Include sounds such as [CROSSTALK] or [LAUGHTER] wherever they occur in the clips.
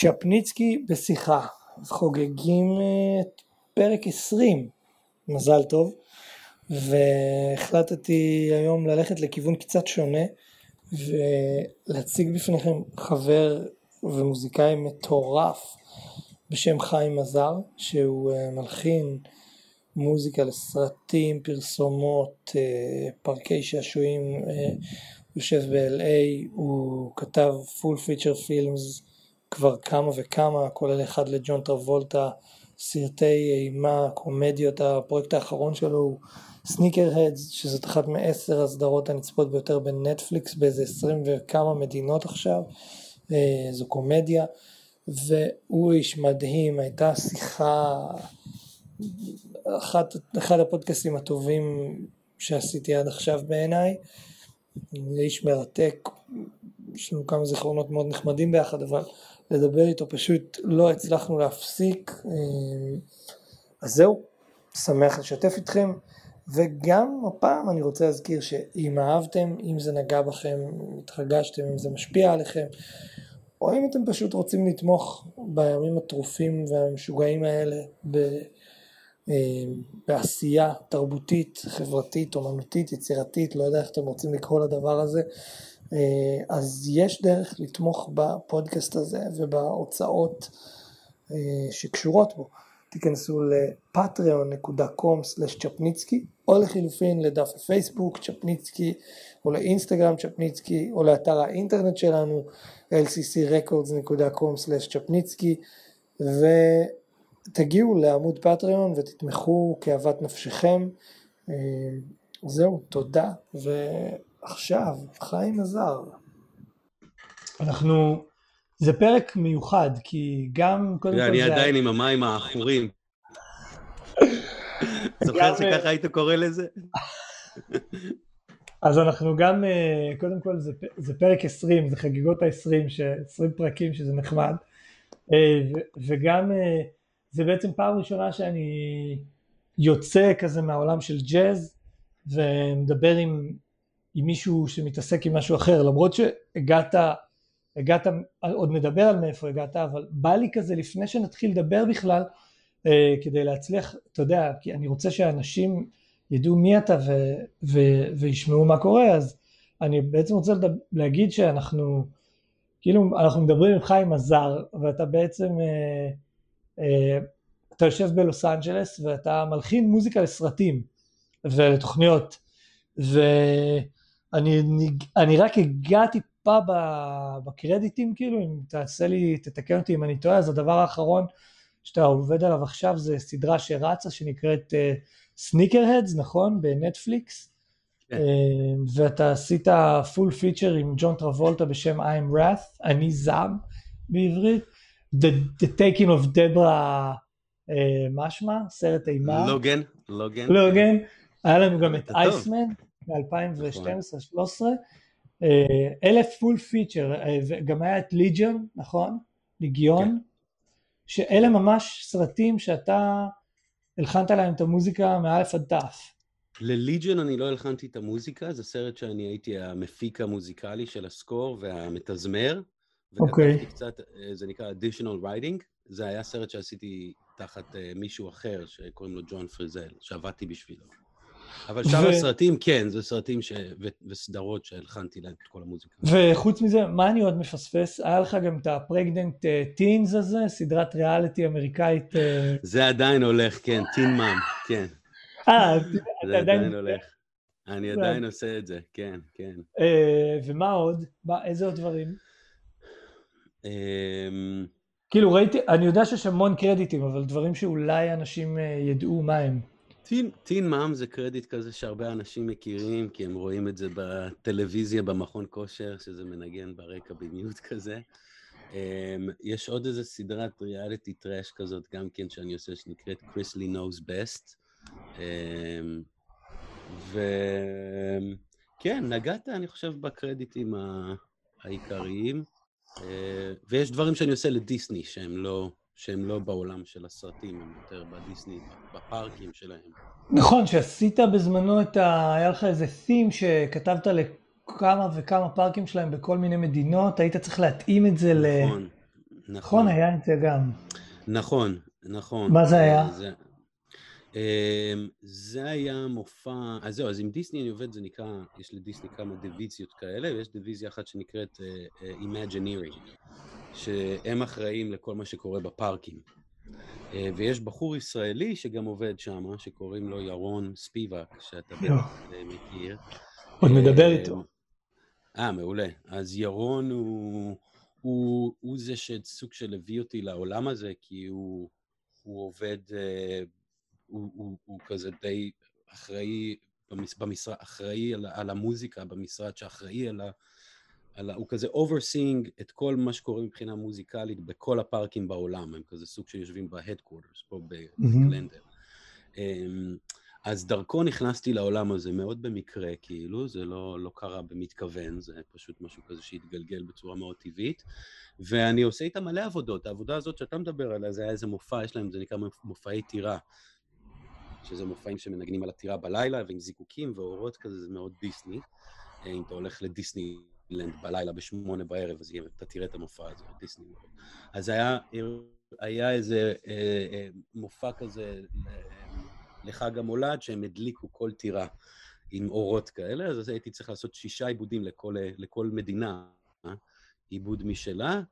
צ'פניצקי בשיחה, חוגגים את פרק 20, מזל טוב, והחלטתי היום ללכת לכיוון קצת שונה ולהציג בפניכם חבר ומוזיקאי מטורף בשם חיים מזר, שהוא אה, מלחין מוזיקה לסרטים, פרסומות, אה, פארקי שעשועים, אה, יושב ב-LA, הוא כתב full feature films כבר כמה וכמה, כולל אחד לג'ון טרבולטה, סרטי אימה, קומדיות, הפרויקט האחרון שלו הוא סניקר הדס, שזאת אחת מעשר הסדרות הנצפות ביותר בנטפליקס באיזה עשרים וכמה מדינות עכשיו, אה, זו קומדיה, והוא איש מדהים, הייתה שיחה, אחת, אחד הפודקאסטים הטובים שעשיתי עד עכשיו בעיניי, איש מרתק, יש לנו כמה זיכרונות מאוד נחמדים ביחד, אבל לדבר איתו פשוט לא הצלחנו להפסיק, אה, אז זהו, שמח לשתף איתכם, וגם הפעם אני רוצה להזכיר שאם אהבתם, אם זה נגע בכם, התרגשתם, אם זה משפיע עליכם, או אם אתם פשוט רוצים לתמוך בימים הטרופים והמשוגעים האלה ב, אה, בעשייה תרבותית, חברתית, אומנותית, יצירתית, לא יודע איך אתם רוצים לקרוא לדבר הזה, אז יש דרך לתמוך בפודקאסט הזה ובהוצאות אה, שקשורות בו. תיכנסו לפטריון.com/צ'פניצקי או לחילופין לדף הפייסבוק צ'פניצקי או לאינסטגרם צ'פניצקי או לאתר האינטרנט שלנו lccrecords.com/צ'פניצקי ותגיעו לעמוד פטריון ותתמכו כאוות נפשכם. אה, זהו, תודה. ו... עכשיו, חיים עזר. אנחנו, זה פרק מיוחד, כי גם קודם כל זה... אני עדיין עם המים העכורים. זוכר שככה היית קורא לזה? אז אנחנו גם, אה, קודם כל זה, זה פרק 20, זה חגיגות ה-20, 20 פרקים שזה נחמד, אה, וגם אה, זה בעצם פעם ראשונה שאני יוצא כזה מהעולם של ג'אז ומדבר עם עם מישהו שמתעסק עם משהו אחר, למרות שהגעת, הגעת, עוד נדבר על מאיפה הגעת, אבל בא לי כזה לפני שנתחיל לדבר בכלל, אה, כדי להצליח, אתה יודע, כי אני רוצה שאנשים ידעו מי אתה ו, ו, וישמעו מה קורה, אז אני בעצם רוצה לדבר, להגיד שאנחנו, כאילו אנחנו מדברים עם חיים עזר, ואתה בעצם, אה, אה, אתה יושב בלוס אנג'לס ואתה מלחין מוזיקה לסרטים ולתוכניות, ו... אני, אני רק אגע טיפה בקרדיטים, כאילו, אם תעשה לי, תתקן אותי אם אני טועה, אז הדבר האחרון שאתה עובד עליו עכשיו זה סדרה שרצה שנקראת סניקר uh, הדס, נכון? בנטפליקס. כן. Uh, ואתה עשית full feature עם ג'ון טרבולטה בשם I'm Wrath, אני זעם בעברית. The, the Taking of Deborah, uh, מה שמה? סרט אימה. לוגן. לוגן. לוגן. היה לנו גם את Iceman. מ-2012-2013, אלף full feature, וגם היה את Legion, נכון? ליגיון, כן. שאלה ממש סרטים שאתה הלחנת להם את המוזיקה מאלף עד תף. לליג'ון אני לא הלחנתי את המוזיקה, זה סרט שאני הייתי המפיק המוזיקלי של הסקור והמתזמר. אוקיי. וכתבתי okay. קצת, אה, זה נקרא additional writing, זה היה סרט שעשיתי תחת אה, מישהו אחר שקוראים לו ג'ון פריזל, שעבדתי בשבילו. אבל שאר ו... הסרטים, כן, זה סרטים ש... ו... וסדרות שהלחנתי להם את כל המוזיקה. וחוץ מזה, מה אני עוד מפספס? היה לך גם את הפרגננט טינס אה, הזה, סדרת ריאליטי אמריקאית. אה, זה עדיין הולך, כן, טין מאם, כן. אה, זה עדיין הולך. אני עדיין עושה את זה, כן, כן. אה, ומה עוד? איזה עוד דברים? אמ, כאילו ראיתי, אני יודע שיש המון קרדיטים, אבל דברים שאולי אנשים ידעו מה הם. טין, טין מאם זה קרדיט כזה שהרבה אנשים מכירים, כי הם רואים את זה בטלוויזיה, במכון כושר, שזה מנגן ברקע במיוט כזה. Um, יש עוד איזה סדרת ריאליטי טראש כזאת גם כן שאני עושה, שנקראת Chrisley Knows Best. וכן, נגעת, אני חושב, בקרדיטים העיקריים. Uh, ויש דברים שאני עושה לדיסני שהם לא... שהם לא בעולם של הסרטים, הם יותר בדיסני, בפארקים שלהם. נכון, שעשית בזמנו את ה... היה לך איזה theme שכתבת לכמה וכמה פארקים שלהם בכל מיני מדינות, היית צריך להתאים את זה נכון, ל... נכון, היה את זה גם. נכון, נכון. מה זה היה? זה, זה היה מופע, אז זהו, אז עם דיסני אני עובד, זה נקרא, יש לדיסני כמה דיוויזיות כאלה, ויש דיוויזיה אחת שנקראת uh, uh, Imagineering, שהם אחראים לכל מה שקורה בפארקים. Uh, ויש בחור ישראלי שגם עובד שם, שקוראים לו ירון ספיבק, שאתה בטח מכיר. עוד מדבר איתו. אה, מעולה. אז ירון הוא, הוא, הוא זה שסוג של הביא אותי לעולם הזה, כי הוא, הוא עובד הוא, הוא, הוא כזה די אחראי במשרד, אחראי על, על המוזיקה במשרד, שאחראי על ה... על הוא כזה overseeing את כל מה שקורה מבחינה מוזיקלית בכל הפארקים בעולם, הם כזה סוג שיושבים ב-headquarters פה בגלנדר. Mm-hmm. אז דרכו נכנסתי לעולם הזה מאוד במקרה, כאילו, זה לא, לא קרה במתכוון, זה פשוט משהו כזה שהתגלגל בצורה מאוד טבעית. ואני עושה איתם מלא עבודות. העבודה הזאת שאתה מדבר עליה, זה היה איזה מופע, יש להם, זה נקרא מופעי טירה. שזה מופעים שמנגנים על הטירה בלילה ועם זיקוקים ואורות כזה, זה מאוד דיסני. אה, אם אתה הולך לדיסנילנד בלילה בשמונה בערב, אז אתה תראה את המופע הזה, דיסני. אז היה, היה איזה אה, אה, מופע כזה לחג המולד, שהם הדליקו כל טירה עם אורות כאלה, אז הייתי צריך לעשות שישה עיבודים לכל, לכל מדינה, אה? עיבוד משלה,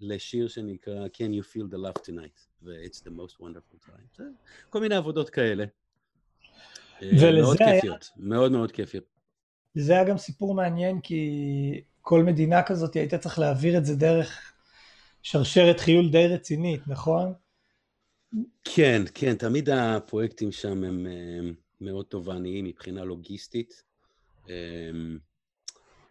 לשיר שנקרא Can You Feel the Love Tonight, ו-It's the most wonderful time. כל מיני עבודות כאלה. אה, מאוד היה... כיפיות, מאוד מאוד כיפיות. זה היה גם סיפור מעניין, כי כל מדינה כזאת היית צריך להעביר את זה דרך שרשרת חיול די רצינית, נכון? כן, כן, תמיד הפרויקטים שם הם, הם אה, מאוד תובעניים מבחינה לוגיסטית. אה,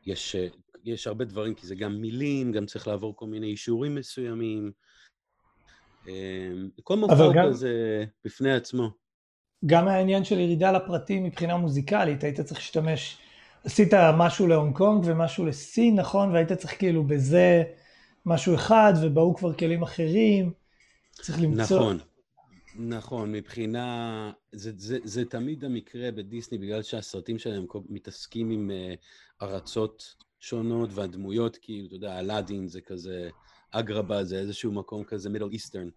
יש, יש הרבה דברים, כי זה גם מילים, גם צריך לעבור כל מיני אישורים מסוימים. כל מופע גם... כזה בפני עצמו. גם העניין של ירידה לפרטים מבחינה מוזיקלית, היית צריך להשתמש, עשית משהו להונג קונג ומשהו לסין, נכון? והיית צריך כאילו בזה משהו אחד, ובאו כבר כלים אחרים, צריך למצוא... נכון, נכון, מבחינה... זה, זה, זה תמיד המקרה בדיסני, בגלל שהסרטים שלהם מתעסקים עם uh, ארצות שונות, והדמויות, כאילו, אתה יודע, אלאדין זה כזה, אגרבה זה איזשהו מקום כזה מידל איסטרן.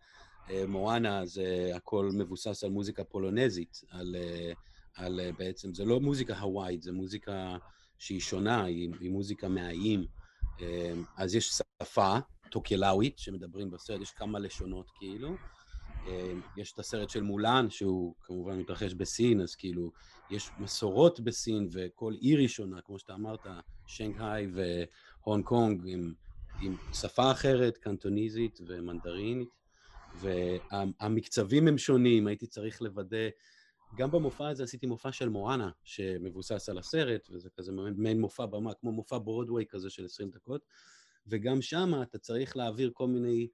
אה, מואנה זה הכל מבוסס על מוזיקה פולונזית, על, אה, על אה, בעצם, זה לא מוזיקה הוואית, זה מוזיקה שהיא שונה, היא, היא מוזיקה מהאיים. אז יש שפה טוקלאווית שמדברים בסרט, יש כמה לשונות כאילו. יש את הסרט של מולן, שהוא כמובן מתרחש בסין, אז כאילו, יש מסורות בסין, וכל עיר היא שונה, כמו שאתה אמרת, שנגהאי והונג קונג עם, עם שפה אחרת, קנטוניזית ומנדרינית. והמקצבים הם שונים, הייתי צריך לוודא, גם במופע הזה עשיתי מופע של מואנה, שמבוסס על הסרט, וזה כזה מעין מופע במה, כמו מופע ברודווי כזה של 20 דקות, וגם שם אתה צריך להעביר כל מיני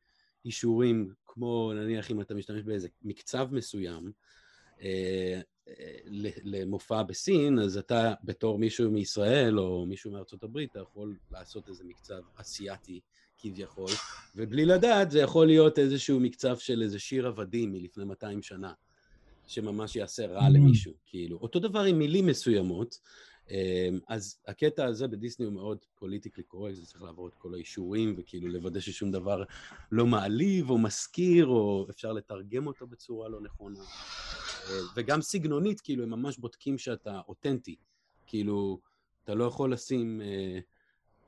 אישורים, כמו נניח אם אתה משתמש באיזה מקצב מסוים, אה, אה, למופע בסין, אז אתה בתור מישהו מישראל או מישהו מארצות הברית, אתה יכול לעשות איזה מקצב אסיאתי כביכול, ובלי לדעת זה יכול להיות איזשהו מקצב של איזה שיר עבדים מלפני 200 שנה, שממש יעשה רע mm. למישהו, כאילו. אותו דבר עם מילים מסוימות, אמ, אז הקטע הזה בדיסני הוא מאוד פוליטיקלי קורקט, זה צריך לעבור את כל האישורים וכאילו לוודא ששום דבר לא מעליב או מזכיר, או אפשר לתרגם אותו בצורה לא נכונה. אה, וגם סגנונית, כאילו, הם ממש בודקים שאתה אותנטי. כאילו, אתה לא יכול לשים... אה,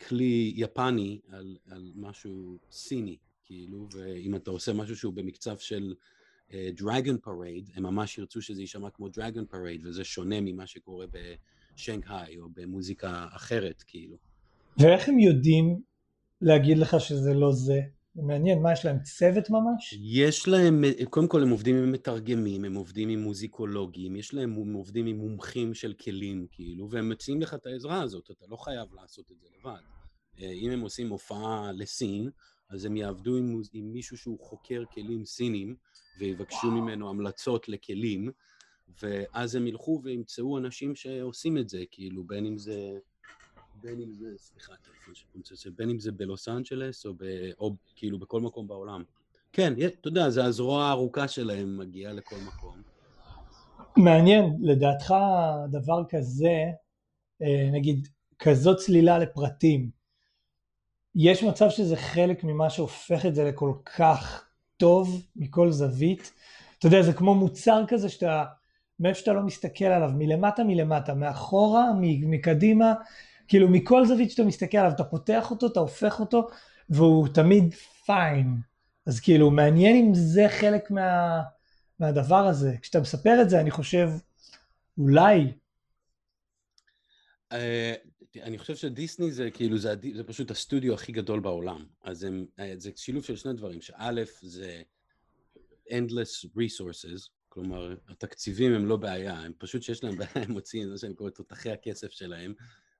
כלי יפני על, על משהו סיני, כאילו, ואם אתה עושה משהו שהוא במקצב של dragon uh, parade, הם ממש ירצו שזה יישמע כמו dragon parade, וזה שונה ממה שקורה בשנגהאי או במוזיקה אחרת, כאילו. ואיך הם יודעים להגיד לך שזה לא זה? מעניין, מה יש להם צוות ממש? יש להם, קודם כל הם עובדים עם מתרגמים, הם עובדים עם מוזיקולוגים, יש להם, הם עובדים עם מומחים של כלים, כאילו, והם מציעים לך את העזרה הזאת, אתה לא חייב לעשות את זה לבד. אה, אם הם עושים הופעה לסין, אז הם יעבדו עם, עם מישהו שהוא חוקר כלים סינים, ויבקשו ממנו המלצות לכלים, ואז הם ילכו וימצאו אנשים שעושים את זה, כאילו, בין אם זה... בין אם זה, סליחה, הטלפון שפונצצה, בין אם זה בלוס אנג'לס או, ב, או כאילו בכל מקום בעולם. כן, אתה יודע, זה הזרוע הארוכה שלהם מגיעה לכל מקום. מעניין, לדעתך דבר כזה, אה, נגיד, כזאת צלילה לפרטים, יש מצב שזה חלק ממה שהופך את זה לכל כך טוב מכל זווית. אתה יודע, זה כמו מוצר כזה שאתה, מאיפה שאתה לא מסתכל עליו, מלמטה מלמטה, מאחורה, מקדימה, כאילו מכל זווית שאתה מסתכל עליו, אתה פותח אותו, אתה הופך אותו, והוא תמיד פיין. אז כאילו, מעניין אם זה חלק מה, מהדבר הזה. כשאתה מספר את זה, אני חושב, אולי. Uh, אני חושב שדיסני זה כאילו, זה, זה פשוט הסטודיו הכי גדול בעולם. אז הם, אה, זה שילוב של שני דברים, שא' זה endless resources, כלומר, התקציבים הם לא בעיה, הם פשוט שיש להם בעיה, הם מוציאים, זה שאני קורא תותחי הכסף שלהם,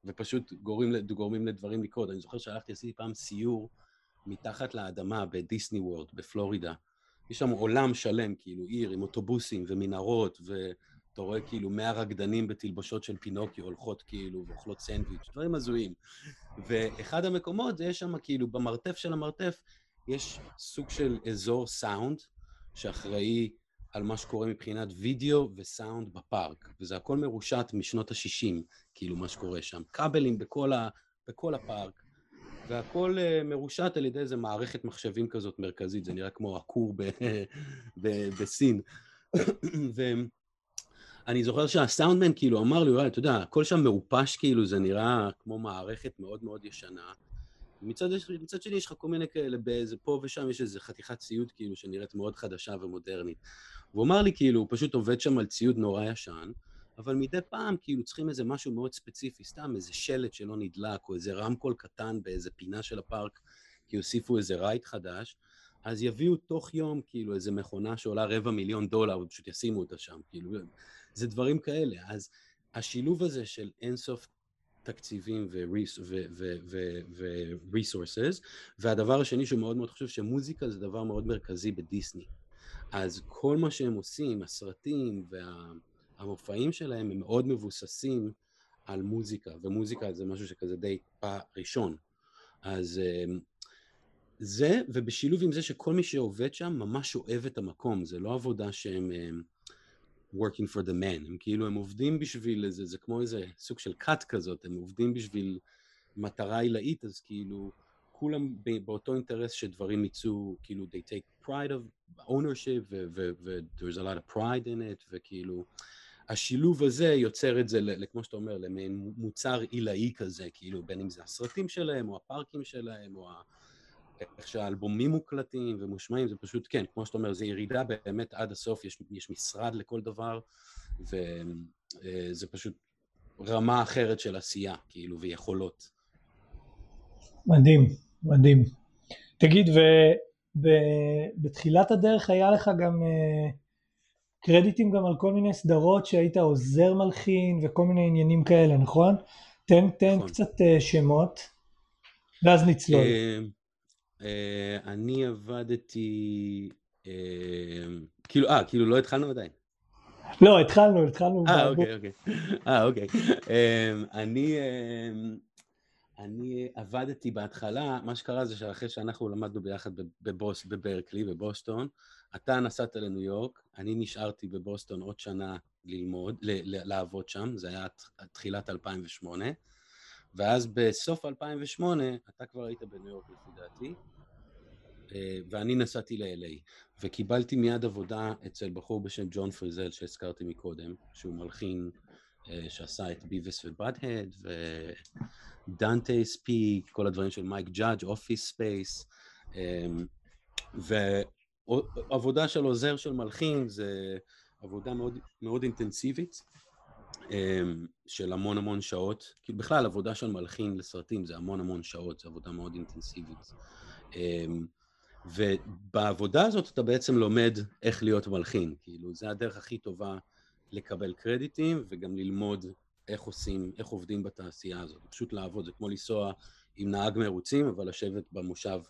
ופשוט גורמים, גורמים לדברים לקרות. אני זוכר שהלכתי, עשיתי פעם סיור מתחת לאדמה בדיסני וורד, בפלורידה. יש שם עולם שלם, כאילו עיר עם אוטובוסים ומנהרות, ואתה רואה כאילו מאה רקדנים בתלבושות של פינוקיו הולכות כאילו ואוכלות סנדוויץ', דברים הזויים. ואחד המקומות, יש שם כאילו, במרתף של המרתף, יש סוג של אזור סאונד, שאחראי על מה שקורה מבחינת וידאו וסאונד בפארק, וזה הכל מרושת משנות ה-60, כאילו מה שקורה שם. כבלים בכל, ה, בכל הפארק, והכל uh, מרושת על ידי איזה מערכת מחשבים כזאת מרכזית, זה נראה כמו הכור ב- ב- בסין. ואני זוכר שהסאונדמן כאילו אמר לי, אתה יודע, הכל שם מעופש כאילו, זה נראה כמו מערכת מאוד מאוד ישנה. מצד, מצד שני יש לך כל מיני כאלה, באיזה פה ושם יש איזה חתיכת ציוד כאילו שנראית מאוד חדשה ומודרנית. והוא אמר לי כאילו, הוא פשוט עובד שם על ציוד נורא ישן, אבל מדי פעם כאילו צריכים איזה משהו מאוד ספציפי, סתם איזה שלט שלא נדלק, או איזה רמקול קטן באיזה פינה של הפארק, כי הוסיפו איזה רייט חדש, אז יביאו תוך יום כאילו איזה מכונה שעולה רבע מיליון דולר, ופשוט ישימו אותה שם, כאילו, זה דברים כאלה. אז השילוב הזה של אינסוף תקציבים ו-resources, והדבר השני שהוא מאוד מאוד חשוב, שמוזיקה זה דבר מאוד מרכזי בדיסני. אז כל מה שהם עושים, הסרטים והמופעים שלהם, הם מאוד מבוססים על מוזיקה, ומוזיקה זה משהו שכזה די פעם ראשון. אז אמ, זה, ובשילוב עם זה שכל מי שעובד שם ממש אוהב את המקום, זה לא עבודה שהם אמ, working for the man, הם כאילו, הם עובדים בשביל איזה, זה כמו איזה סוג של cut כזאת, הם עובדים בשביל מטרה עילאית, אז כאילו, כולם באותו אינטרס שדברים יצאו, כאילו, they take pride of ownership, ו-there's a lot of pride in it, וכאילו, השילוב הזה יוצר את זה, כמו שאתה אומר, למעין מוצר עילאי כזה, כאילו, בין אם זה הסרטים שלהם, או הפארקים שלהם, או איך שהאלבומים מוקלטים ומושמעים, זה פשוט, כן, כמו שאתה אומר, זה ירידה באמת עד הסוף, יש, יש משרד לכל דבר, וזה פשוט רמה אחרת של עשייה, כאילו, ויכולות. מדהים, מדהים. תגיד, ובתחילת הדרך היה לך גם uh, קרדיטים גם על כל מיני סדרות שהיית עוזר מלחין וכל מיני עניינים כאלה, נכון? תן, תן נכון. קצת uh, שמות, ואז נצלול. אה, אה, אני עבדתי, אה, כאילו, אה, כאילו לא התחלנו עדיין. לא, התחלנו, התחלנו. אה, אוקיי, אוקיי. אה, אוקיי. אני, אמ, אני עבדתי בהתחלה, מה שקרה זה שאחרי שאנחנו למדנו ביחד בבוס, בברקלי, בבוסטון, אתה נסעת לניו יורק, אני נשארתי בבוסטון עוד שנה ללמוד, לעבוד שם, זה היה תחילת 2008. ואז בסוף 2008, אתה כבר היית בניו יורק לפי דעתי, אה, ואני נסעתי ל-LA, וקיבלתי מיד עבודה אצל בחור בשם ג'ון פריזל שהזכרתי מקודם, שהוא מלחין שעשה את Beavis ו Butt-Head, ו Dante's Peak, כל הדברים של מייק ג'אדג', Office Space, ועבודה של עוזר של מלחין זה עבודה מאוד, מאוד אינטנסיבית. אמ, של המון המון שעות, כאילו בכלל עבודה של מלחין לסרטים זה המון המון שעות, זו עבודה מאוד אינטנסיבית. אמ, ובעבודה הזאת אתה בעצם לומד איך להיות מלחין, כאילו זה הדרך הכי טובה לקבל קרדיטים וגם ללמוד איך עושים, איך עובדים בתעשייה הזאת, פשוט לעבוד, זה כמו לנסוע עם נהג מרוצים אבל לשבת במושב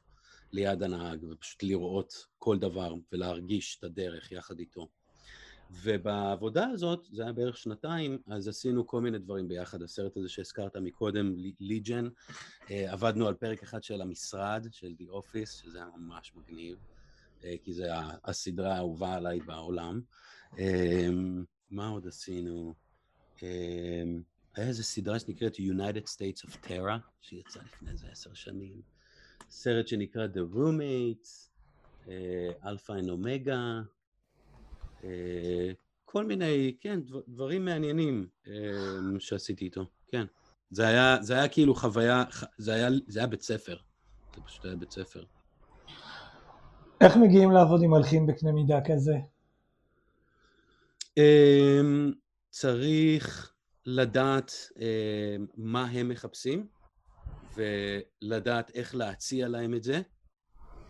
ליד הנהג ופשוט לראות כל דבר ולהרגיש את הדרך יחד איתו. ובעבודה הזאת, זה היה בערך שנתיים, אז עשינו כל מיני דברים ביחד. הסרט הזה שהזכרת מקודם, ליג'ן, אה, עבדנו על פרק אחד של המשרד, של The Office, שזה היה ממש מגניב, אה, כי זה הסדרה האהובה עליי בעולם. אה, מה עוד עשינו? היה איזו סדרה שנקראת United States of Terra, שיצאה לפני איזה עשר שנים. סרט שנקרא The Roommates, Alpha and Omega, כל מיני, כן, דברים מעניינים שעשיתי איתו, כן. זה היה, זה היה כאילו חוויה, זה היה, זה היה בית ספר. זה פשוט היה בית ספר. איך מגיעים לעבוד עם מלחין בקנה מידה כזה? אמ, צריך לדעת אמ, מה הם מחפשים, ולדעת איך להציע להם את זה.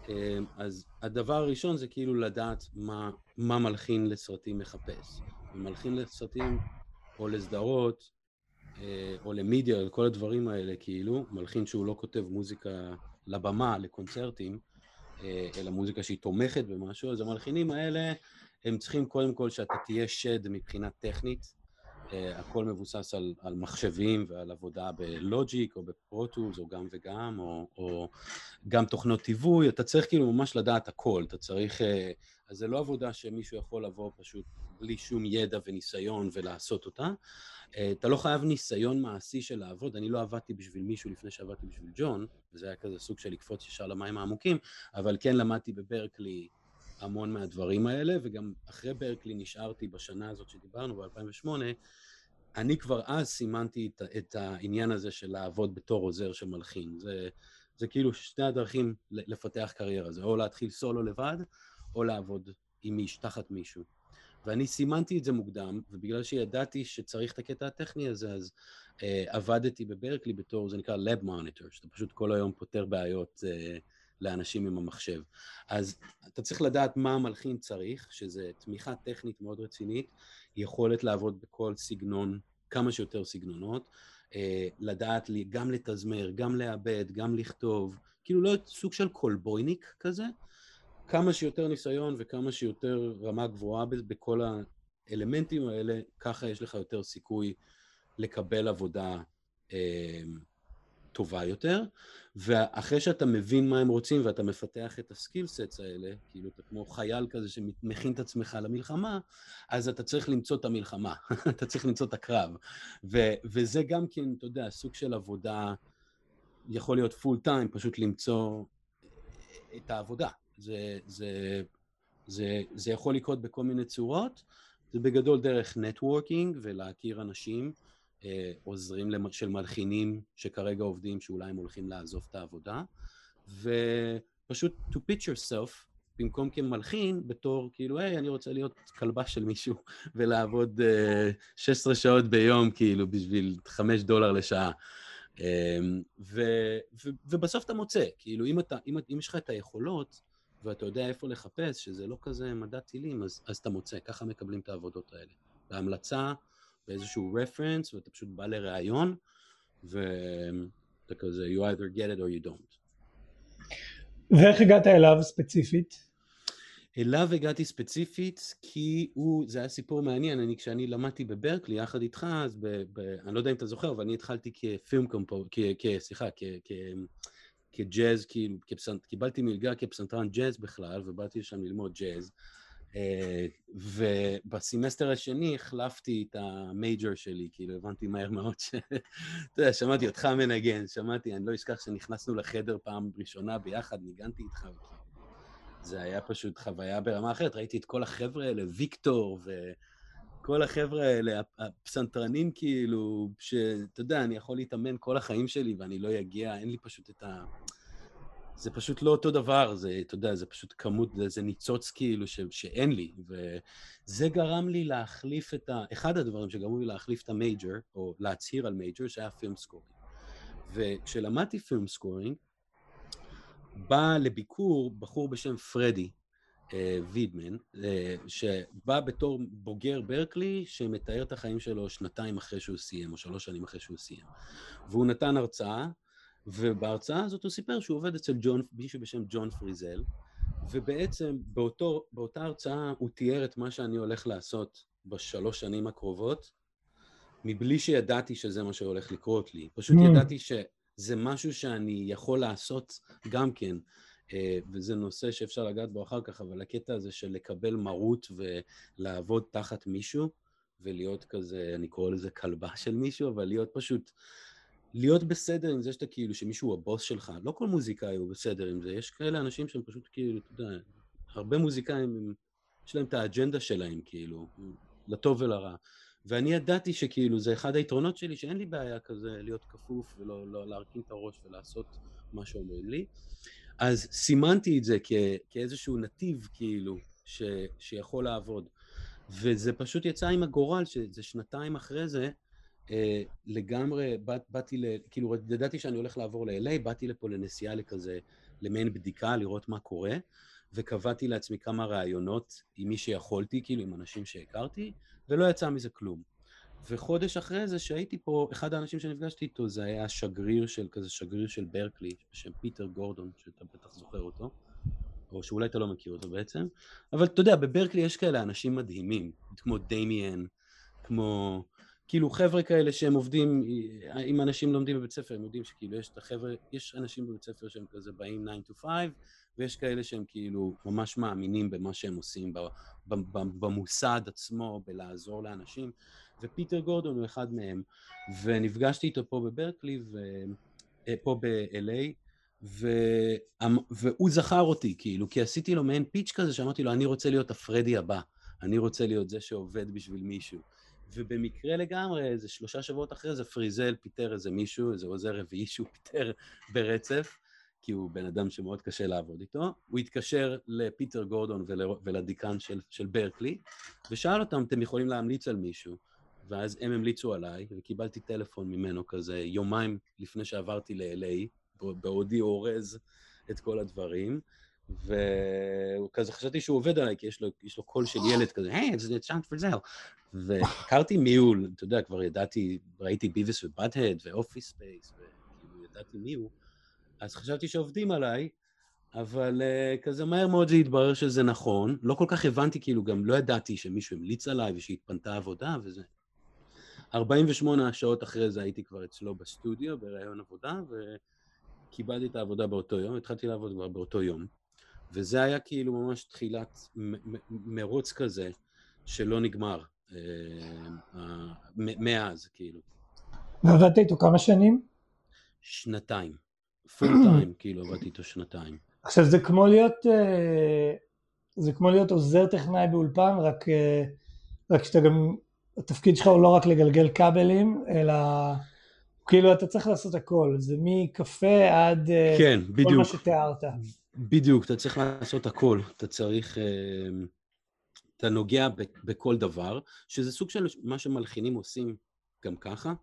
אמ, אז הדבר הראשון זה כאילו לדעת מה, מה מלחין לסרטים מחפש. מלחין לסרטים או לסדרות אה, או למידיה, כל הדברים האלה, כאילו, מלחין שהוא לא כותב מוזיקה לבמה, לקונצרטים, אה, אלא מוזיקה שהיא תומכת במשהו, אז המלחינים האלה, הם צריכים קודם כל שאתה תהיה שד מבחינה טכנית. Uh, הכל מבוסס על, על מחשבים ועל עבודה בלוג'יק או בפרוטוס או גם וגם, או, או גם תוכנות טיווי, אתה צריך כאילו ממש לדעת הכל, אתה צריך... Uh, אז זה לא עבודה שמישהו יכול לבוא פשוט בלי שום ידע וניסיון ולעשות אותה. אה, אתה לא חייב ניסיון מעשי של לעבוד, אני לא עבדתי בשביל מישהו לפני שעבדתי בשביל ג'ון, וזה היה כזה סוג של לקפוץ ישר למים העמוקים, אבל כן למדתי בברקלי המון מהדברים האלה, וגם אחרי ברקלי נשארתי בשנה הזאת שדיברנו, ב-2008, אני כבר אז סימנתי את, את העניין הזה של לעבוד בתור עוזר של מלחין. זה, זה כאילו שתי הדרכים לפתח קריירה, זה או להתחיל סולו לבד, או לעבוד עם מיש, תחת מישהו. ואני סימנתי את זה מוקדם, ובגלל שידעתי שצריך את הקטע הטכני הזה, אז uh, עבדתי בברקלי בתור, זה נקרא Lab Monitor, שאתה פשוט כל היום פותר בעיות uh, לאנשים עם המחשב. אז אתה צריך לדעת מה המלחין צריך, שזה תמיכה טכנית מאוד רצינית, יכולת לעבוד בכל סגנון, כמה שיותר סגנונות, uh, לדעת לי גם לתזמר, גם לעבד, גם לכתוב, כאילו לא סוג של קולבויניק כזה, כמה שיותר ניסיון וכמה שיותר רמה גבוהה בכל האלמנטים האלה, ככה יש לך יותר סיכוי לקבל עבודה אה, טובה יותר. ואחרי שאתה מבין מה הם רוצים ואתה מפתח את ה skill sets האלה, כאילו אתה כמו חייל כזה שמכין את עצמך למלחמה, אז אתה צריך למצוא את המלחמה, [LAUGHS] אתה צריך למצוא את הקרב. ו- וזה גם כן, אתה יודע, סוג של עבודה, יכול להיות full time, פשוט למצוא את העבודה. זה, זה, זה, זה יכול לקרות בכל מיני צורות, זה בגדול דרך networking ולהכיר אנשים, אה, עוזרים של מלחינים שכרגע עובדים שאולי הם הולכים לעזוב את העבודה, ופשוט to pitch yourself במקום כמלחין, בתור כאילו, היי, אני רוצה להיות כלבה של מישהו [LAUGHS] ולעבוד uh, 16 שעות ביום, כאילו, בשביל 5 דולר לשעה. Um, ו, ו, ובסוף אתה מוצא, כאילו, אם, אתה, אם, אם יש לך את היכולות, ואתה יודע איפה לחפש, שזה לא כזה מדע טילים, אז, אז אתה מוצא, ככה מקבלים את העבודות האלה. בהמלצה, באיזשהו רפרנס, ואתה פשוט בא לראיון, ואתה כזה, you either get it or you don't. ואיך הגעת אליו ספציפית? אליו הגעתי ספציפית כי הוא, זה היה סיפור מעניין, אני כשאני למדתי בברקלי יחד איתך, אז ב, ב, אני לא יודע אם אתה זוכר, אבל אני התחלתי כפילם קומפו, סליחה, כג'אז, קיבלתי מלגה כפסנתרן ג'אז בכלל, ובאתי לשם ללמוד ג'אז. Uh, ובסמסטר השני החלפתי את המייג'ור שלי, כאילו הבנתי מהר מאוד ש... אתה יודע, שמעתי אותך מנגן, שמעתי, אני לא אשכח שנכנסנו לחדר פעם ראשונה ביחד, ניגנתי איתך, זה היה פשוט חוויה ברמה אחרת, ראיתי את כל החבר'ה האלה, ויקטור ו... כל החבר'ה האלה, הפסנתרנים כאילו, שאתה יודע, אני יכול להתאמן כל החיים שלי ואני לא אגיע, אין לי פשוט את ה... זה פשוט לא אותו דבר, זה, אתה יודע, זה פשוט כמות, זה, ניצוץ כאילו ש, שאין לי, וזה גרם לי להחליף את ה... אחד הדברים שגרמו לי להחליף את ה major, או להצהיר על major, שהיה film scoring. וכשלמדתי film scoring, בא לביקור בחור בשם פרדי, אה, וידמן, אה, שבא בתור בוגר ברקלי, שמתאר את החיים שלו שנתיים אחרי שהוא סיים, או שלוש שנים אחרי שהוא סיים. והוא נתן הרצאה, ובהרצאה הזאת הוא סיפר שהוא עובד אצל ג'ון, מישהו בשם ג'ון פריזל, ובעצם באותו, באותה הרצאה הוא תיאר את מה שאני הולך לעשות בשלוש שנים הקרובות, מבלי שידעתי שזה מה שהולך לקרות לי. פשוט mm. ידעתי שזה משהו שאני יכול לעשות גם כן. אה, וזה נושא שאפשר לגעת בו אחר כך, אבל הקטע הזה של לקבל מרות ולעבוד תחת מישהו, ולהיות כזה, אני קורא לזה כלבה של מישהו, אבל להיות פשוט, להיות בסדר עם זה שאתה כאילו, שמישהו הוא הבוס שלך, לא כל מוזיקאי הוא בסדר עם זה, יש כאלה אנשים שהם פשוט כאילו, אתה יודע, הרבה מוזיקאים, יש להם את האג'נדה שלהם, כאילו, לטוב ולרע. ואני ידעתי שכאילו, זה אחד היתרונות שלי, שאין לי בעיה כזה להיות כפוף ולא לא להרכין את הראש ולעשות מה שאומרים לי. אז סימנתי את זה כ, כאיזשהו נתיב, כאילו, ש, שיכול לעבוד. וזה פשוט יצא עם הגורל, שזה שנתיים אחרי זה, לגמרי, באת, באתי ל... כאילו, ידעתי שאני הולך לעבור ל-LA, באתי לפה לנסיעה לכזה, למעין בדיקה, לראות מה קורה, וקבעתי לעצמי כמה ראיונות עם מי שיכולתי, כאילו, עם אנשים שהכרתי, ולא יצא מזה כלום. וחודש אחרי זה שהייתי פה, אחד האנשים שנפגשתי איתו זה היה שגריר של, כזה שגריר של ברקלי, בשם פיטר גורדון, שאתה בטח זוכר אותו, או שאולי אתה לא מכיר אותו בעצם, אבל אתה יודע, בברקלי יש כאלה אנשים מדהימים, כמו דמיאן, כמו... כאילו חבר'ה כאלה שהם עובדים, אם אנשים לומדים בבית ספר, הם יודעים שכאילו יש את החבר'ה, יש אנשים בבית ספר שהם כזה באים 9 to 5, ויש כאלה שהם כאילו ממש מאמינים במה שהם עושים במוסד עצמו, בלעזור לאנשים, ופיטר גורדון הוא אחד מהם, ונפגשתי איתו פה בברקלי, ו... אה, פה ב LA, ו... והוא זכר אותי, כאילו, כי עשיתי לו מעין pitch כזה, שאמרתי לו, אני רוצה להיות הפרדי הבא, אני רוצה להיות זה שעובד בשביל מישהו. ובמקרה לגמרי, איזה שלושה שבועות אחרי זה, פריזל פיטר איזה מישהו, איזה עוזר רביעי שהוא פיטר ברצף, כי הוא בן אדם שמאוד קשה לעבוד איתו. הוא התקשר לפיטר גורדון ול, ולדיקן של, של ברקלי, ושאל אותם, אתם יכולים להמליץ על מישהו? ואז הם המליצו עליי, וקיבלתי טלפון ממנו כזה יומיים לפני שעברתי ל-LA, בעודי אורז את כל הדברים. וכזה חשבתי שהוא עובד עליי, כי יש לו, יש לו קול של ילד כזה, היי, זה ג'ון פריזל. והכרתי מי הוא, אתה יודע, כבר ידעתי, ראיתי Beavis ו Butt-Head ו Office Space, וכאילו ידעתי מי הוא, אז חשבתי שעובדים עליי, אבל uh, כזה מהר מאוד זה התברר שזה נכון. לא כל כך הבנתי, כאילו גם לא ידעתי שמישהו המליץ עליי ושהתפנתה עבודה וזה. 48 שעות אחרי זה הייתי כבר אצלו בסטודיו, בראיון עבודה, וקיבלתי את העבודה באותו יום, התחלתי לעבוד כבר באותו יום. וזה היה כאילו ממש תחילת מרוץ כזה שלא נגמר אה, מאז, כאילו. ועבדת איתו כמה שנים? שנתיים. פול טיים, [CLEARS THROAT] כאילו עבדתי איתו שנתיים. עכשיו זה כמו להיות, אה, זה כמו להיות עוזר טכנאי באולפן, רק, אה, רק שאתה גם, התפקיד שלך הוא לא רק לגלגל כבלים, אלא כאילו אתה צריך לעשות הכל, זה מקפה עד כן, כל בדיוק. מה שתיארת. בדיוק, אתה צריך לעשות הכל, אתה צריך, אה, אתה נוגע בכל דבר, שזה סוג של מה שמלחינים עושים גם ככה,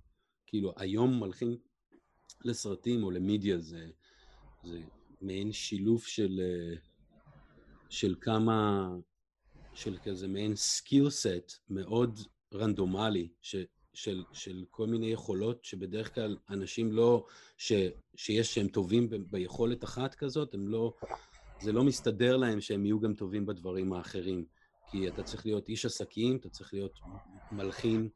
כאילו היום מלחין לסרטים או למדיה זה, זה מעין שילוב של, אה, של כמה, של כזה מעין skill set מאוד רנדומלי, ש, של, של כל מיני יכולות שבדרך כלל אנשים לא, ש, שיש שהם טובים ב, ביכולת אחת כזאת, הם לא, זה לא מסתדר להם שהם יהיו גם טובים בדברים האחרים. כי אתה צריך להיות איש עסקים, אתה צריך להיות מלחין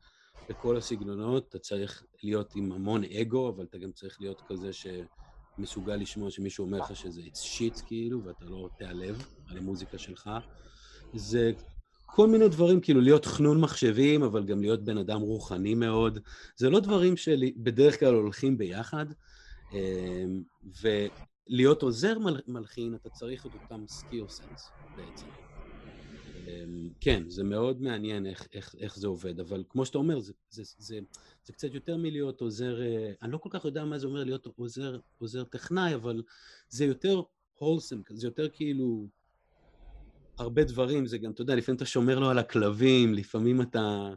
בכל הסגנונות, אתה צריך להיות עם המון אגו, אבל אתה גם צריך להיות כזה שמסוגל לשמוע שמישהו אומר לך שזה it's shit כאילו, ואתה לא תיעלב על המוזיקה שלך. זה כל מיני דברים, כאילו להיות חנון מחשבים, אבל גם להיות בן אדם רוחני מאוד. זה לא דברים שבדרך כלל הולכים ביחד, אמ, ולהיות עוזר מלחין, אתה צריך את אותם skill sets בעצם. אמ, כן, זה מאוד מעניין איך, איך, איך זה עובד, אבל כמו שאתה אומר, זה, זה, זה, זה קצת יותר מלהיות עוזר, אה, אני לא כל כך יודע מה זה אומר להיות עוזר, עוזר טכנאי, אבל זה יותר הולסם, זה יותר כאילו הרבה דברים, זה גם, אתה יודע, לפעמים אתה שומר לו על הכלבים, לפעמים אתה,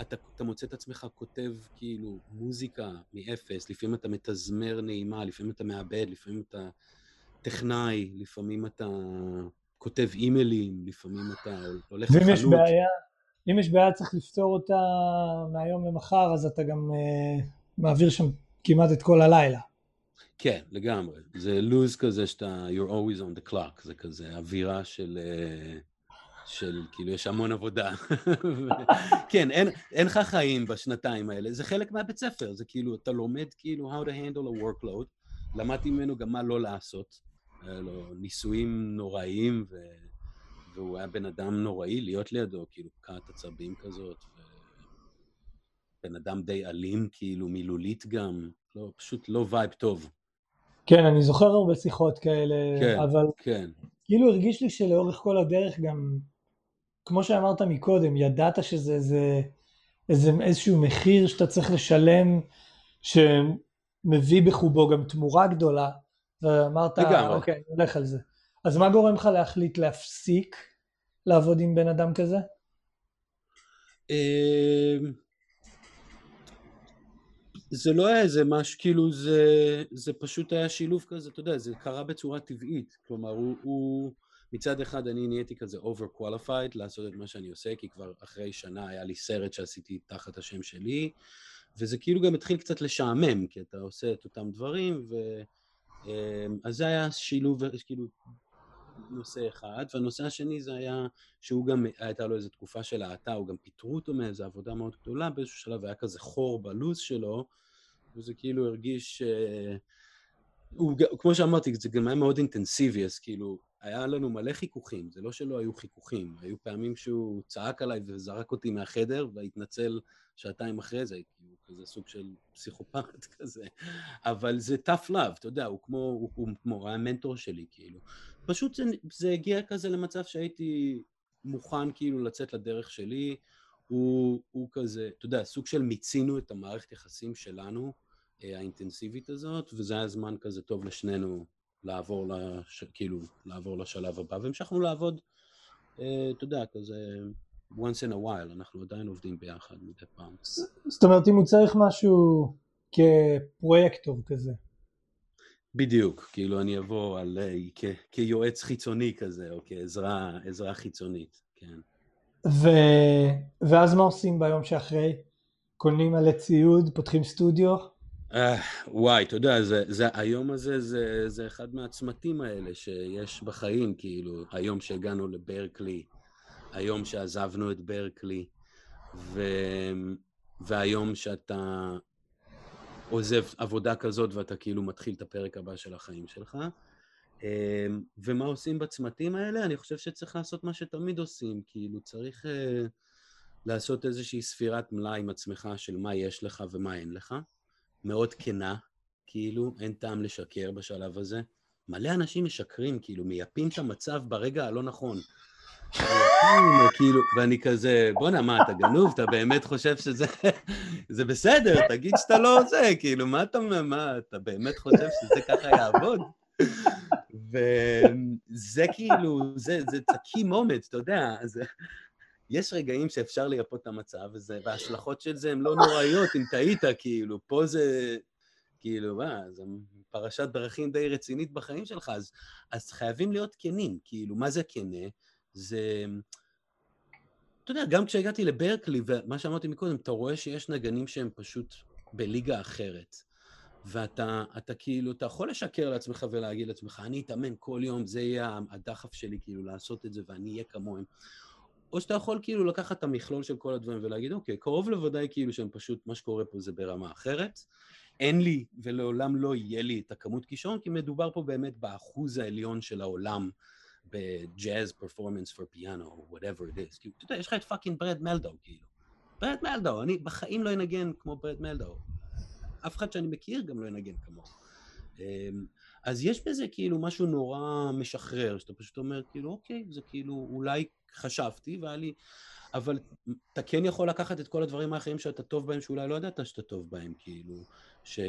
אתה, אתה מוצא את עצמך כותב כאילו מוזיקה מאפס, לפעמים אתה מתזמר נעימה, לפעמים אתה מאבד, לפעמים אתה טכנאי, לפעמים אתה כותב אימיילים, לפעמים אתה הולך לחנות. ואם יש בעיה, אם יש בעיה צריך לפתור אותה מהיום למחר, אז אתה גם uh, מעביר שם כמעט את כל הלילה. כן, לגמרי. זה לוז כזה שאתה, you're always on the clock, זה כזה אווירה של, אה, של כאילו יש המון עבודה. [LAUGHS] כן, אין, אין לך חיים בשנתיים האלה, זה חלק מהבית ספר, זה כאילו, אתה לומד כאילו how to handle a workload, למדתי ממנו גם מה לא לעשות. לו ניסויים נוראיים, ו... והוא היה בן אדם נוראי להיות לידו, כאילו קעת עצבים כזאת. בן אדם די אלים, כאילו מילולית גם, לא, פשוט לא וייב טוב. כן, אני זוכר הרבה שיחות כאלה, כן, אבל כן. כאילו הרגיש לי שלאורך כל הדרך גם, כמו שאמרת מקודם, ידעת שזה איזה, איזה, איזשהו מחיר שאתה צריך לשלם, שמביא בחובו גם תמורה גדולה, ואמרת, לגמרי. אוקיי, אני הולך על זה. אז מה גורם לך להחליט להפסיק לעבוד עם בן אדם כזה? זה לא היה איזה משהו, כאילו זה, זה פשוט היה שילוב כזה, אתה יודע, זה קרה בצורה טבעית. כלומר, הוא, הוא מצד אחד אני נהייתי כזה over qualified לעשות את מה שאני עושה, כי כבר אחרי שנה היה לי סרט שעשיתי תחת השם שלי, וזה כאילו גם התחיל קצת לשעמם, כי אתה עושה את אותם דברים, ו... אמ, אז זה היה שילוב, כאילו, נושא אחד, והנושא השני זה היה שהוא גם, הייתה לו איזו תקופה של האטה, הוא גם פיטרו אותו מאיזו עבודה מאוד גדולה, באיזשהו שלב היה כזה חור בלו"ז שלו, וזה כאילו הרגיש, אה, הוא, כמו שאמרתי, זה גם היה מאוד אינטנסיבי, אז כאילו, היה לנו מלא חיכוכים, זה לא שלא היו חיכוכים, היו פעמים שהוא צעק עליי וזרק אותי מהחדר והתנצל שעתיים אחרי זה, כאילו, כזה סוג של פסיכופת כזה, אבל זה tough love, אתה יודע, הוא כמו, הוא, הוא כמו, היה מנטור שלי, כאילו. פשוט זה, זה הגיע כזה למצב שהייתי מוכן כאילו לצאת לדרך שלי, הוא, הוא כזה, אתה יודע, סוג של מיצינו את המערכת יחסים שלנו, אה, האינטנסיבית הזאת, וזה היה זמן כזה טוב לשנינו לעבור, לש, כאילו, לעבור לשלב הבא, והמשכנו לעבוד, אה, אתה יודע, כזה once in a while, אנחנו עדיין עובדים ביחד מדי פעם. זאת אומרת, אם הוא צריך משהו כפרויקטור כזה. בדיוק, כאילו אני אבוא על, אה, כ, כיועץ חיצוני כזה, או כעזרה חיצונית, כן. ו... ואז מה עושים ביום שאחרי? קונים מלא ציוד, פותחים סטודיו? Uh, וואי, אתה יודע, זה, זה, היום הזה זה, זה אחד מהצמתים האלה שיש בחיים, כאילו, היום שהגענו לברקלי, היום שעזבנו את ברקלי, ו, והיום שאתה עוזב עבודה כזאת ואתה כאילו מתחיל את הפרק הבא של החיים שלך. אמ, ומה עושים בצמתים האלה? אני חושב שצריך לעשות מה שתמיד עושים, כאילו צריך uh, לעשות איזושהי ספירת מלאי עם עצמך של מה יש לך ומה אין לך. מאוד כנה, כאילו, אין טעם לשקר בשלב הזה. מלא אנשים משקרים, כאילו, מייפים את המצב ברגע הלא נכון. כאילו, ואני כזה, בואנה, מה, אתה גנוב? אתה באמת חושב שזה זה בסדר, תגיד שאתה לא זה, כאילו, מה אתה, מה, אתה באמת חושב שזה ככה יעבוד? וזה כאילו, זה, זה key moment, אתה יודע, זה, יש רגעים שאפשר לייפות את המצב, וזה, וההשלכות של זה הן לא נוראיות, אם טעית, כאילו, פה זה, כאילו, מה, זה פרשת דרכים די רצינית בחיים שלך, אז, אז חייבים להיות כנים, כאילו, מה זה כנה? זה... אתה יודע, גם כשהגעתי לברקלי, ומה שאמרתי מקודם, אתה רואה שיש נגנים שהם פשוט בליגה אחרת. ואתה אתה כאילו, אתה יכול לשקר לעצמך ולהגיד לעצמך, אני אתאמן כל יום, זה יהיה הדחף שלי, כאילו, לעשות את זה, ואני אהיה כמוהם. או שאתה יכול כאילו לקחת את המכלול של כל הדברים ולהגיד, אוקיי, קרוב לוודאי כאילו שהם פשוט, מה שקורה פה זה ברמה אחרת. אין לי ולעולם לא יהיה לי את הכמות כישרון, כי מדובר פה באמת באחוז העליון של העולם ב jazz performance for piano, או whatever it is. כאילו, אתה יודע, יש לך את fucking ברד מלדו, כאילו. ברד מלדו, אני בחיים לא אנגן כמו ברד מלדו. אף אחד שאני מכיר גם לא ינגן כמוהו. אמ, אז יש בזה כאילו משהו נורא משחרר, שאתה פשוט אומר, כאילו, אוקיי, זה כאילו, אולי חשבתי והיה לי... אבל אתה כן יכול לקחת את כל הדברים האחרים שאתה טוב בהם, שאולי לא ידעת שאתה טוב בהם, כאילו, ש...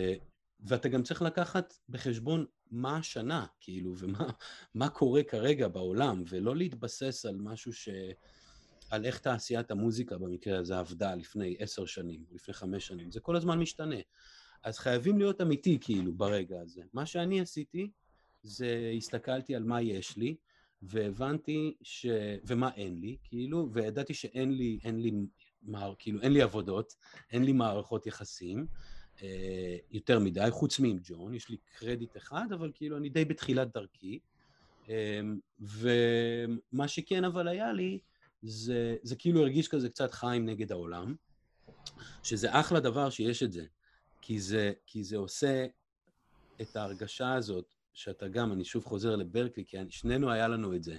ואתה גם צריך לקחת בחשבון מה השנה, כאילו, ומה קורה כרגע בעולם, ולא להתבסס על משהו ש... על איך תעשיית המוזיקה במקרה הזה עבדה לפני עשר שנים, לפני חמש שנים, זה כל הזמן משתנה. אז חייבים להיות אמיתי, כאילו, ברגע הזה. מה שאני עשיתי, זה הסתכלתי על מה יש לי, והבנתי ש... ומה אין לי, כאילו, וידעתי שאין לי, אין לי, מער... כאילו, אין לי עבודות, אין לי מערכות יחסים, יותר מדי, חוץ מעם ג'ון, יש לי קרדיט אחד, אבל כאילו אני די בתחילת דרכי. אה, ומה שכן אבל היה לי, זה, זה כאילו הרגיש כזה קצת חיים נגד העולם, שזה אחלה דבר שיש את זה, כי זה, כי זה עושה את ההרגשה הזאת, שאתה גם, אני שוב חוזר לברקלי, כי שנינו היה לנו את זה.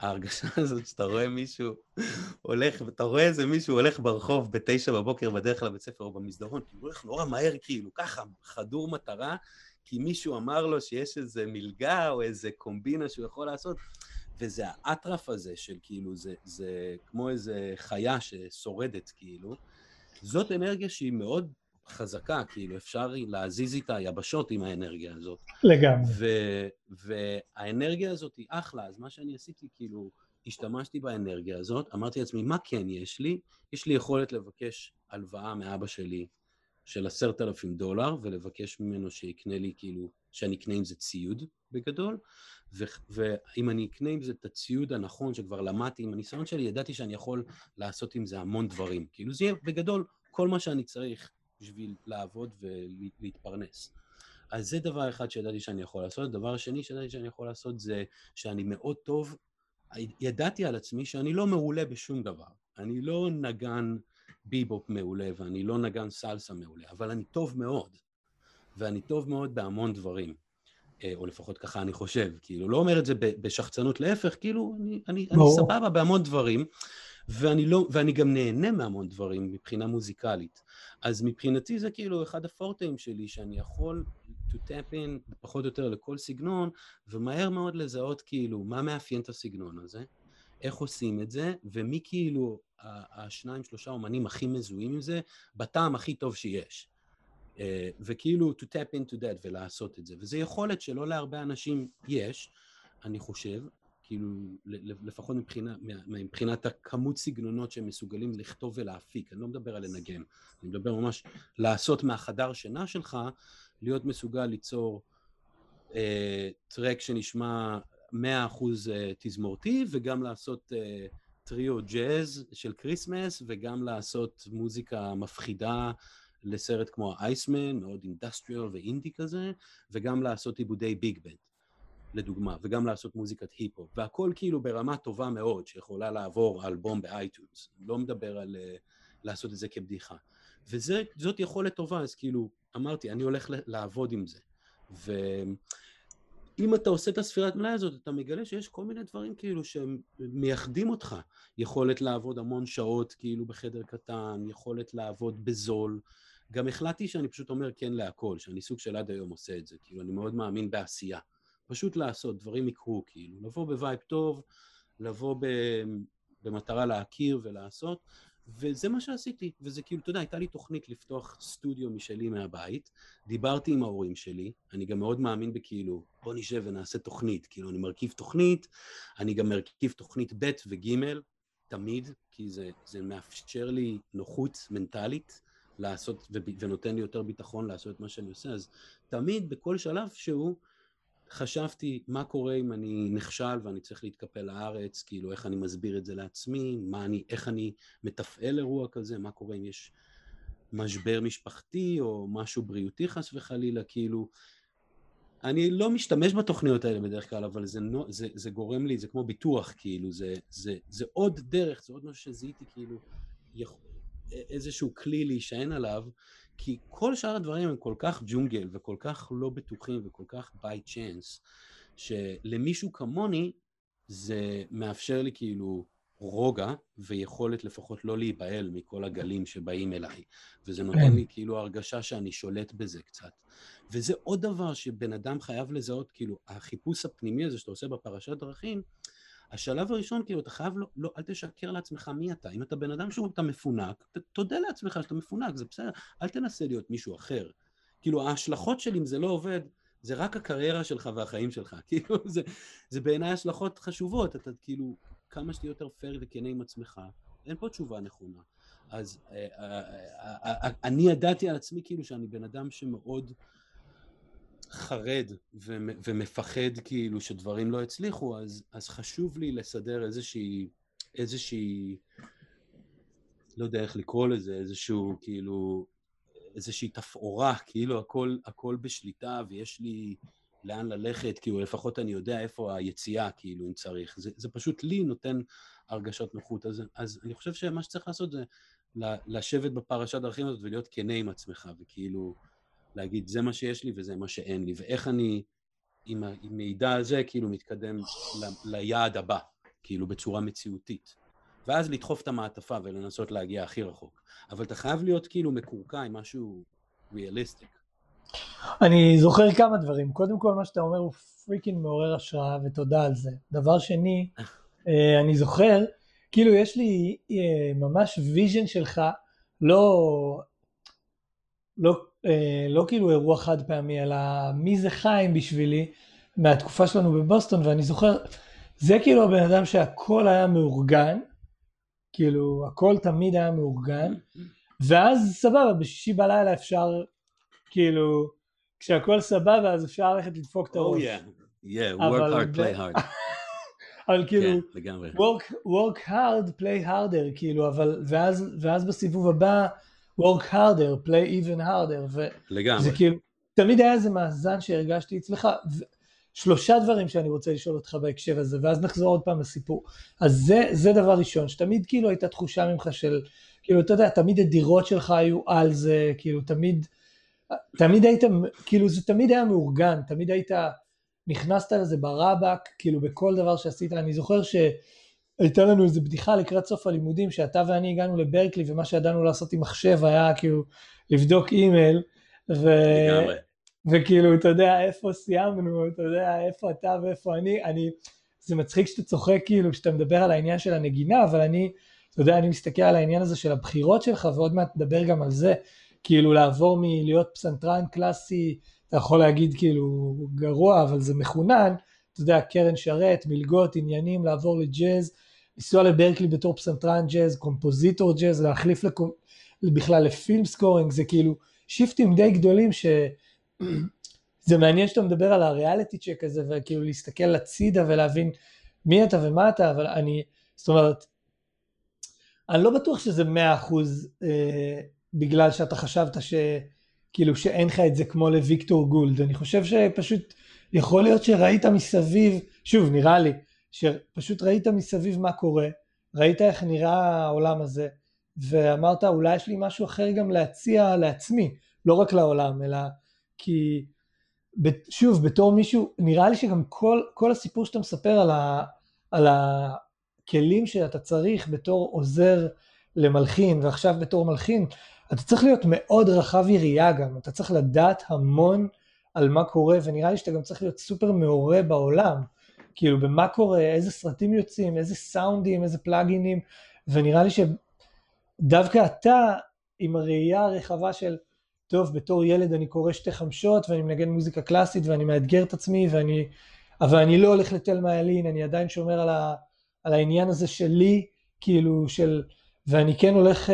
ההרגשה [LAUGHS] הזאת שאתה רואה מישהו הולך, ואתה רואה איזה מישהו הולך ברחוב בתשע בבוקר בדרך לבית ספר או במסדרון, הוא הולך נורא מהר, כאילו, ככה, חדור מטרה, כי מישהו אמר לו שיש איזה מלגה או איזה קומבינה שהוא יכול לעשות, וזה האטרף הזה של כאילו, זה, זה כמו איזה חיה ששורדת, כאילו. זאת אנרגיה שהיא מאוד חזקה, כאילו אפשר להזיז איתה יבשות עם האנרגיה הזאת. לגמרי. ו- והאנרגיה הזאת היא אחלה, אז מה שאני עשיתי, כאילו, השתמשתי באנרגיה הזאת, אמרתי לעצמי, מה כן יש לי? יש לי יכולת לבקש הלוואה מאבא שלי של עשרת אלפים דולר, ולבקש ממנו שיקנה לי, כאילו, שאני אקנה עם זה ציוד בגדול, ו- ואם אני אקנה עם זה את הציוד הנכון שכבר למדתי עם הניסיון שלי, ידעתי שאני יכול לעשות עם זה המון דברים. כאילו זה יהיה בגדול כל מה שאני צריך בשביל לעבוד ולהתפרנס. אז זה דבר אחד שידעתי שאני יכול לעשות. דבר שני שידעתי שאני יכול לעשות זה שאני מאוד טוב, ידעתי על עצמי שאני לא מעולה בשום דבר. אני לא נגן ביבופ מעולה ואני לא נגן סלסה מעולה, אבל אני טוב מאוד. ואני טוב מאוד בהמון דברים. אה, או לפחות ככה אני חושב, כאילו, לא אומר את זה בשחצנות, להפך, כאילו, אני, אני, אני סבבה בהמון דברים, ואני, לא, ואני גם נהנה מהמון דברים מבחינה מוזיקלית. אז מבחינתי זה כאילו אחד הפורטאים שלי, שאני יכול to tap in פחות או יותר לכל סגנון, ומהר מאוד לזהות כאילו מה מאפיין את הסגנון הזה, איך עושים את זה, ומי כאילו השניים שלושה אומנים הכי מזוהים עם זה, בטעם הכי טוב שיש. אה, וכאילו to tap into that ולעשות את זה. וזו יכולת שלא להרבה אנשים יש, אני חושב, כאילו לפחות מבחינה, מבחינת הכמות סגנונות שהם מסוגלים לכתוב ולהפיק, אני לא מדבר על לנגן, אני מדבר ממש לעשות מהחדר שינה שלך, להיות מסוגל ליצור אה, track שנשמע מאה אחוז אה, תזמורתי וגם לעשות אה, טריו ג'אז של Christmas וגם לעשות מוזיקה מפחידה לסרט כמו Iceman, מאוד industrial ואינדי כזה, וגם לעשות עיבודי big band. לדוגמה, וגם לעשות מוזיקת היפ-הופ, והכל כאילו ברמה טובה מאוד, שיכולה לעבור ב iTunes. לא מדבר על uh, לעשות את זה כבדיחה. וזאת יכולת טובה, אז כאילו, אמרתי, אני הולך לעבוד עם זה. ואם אתה עושה את הספירת מלאי הזאת, אתה מגלה שיש כל מיני דברים כאילו שמייחדים אותך. יכולת לעבוד המון שעות כאילו בחדר קטן, יכולת לעבוד בזול. גם החלטתי שאני פשוט אומר כן להכל, שאני סוג של עד היום עושה את זה. כאילו, אני מאוד מאמין בעשייה. פשוט לעשות, דברים יקרו, כאילו, לבוא ב vibe טוב, לבוא ב, במטרה להכיר ולעשות, וזה מה שעשיתי, וזה כאילו, אתה יודע, הייתה לי תוכנית לפתוח סטודיו משלי מהבית, דיברתי עם ההורים שלי, אני גם מאוד מאמין בכאילו, בוא נשב ונעשה תוכנית, כאילו, אני מרכיב תוכנית, אני גם מרכיב תוכנית ב' וג', תמיד, כי זה, זה מאפשר לי נוחות מנטלית לעשות, ונותן לי יותר ביטחון לעשות את מה שאני עושה, אז תמיד, בכל שלב שהוא, חשבתי מה קורה אם אני נכשל ואני צריך להתקפל לארץ, כאילו איך אני מסביר את זה לעצמי, מה אני, איך אני מתפעל אירוע כזה, מה קורה אם יש משבר משפחתי או משהו בריאותי חס וחלילה, כאילו אני לא משתמש בתוכניות האלה בדרך כלל, אבל זה, זה, זה גורם לי, זה כמו ביטוח, כאילו, זה, זה, זה עוד דרך, זה עוד משהו שזיהיתי, כאילו, איזשהו כלי להישען עליו, כי כל שאר הדברים הם כל כך ג'ונגל וכל כך לא בטוחים וכל כך by chance, שלמישהו כמוני זה מאפשר לי כאילו רוגע ויכולת לפחות לא להיבהל מכל הגלים שבאים אליי. וזה נותן כן. לי כאילו הרגשה שאני שולט בזה קצת. וזה עוד דבר שבן אדם חייב לזהות, כאילו, החיפוש הפנימי הזה שאתה עושה בפרשת דרכים, השלב הראשון, כאילו, אתה חייב, לא, לא, אל תשקר לעצמך מי אתה. אם אתה בן אדם שהוא, אתה מפונק, ת, תודה לעצמך שאתה מפונק, זה בסדר, אל תנסה להיות מישהו אחר. כאילו, ההשלכות של אם זה לא עובד, זה רק הקריירה שלך והחיים שלך. [LAUGHS] כאילו, זה, זה בעיניי השלכות חשובות, אתה כאילו, כמה שתהיה יותר פייר וכנה עם עצמך, אין פה תשובה נכונה. אז אה, אה, אה, אני ידעתי על עצמי כאילו שאני בן אדם שמאוד חרד ומפחד כאילו שדברים לא יצליחו, אז, אז חשוב לי לסדר איזושהי, איזושהי, לא יודע איך לקרוא לזה, איזשהו כאילו, איזושהי תפאורה, כאילו הכל, הכל בשליטה ויש לי לאן ללכת, כאילו לפחות אני יודע איפה היציאה, כאילו אם צריך. זה, זה פשוט לי נותן הרגשת נוחות. אז, אז אני חושב שמה שצריך לעשות זה לשבת בפרשת דרכים הזאת ולהיות כנה עם עצמך, וכאילו... להגיד זה מה שיש לי וזה מה שאין לי, ואיך אני עם המידע הזה כאילו מתקדם ל, ליעד הבא, כאילו בצורה מציאותית. ואז לדחוף את המעטפה ולנסות להגיע הכי רחוק. אבל אתה חייב להיות כאילו מקורקע עם משהו realistic. אני זוכר כמה דברים. קודם כל, מה שאתה אומר הוא freaking מעורר השראה, ותודה על זה. דבר שני, [LAUGHS] אה, אני זוכר, כאילו יש לי אה, ממש vision שלך, לא, לא, אה, לא כאילו אירוע חד פעמי, אלא מי זה חיים בשבילי מהתקופה שלנו בבוסטון, ואני זוכר, זה כאילו הבן אדם שהכל היה מאורגן, כאילו הכל תמיד היה מאורגן, ואז סבבה, בשישי בלילה אפשר, כאילו, כשהכל סבבה אז אפשר ללכת לדפוק את הראש. Oh yeah, yeah, work hard, play hard. [LAUGHS] אבל כאילו, כן, לגמרי. work, work hard, play harder, כאילו, אבל, ואז, ואז בסיבוב הבא, work harder, play even harder, ו... לגמרי. זה כאילו, תמיד היה איזה מאזן שהרגשתי אצלך, ו... שלושה דברים שאני רוצה לשאול אותך בהקשר הזה, ואז נחזור עוד פעם לסיפור. אז זה, זה דבר ראשון, שתמיד כאילו הייתה תחושה ממך של, כאילו, אתה יודע, תמיד הדירות שלך היו על זה, כאילו, תמיד, תמיד היית, כאילו, זה תמיד היה מאורגן, תמיד היית, נכנסת לזה ברבק, כאילו, בכל דבר שעשית. אני זוכר שהייתה לנו איזו בדיחה לקראת סוף הלימודים, שאתה ואני הגענו לברקלי, ומה שידענו לעשות עם מחשב היה כאילו לבדוק אימייל, ו... לגמרי. וכאילו, אתה יודע, איפה סיימנו, אתה יודע, איפה אתה ואיפה אני, אני, זה מצחיק שאתה צוחק כאילו, כשאתה מדבר על העניין של הנגינה, אבל אני, אתה יודע, אני מסתכל על העניין הזה של הבחירות שלך, ועוד מעט נדבר גם על זה, כאילו לעבור מלהיות פסנתרן קלאסי, אתה יכול להגיד כאילו גרוע, אבל זה מחונן, אתה יודע, קרן שרת, מלגות, עניינים, לעבור לג'אז, לנסוע לברקלי בתור פסנתרן ג'אז, קומפוזיטור ג'אז, להחליף לקומ... בכלל ל film scoring, זה כאילו שיפטים די גדולים ש... [CLEARS THROAT] זה מעניין שאתה מדבר על ה reality check הזה, וכאילו להסתכל הצידה ולהבין מי אתה ומה אתה, אבל אני, זאת אומרת, אני לא בטוח שזה מאה אחוז אה, בגלל שאתה חשבת שכאילו שאין לך את זה כמו לוויקטור גולד, אני חושב שפשוט יכול להיות שראית מסביב, שוב נראה לי, שפשוט ראית מסביב מה קורה, ראית איך נראה העולם הזה, ואמרת אולי יש לי משהו אחר גם להציע לעצמי, לא רק לעולם, אלא כי שוב, בתור מישהו, נראה לי שגם כל, כל הסיפור שאתה מספר על, ה, על הכלים שאתה צריך בתור עוזר למלחין, ועכשיו בתור מלחין, אתה צריך להיות מאוד רחב יריעה גם, אתה צריך לדעת המון על מה קורה, ונראה לי שאתה גם צריך להיות סופר מעורה בעולם, כאילו במה קורה, איזה סרטים יוצאים, איזה סאונדים, איזה פלאגינים, ונראה לי שדווקא אתה, עם הראייה הרחבה של טוב, בתור ילד אני קורא שתי חמשות ואני מנגן מוזיקה קלאסית ואני מאתגר את עצמי ואני, אבל אני לא הולך לתלמה ילין, אני עדיין שומר על, ה, על העניין הזה שלי, כאילו של, ואני כן הולך uh,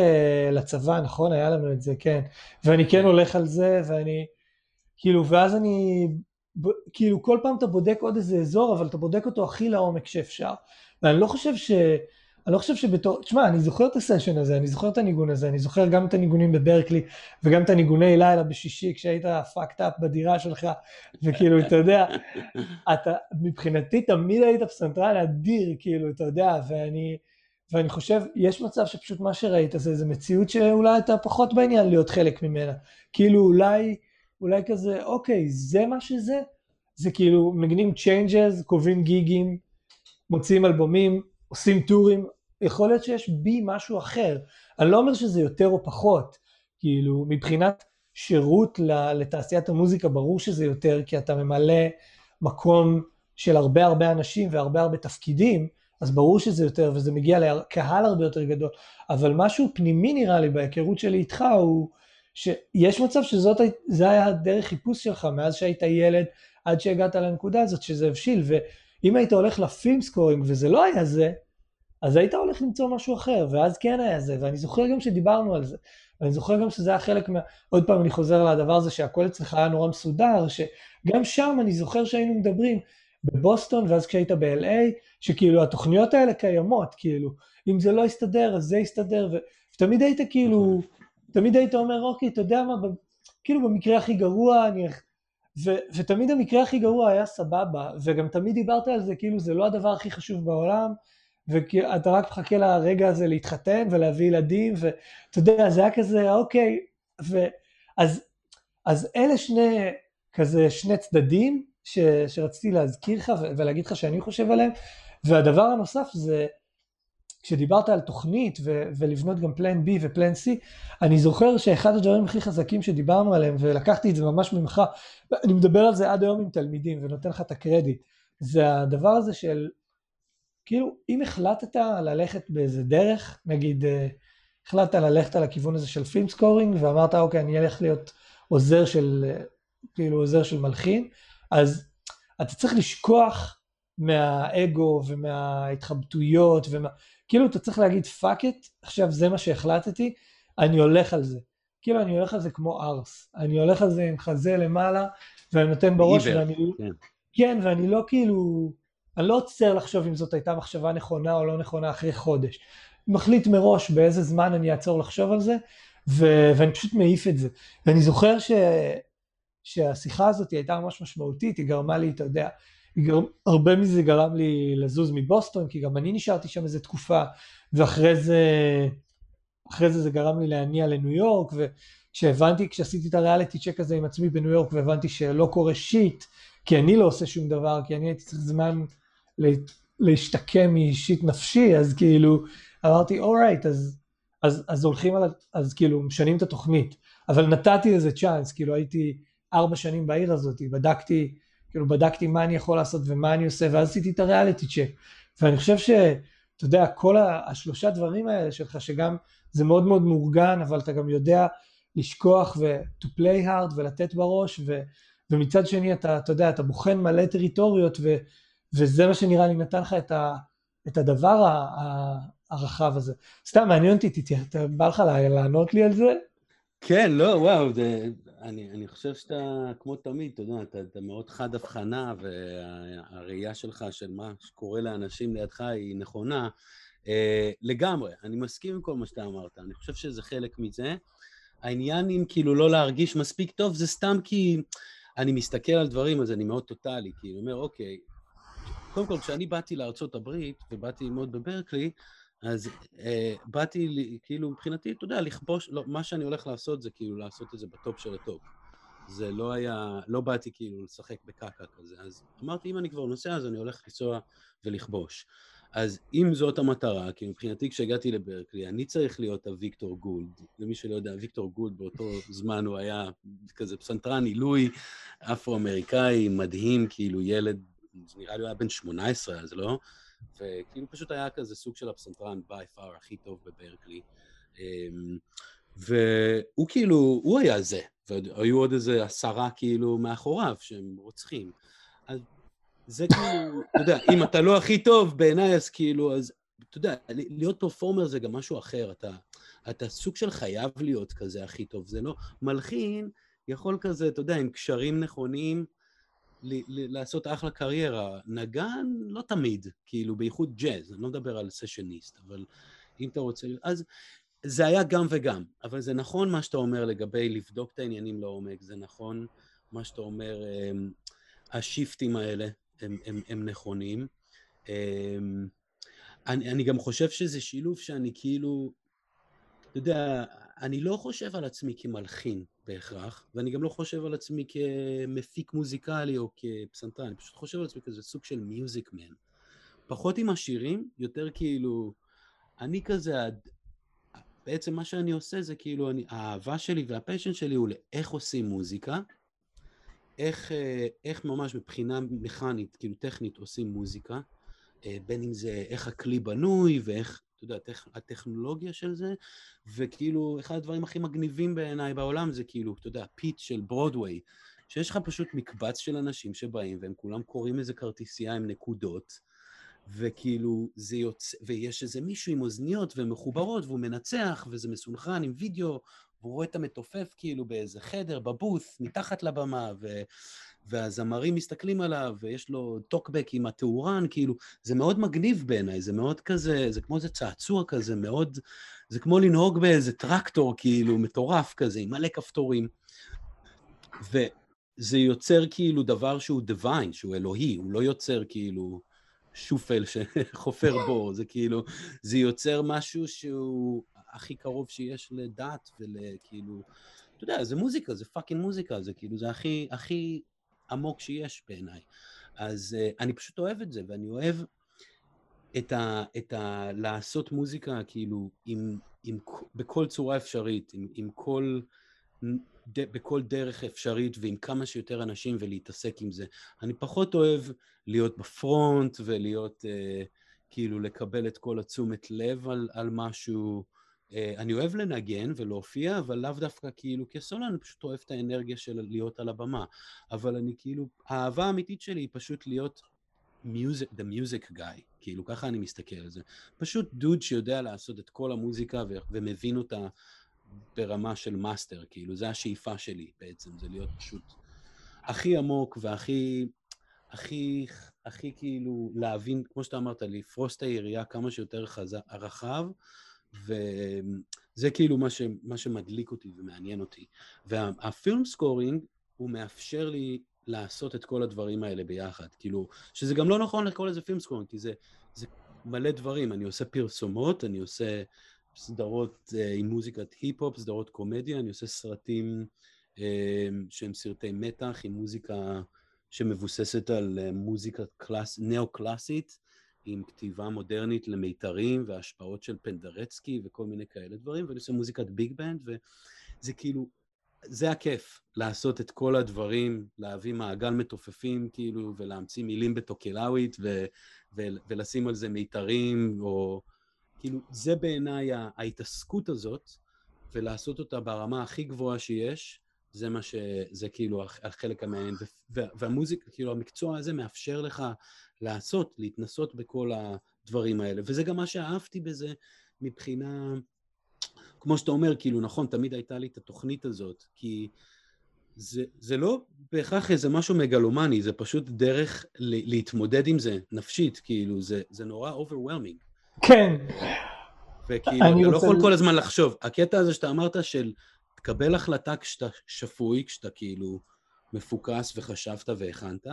לצבא, נכון? היה לנו את זה, כן. ואני כן. הולך על זה ואני, כאילו, ואז אני, כאילו כל פעם אתה בודק עוד איזה אזור, אבל אתה בודק אותו הכי לעומק שאפשר. ואני לא חושב ש... אני לא חושב שבתור, תשמע, אני זוכר את הסשן הזה, אני זוכר את הניגון הזה, אני זוכר גם את הניגונים בברקלי, וגם את הניגוני לילה בשישי כשהיית fucked up בדירה שלך, וכאילו, אתה יודע, אתה, מבחינתי תמיד היית פסנתרן אדיר, כאילו, אתה יודע, ואני, ואני חושב, יש מצב שפשוט מה שראית זה איזה מציאות שאולי אתה פחות בעניין להיות חלק ממנה. כאילו, אולי, אולי כזה, אוקיי, זה מה שזה? זה כאילו, מגנים צ'יינג'ז, קובעים גיגים, מוציאים אלבומים, עושים טורים, יכול להיות שיש בי משהו אחר. אני לא אומר שזה יותר או פחות, כאילו מבחינת שירות לתעשיית המוזיקה ברור שזה יותר, כי אתה ממלא מקום של הרבה הרבה אנשים והרבה הרבה תפקידים, אז ברור שזה יותר וזה מגיע לקהל הרבה יותר גדול, אבל משהו פנימי נראה לי בהיכרות שלי איתך הוא שיש מצב שזאת זה היה הדרך חיפוש שלך מאז שהיית ילד עד שהגעת לנקודה הזאת שזה הבשיל, ואם היית הולך לפילם סקורינג וזה לא היה זה, אז היית הולך למצוא משהו אחר, ואז כן היה זה, ואני זוכר גם שדיברנו על זה, ואני זוכר גם שזה היה חלק מה... עוד פעם אני חוזר לדבר הזה שהכל אצלך היה נורא מסודר, שגם שם אני זוכר שהיינו מדברים בבוסטון, ואז כשהיית ב-LA, שכאילו התוכניות האלה קיימות, כאילו, אם זה לא יסתדר, אז זה יסתדר, ו... ותמיד היית כאילו, תמיד היית אומר, אוקיי, אתה יודע מה, ב... כאילו במקרה הכי גרוע, אני... ו... ותמיד המקרה הכי גרוע היה סבבה, וגם תמיד דיברת על זה, כאילו זה לא הדבר הכי חשוב בעולם, ואתה רק מחכה לרגע הזה להתחתן ולהביא ילדים, ואתה יודע, זה היה כזה, אוקיי, ואז אז אלה שני, כזה שני צדדים ש, שרציתי להזכיר לך ולהגיד לך שאני חושב עליהם, והדבר הנוסף זה, כשדיברת על תוכנית ו- ולבנות גם פלן B ופלן C, אני זוכר שאחד הדברים הכי חזקים שדיברנו עליהם, ולקחתי את זה ממש ממך, אני מדבר על זה עד היום עם תלמידים ונותן לך את הקרדיט, זה הדבר הזה של, כאילו, אם החלטת ללכת באיזה דרך, נגיד, אה, החלטת ללכת על הכיוון הזה של film scoring, ואמרת, אוקיי, אני אלך להיות עוזר של, אה, כאילו, עוזר של מלחין, אז אתה צריך לשכוח מהאגו ומההתחבטויות, ומה... כאילו אתה צריך להגיד fuck it, עכשיו זה מה שהחלטתי, אני הולך על זה. כאילו אני הולך על זה כמו ערס, אני הולך על זה עם חזה למעלה, ואני נותן בראש, ואני... כן. כן, ואני לא כאילו, אני לא עוצר לחשוב אם זאת הייתה מחשבה נכונה או לא נכונה אחרי חודש. מחליט מראש באיזה זמן אני אעצור לחשוב על זה, ו- ואני פשוט מעיף את זה. ואני זוכר ש- שהשיחה הזאת הייתה ממש משמעותית, היא גרמה לי, אתה יודע. הרבה מזה גרם לי לזוז מבוסטון, כי גם אני נשארתי שם איזה תקופה, ואחרי זה, אחרי זה זה גרם לי להניע לניו יורק, וכשהבנתי, כשעשיתי את הריאליטי צ'ק הזה עם עצמי בניו יורק, והבנתי שלא קורה שיט, כי אני לא עושה שום דבר, כי אני הייתי צריך זמן להשתקם משיט נפשי, אז כאילו, אמרתי, אורייט, אז, אז, אז הולכים על, אז כאילו, משנים את התוכנית. אבל נתתי לזה צ'אנס, כאילו הייתי ארבע שנים בעיר הזאת, בדקתי, כאילו בדקתי מה אני יכול לעשות ומה אני עושה, ואז עשיתי את הריאליטי צ'ק. ואני חושב שאתה יודע, כל השלושה דברים האלה שלך, שגם זה מאוד מאוד מאורגן, אבל אתה גם יודע לשכוח ו- to play hard ולתת בראש, ו- ומצד שני אתה, אתה יודע, אתה בוחן מלא טריטוריות, ו- וזה מה שנראה לי נתן לך את, ה- את הדבר ה- ה- הרחב הזה. סתם מעניין אותי, בא לך לענות לי על זה? כן, לא, וואו, זה, אני, אני חושב שאתה, כמו תמיד, אתה יודע, אתה, אתה מאוד חד הבחנה, והראייה שלך של מה שקורה לאנשים לידך היא נכונה. אה, לגמרי, אני מסכים עם כל מה שאתה אמרת, אני חושב שזה חלק מזה. העניין עם כאילו לא להרגיש מספיק טוב, זה סתם כי אני מסתכל על דברים, אז אני מאוד טוטאלי, כי אני אומר, אוקיי, קודם כל, כשאני באתי הברית, ובאתי ללמוד בברקלי, אז אה, באתי, כאילו, מבחינתי, אתה יודע, לכבוש, לא, מה שאני הולך לעשות זה כאילו לעשות את זה בטופ של הטופ. זה לא היה, לא באתי כאילו לשחק בקקה כזה, אז אמרתי, אם אני כבר נוסע, אז אני הולך לנסוע ולכבוש. אז אם זאת המטרה, כי מבחינתי כשהגעתי לברקלי, אני צריך להיות הוויקטור גולד. למי שלא יודע, ויקטור גולד באותו זמן הוא היה כזה פסנתרן עילוי, אפרו-אמריקאי, מדהים, כאילו ילד, נראה לי הוא היה בן 18 אז, לא? וכאילו פשוט היה כזה סוג של הפסנתרן by far הכי טוב בברקלי. אמ, והוא כאילו, הוא היה זה, והיו עוד איזה עשרה כאילו מאחוריו שהם רוצחים. אז זה כאילו, אתה יודע, אם אתה לא הכי טוב בעיניי, אז כאילו, אז אתה יודע, להיות פרפורמר זה גם משהו אחר, אתה, אתה סוג של חייב להיות כזה הכי טוב, זה לא, מלחין יכול כזה, אתה יודע, עם קשרים נכונים, לעשות אחלה קריירה. נגן, לא תמיד, כאילו, בייחוד ג'אז, אני לא מדבר על סשניסט, אבל אם אתה רוצה... אז זה היה גם וגם, אבל זה נכון מה שאתה אומר לגבי לבדוק את העניינים לעומק, זה נכון מה שאתה אומר, הם, השיפטים האלה הם, הם, הם נכונים. הם, אני, אני גם חושב שזה שילוב שאני כאילו, אתה יודע, אני לא חושב על עצמי כמלחין בהכרח, ואני גם לא חושב על עצמי כמפיק מוזיקלי או כפסנתרן, אני פשוט חושב על עצמי כזה סוג של מיוזיק מן. פחות עם השירים, יותר כאילו, אני כזה, בעצם מה שאני עושה זה כאילו, אני, האהבה שלי והפשן שלי הוא לאיך עושים מוזיקה, איך, אה, איך ממש מבחינה מכנית, כאילו טכנית עושים מוזיקה, אה, בין אם זה איך הכלי בנוי ואיך אתה יודע, הטכ... הטכנולוגיה של זה, וכאילו, אחד הדברים הכי מגניבים בעיניי בעולם זה כאילו, אתה יודע, pit של ברודוויי, שיש לך פשוט מקבץ של אנשים שבאים והם כולם קוראים איזה כרטיסייה עם נקודות, וכאילו זה יוצא, ויש איזה מישהו עם אוזניות והן מחוברות והוא מנצח וזה מסונכרן עם וידאו, והוא רואה את המתופף כאילו באיזה חדר, ב booth, מתחת לבמה, ו... והזמרים מסתכלים עליו, ויש לו טוקבק עם התאורן, כאילו, זה מאוד מגניב בעיניי, זה מאוד כזה, זה כמו איזה צעצוע כזה, מאוד, זה כמו לנהוג באיזה טרקטור, כאילו, מטורף כזה, עם מלא כפתורים. וזה יוצר כאילו דבר שהוא דיוויין, שהוא אלוהי, הוא לא יוצר כאילו שופל שחופר בור, זה כאילו, זה יוצר משהו שהוא הכי קרוב שיש לדת ולכאילו, אתה יודע, זה מוזיקה, זה fucking מוזיקה, זה כאילו, זה הכי, הכי עמוק שיש בעיניי. אז אה, אני פשוט אוהב את זה, ואני אוהב את ה... את ה... לעשות מוזיקה כאילו עם... עם... בכל צורה אפשרית, עם, עם כל... ד... בכל דרך אפשרית ועם כמה שיותר אנשים ולהתעסק עם זה. אני פחות אוהב להיות ב front ולהיות, אה, כאילו, לקבל את כל התשומת לב על, על משהו. אה, אני אוהב לנגן ולהופיע, אבל לאו דווקא כאילו כסולן, אני פשוט אוהב את האנרגיה של להיות על הבמה. אבל אני כאילו, האהבה האמיתית שלי היא פשוט להיות music, the music guy, כאילו ככה אני מסתכל על זה. פשוט דוד שיודע לעשות את כל המוזיקה ו- ומבין אותה ברמה של מאסטר, כאילו, זה השאיפה שלי בעצם, זה להיות פשוט הכי עמוק והכי, הכי, הכי כאילו להבין, כמו שאתה אמרת, לפרוס את היריעה כמה שיותר חזק, רחב, וזה כאילו מה, ש, מה שמדליק אותי ומעניין אותי. וה film scoring, הוא מאפשר לי לעשות את כל הדברים האלה ביחד. כאילו, שזה גם לא נכון לקרוא לזה film scoring, כי זה, זה מלא דברים. אני עושה פרסומות, אני עושה סדרות אה, עם מוזיקת היפ-הופ, סדרות קומדיה, אני עושה סרטים אה, שהם סרטי מתח עם מוזיקה שמבוססת על אה, מוזיקה קלאס, נאו-קלאסית, עם כתיבה מודרנית למיתרים והשפעות של פנדרצקי וכל מיני כאלה דברים, ואני עושה מוזיקת ביג בנד, וזה כאילו, זה הכיף, לעשות את כל הדברים, להביא מעגל מתופפים כאילו, ולהמציא מילים בטוקלאווית, ו- ו- ולשים על זה מיתרים, או... כאילו, זה בעיניי ההתעסקות הזאת, ולעשות אותה ברמה הכי גבוהה שיש, זה מה ש... זה כאילו החלק המעניין. והמוזיקה, כאילו, המקצוע הזה מאפשר לך לעשות, להתנסות בכל הדברים האלה. וזה גם מה שאהבתי בזה מבחינה... כמו שאתה אומר, כאילו, נכון, תמיד הייתה לי את התוכנית הזאת, כי זה, זה לא בהכרח איזה משהו מגלומני, זה פשוט דרך להתמודד עם זה נפשית, כאילו, זה, זה נורא overwhelming. כן. וכאילו, אתה לא יכול כל הזמן לחשוב. הקטע הזה שאתה אמרת של תקבל החלטה כשאתה שפוי, כשאתה כאילו מפוקס וחשבת והכנת,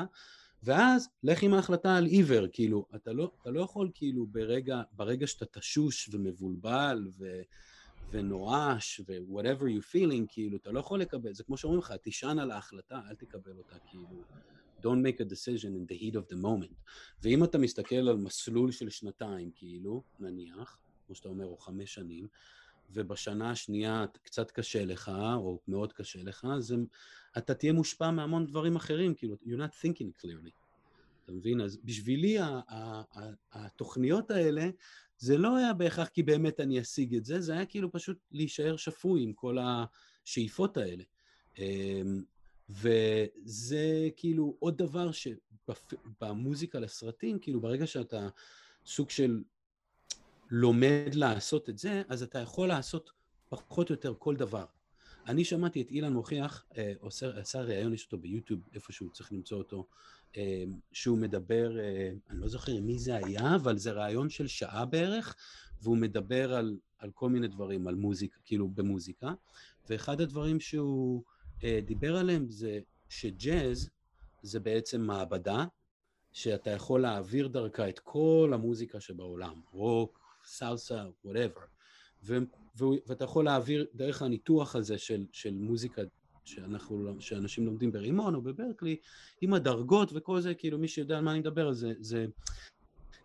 ואז לך עם ההחלטה על עיוור, כאילו, אתה לא, אתה לא יכול כאילו ברגע, ברגע שאתה תשוש ומבולבל ו, ונואש ו-whatever you feeling, כאילו, אתה לא יכול לקבל, זה כמו שאומרים לך, תישן על ההחלטה, אל תקבל אותה, כאילו. Don't make a decision in the heat of the moment. ואם אתה מסתכל על מסלול של שנתיים, כאילו, נניח, כמו שאתה אומר, או חמש שנים, ובשנה השנייה קצת קשה לך, או מאוד קשה לך, אז אתה תהיה מושפע מהמון דברים אחרים, כאילו, you're not thinking clearly. אתה מבין? אז בשבילי התוכניות האלה, זה לא היה בהכרח כי באמת אני אשיג את זה, זה היה כאילו פשוט להישאר שפוי עם כל השאיפות האלה. אמ, וזה כאילו עוד דבר שבמוזיקה לסרטים, כאילו ברגע שאתה סוג של לומד לעשות את זה, אז אתה יכול לעשות פחות או יותר כל דבר. אני שמעתי את אילן מוכיח, אה, עושה, עשה ראיון, יש אותו ביוטיוב, איפשהו צריך למצוא אותו, אה, שהוא מדבר, אה, אני לא זוכר מי זה היה, אבל זה ראיון של שעה בערך, והוא מדבר על, על כל מיני דברים, על מוזיקה, כאילו במוזיקה, ואחד הדברים שהוא אה, דיבר עליהם זה שג'אז זה בעצם מעבדה שאתה יכול להעביר דרכה את כל המוזיקה שבעולם, רוק, סלסה, whatever, ואתה יכול להעביר דרך הניתוח הזה של, של מוזיקה שאנחנו, שאנשים לומדים ברימון או בברקלי, עם הדרגות וכל זה, כאילו מי שיודע על מה אני מדבר, זה, זה,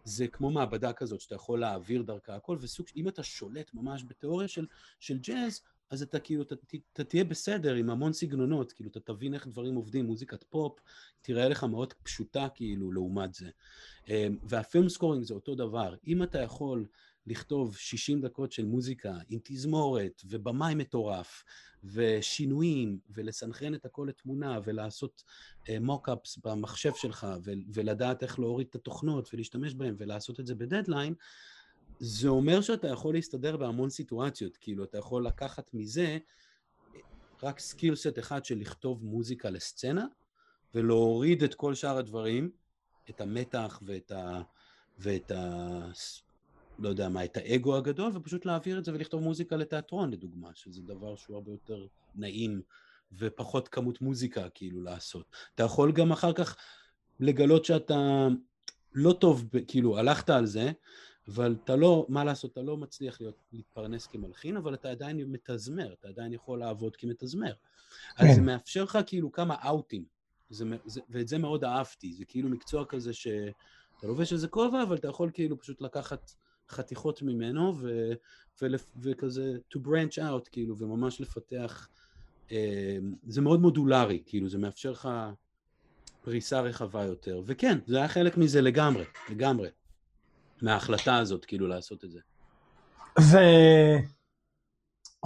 זה כמו מעבדה כזאת שאתה יכול להעביר דרכה הכל, וסוג, אם אתה שולט ממש בתיאוריה של, של ג'אז, אז אתה כאילו, אתה, אתה תהיה בסדר עם המון סגנונות, כאילו אתה תבין איך דברים עובדים, מוזיקת פופ תראה לך מאוד פשוטה כאילו לעומת זה. אמ, וה film scoring זה אותו דבר, אם אתה יכול לכתוב 60 דקות של מוזיקה עם תזמורת ובמאי מטורף ושינויים ולסנכרן את הכל לתמונה ולעשות mockups אה, במחשב שלך ולדעת איך להוריד את התוכנות ולהשתמש בהם ולעשות את זה בדדליין, זה אומר שאתה יכול להסתדר בהמון סיטואציות, כאילו אתה יכול לקחת מזה רק skill set אחד של לכתוב מוזיקה לסצנה ולהוריד את כל שאר הדברים, את המתח ואת ה... ואת ה... לא יודע מה, את האגו הגדול, ופשוט להעביר את זה ולכתוב מוזיקה לתיאטרון, לדוגמה, שזה דבר שהוא הרבה יותר נעים ופחות כמות מוזיקה, כאילו, לעשות. אתה יכול גם אחר כך לגלות שאתה לא טוב, כאילו, הלכת על זה, אבל אתה לא, מה לעשות, אתה לא מצליח להיות, להתפרנס כמלחין, אבל אתה עדיין מתזמר, אתה עדיין יכול לעבוד כמתזמר. אז זה כן. מאפשר לך כאילו כמה אאוטים, זה, זה, ואת זה מאוד אהבתי, זה כאילו מקצוע כזה ש... אתה לובש איזה כובע, אבל אתה יכול כאילו פשוט לקחת חתיכות ממנו, ו, ו, וכזה to branch out, כאילו, וממש לפתח, אה, זה מאוד מודולרי, כאילו, זה מאפשר לך פריסה רחבה יותר. וכן, זה היה חלק מזה לגמרי, לגמרי, מההחלטה הזאת, כאילו, לעשות את זה. ועוד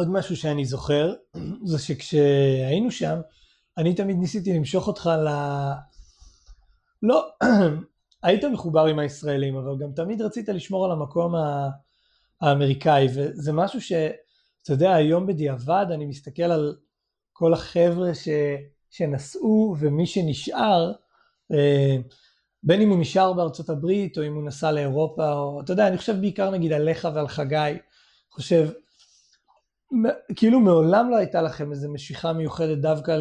משהו שאני זוכר, [CLEARS THROAT] זה שכשהיינו שם, אני תמיד ניסיתי למשוך אותך ל... לא, [CLEARS THROAT] היית מחובר עם הישראלים, אבל גם תמיד רצית לשמור על המקום האמריקאי, וזה משהו שאתה יודע, היום בדיעבד אני מסתכל על כל החבר'ה ש... שנסעו ומי שנשאר, אה, בין אם הוא נשאר בארצות הברית או אם הוא נסע לאירופה, או אתה יודע, אני חושב בעיקר נגיד עליך ועל חגי, חושב, כאילו מעולם לא הייתה לכם איזו משיכה מיוחדת דווקא.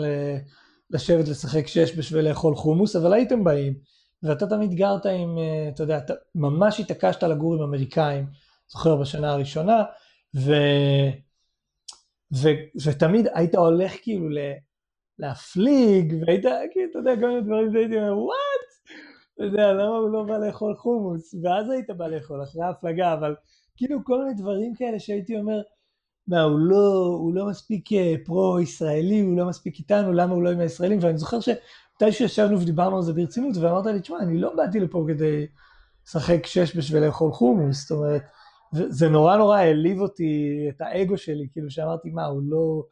לשבת לשחק שש בשביל לאכול חומוס, אבל הייתם באים, ואתה תמיד גרת עם, אה, אתה יודע, אתה ממש התעקשת לגור עם אמריקאים, זוכר בשנה הראשונה, ו... ו... ותמיד היית הולך כאילו ל... להפליג, והיית, כאילו, אתה יודע, כל מיני דברים שהייתי אומר, וואט? אתה יודע, למה הוא לא בא לאכול חומוס? ואז היית בא לאכול אחרי ההפלגה, אבל כאילו כל מיני דברים כאלה שהייתי אומר, מה, הוא לא, הוא לא מספיק אה, פרו-ישראלי, הוא לא מספיק איתנו, למה הוא לא עם הישראלים? ואני זוכר שמתי שישבנו ודיברנו על זה ברצינות, ואמרת לי, תשמע, אני לא באתי לפה כדי לשחק שש בשביל לאכול חומוס, זאת אומרת, זה נורא נורא העליב אותי, את האגו שלי, כאילו שאמרתי, מה, הוא לא...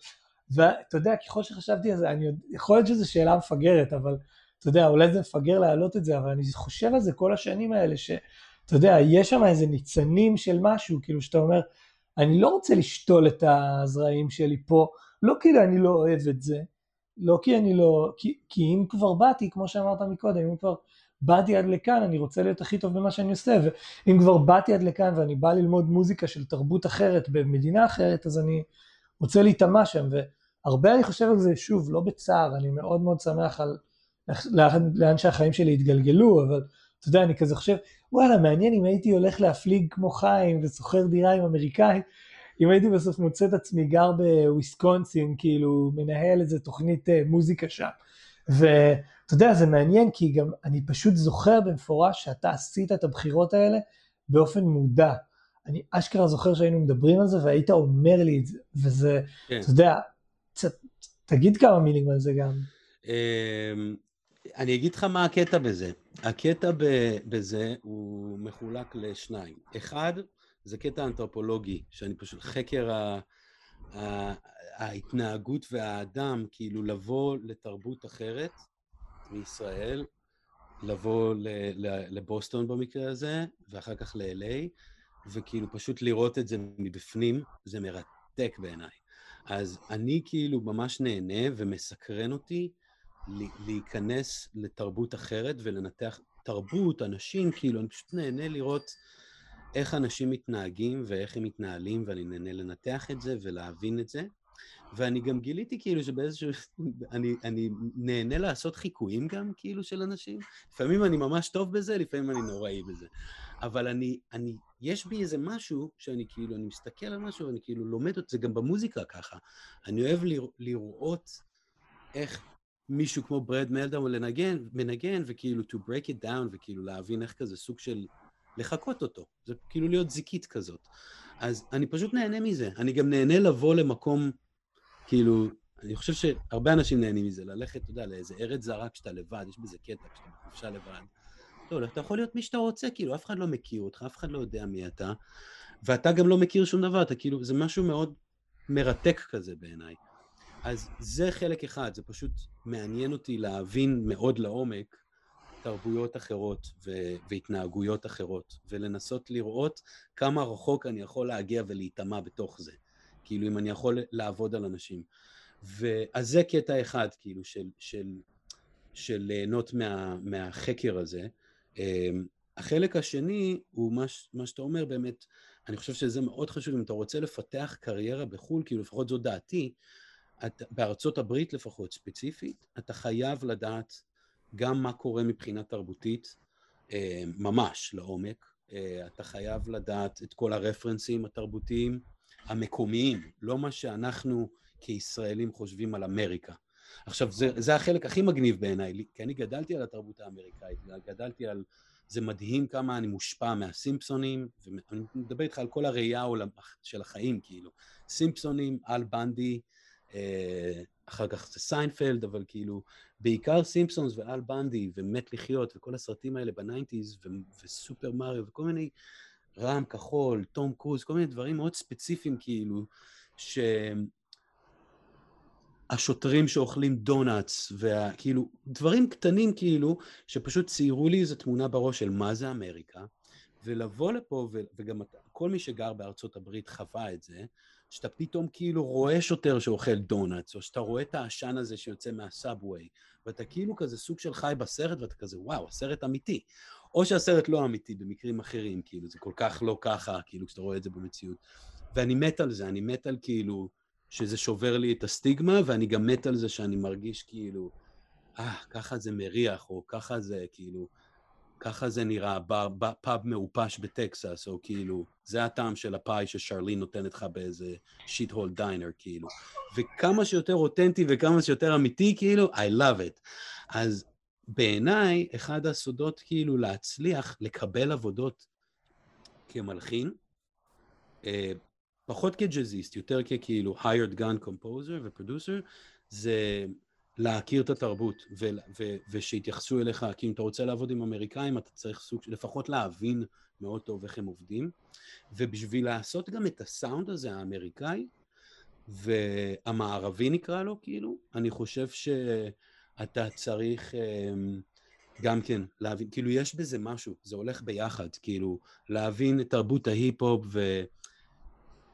ואתה יודע, ככל שחשבתי על זה, אני, יכול להיות שזו שאלה מפגרת, אבל אתה יודע, אולי זה מפגר להעלות את זה, אבל אני חושב על זה כל השנים האלה, שאתה יודע, יש שם איזה ניצנים של משהו, כאילו שאתה אומר, אני לא רוצה לשתול את הזרעים שלי פה, לא כי אני לא אוהב את זה, לא כי אני לא, כי, כי אם כבר באתי, כמו שאמרת מקודם, אם כבר באתי עד לכאן, אני רוצה להיות הכי טוב במה שאני עושה, ואם כבר באתי עד לכאן ואני בא ללמוד מוזיקה של תרבות אחרת במדינה אחרת, אז אני רוצה להיטמע שם, והרבה אני חושב על זה, שוב, לא בצער, אני מאוד מאוד שמח על לאן, לאן שהחיים שלי התגלגלו, אבל אתה יודע, אני כזה חושב, וואלה, מעניין אם הייתי הולך להפליג כמו חיים ושוכר דירה עם אמריקאי, אם הייתי בסוף מוצא את עצמי גר בוויסקונסין, כאילו מנהל איזה תוכנית אה, מוזיקה שם. ואתה יודע, זה מעניין כי גם אני פשוט זוכר במפורש שאתה עשית את הבחירות האלה באופן מודע. אני אשכרה זוכר שהיינו מדברים על זה והיית אומר לי את זה, וזה, כן. אתה יודע, ת, תגיד כמה מילים על זה גם. אמ, אני אגיד לך מה הקטע בזה. הקטע בזה הוא מחולק לשניים. אחד, זה קטע אנתרופולוגי, שאני פשוט חקר ה... ההתנהגות והאדם, כאילו לבוא לתרבות אחרת מישראל, לבוא. לבוסטון במקרה הזה, ואחר כך ל-LA, וכאילו פשוט לראות את זה מבפנים, זה מרתק בעיניי. אז אני כאילו ממש נהנה ומסקרן אותי להיכנס לתרבות אחרת ולנתח תרבות, אנשים, כאילו, אני פשוט נהנה לראות איך אנשים מתנהגים ואיך הם מתנהלים, ואני נהנה לנתח את זה ולהבין את זה. ואני גם גיליתי כאילו שבאיזשהו... [LAUGHS] אני, אני נהנה לעשות חיקויים גם, כאילו, של אנשים. לפעמים אני ממש טוב בזה, לפעמים אני נוראי בזה. אבל אני, אני, יש בי איזה משהו שאני כאילו, אני מסתכל על משהו ואני כאילו לומד את זה גם במוזיקה ככה. אני אוהב לראות איך מישהו כמו ברד מלדאון לנגן, מנגן, וכאילו to break it down, וכאילו להבין איך כזה סוג של לחקות אותו. זה כאילו להיות זיקית כזאת. אז אני פשוט נהנה מזה. אני גם נהנה לבוא למקום, כאילו, אני חושב שהרבה אנשים נהנים מזה, ללכת, אתה יודע, לאיזה ארץ זרה כשאתה לבד, יש בזה קטע, כשאתה בחופשה לבד. לא, אתה יכול להיות מי שאתה רוצה, כאילו, אף אחד לא מכיר אותך, אף אחד לא יודע מי אתה, ואתה גם לא מכיר שום דבר, אתה כאילו, זה משהו מאוד מרתק כזה בעיניי. אז זה חלק אחד, זה פשוט מעניין אותי להבין מאוד לעומק תרבויות אחרות ו- והתנהגויות אחרות, ולנסות לראות כמה רחוק אני יכול להגיע ולהיטמע בתוך זה. כאילו, אם אני יכול לעבוד על אנשים. ואז זה קטע אחד, כאילו, של, של, של ליהנות מה, מהחקר הזה. אמ, החלק השני הוא מה, מה שאתה אומר באמת, אני חושב שזה מאוד חשוב, אם אתה רוצה לפתח קריירה בחו"ל, כאילו לפחות זו דעתי, את, בארצות הברית לפחות ספציפית, אתה חייב לדעת גם מה קורה מבחינה תרבותית, אה, ממש לעומק. אה, אתה חייב לדעת את כל הרפרנסים התרבותיים המקומיים, לא מה שאנחנו כישראלים חושבים על אמריקה. עכשיו, זה, זה החלק הכי מגניב בעיניי, כי אני גדלתי על התרבות האמריקאית, גדלתי על זה מדהים כמה אני מושפע מהסימפסונים, ואני מדבר איתך על כל הראייה של החיים, כאילו. סימפסונים, אל בנדי, אה, אחר כך זה סיינפלד, אבל כאילו, בעיקר סימפסונס ואל בנדי ומת לחיות וכל הסרטים האלה ב nineties וסופר מריו וכל מיני רעם כחול, תום קרוז, כל מיני דברים מאוד ספציפיים כאילו, שהשוטרים שאוכלים donuts, וכאילו, דברים קטנים כאילו, שפשוט ציירו לי איזו תמונה בראש של מה זה אמריקה, ולבוא לפה, וגם כל מי שגר בארצות הברית חווה את זה, שאתה פתאום כאילו רואה שוטר שאוכל דונלדס, או שאתה רואה את העשן הזה שיוצא מהסאבווי, ואתה כאילו כזה סוג של חי בסרט, ואתה כזה, וואו, הסרט אמיתי. או שהסרט לא אמיתי במקרים אחרים, כאילו, זה כל כך לא ככה, כאילו, כשאתה רואה את זה במציאות. ואני מת על זה, אני מת על כאילו, שזה שובר לי את הסטיגמה, ואני גם מת על זה שאני מרגיש כאילו, אה, ככה זה מריח, או ככה זה, כאילו, ככה זה נראה, פאב מעופש בטקסס, או כאילו, זה הטעם של הפאי ששרלין נותנת לך באיזה שיט הול דיינר, כאילו. וכמה שיותר אותנטי וכמה שיותר אמיתי, כאילו, I love it. אז בעיניי, אחד הסודות כאילו להצליח לקבל עבודות כמלחין, אה, פחות כג'אזיסט, יותר ככאילו hired gun composer ופרודוסר, זה להכיר את התרבות ו- ו- ושיתייחסו אליך, כי אם אתה רוצה לעבוד עם אמריקאים, אתה צריך סוג, לפחות להבין מאוד טוב איך הם עובדים, ובשביל לעשות גם את הסאונד הזה האמריקאי, והמערבי נקרא לו, כאילו, אני חושב שאתה צריך אמ, גם כן להבין, כאילו יש בזה משהו, זה הולך ביחד, כאילו, להבין את תרבות ההיפ-הופ ו...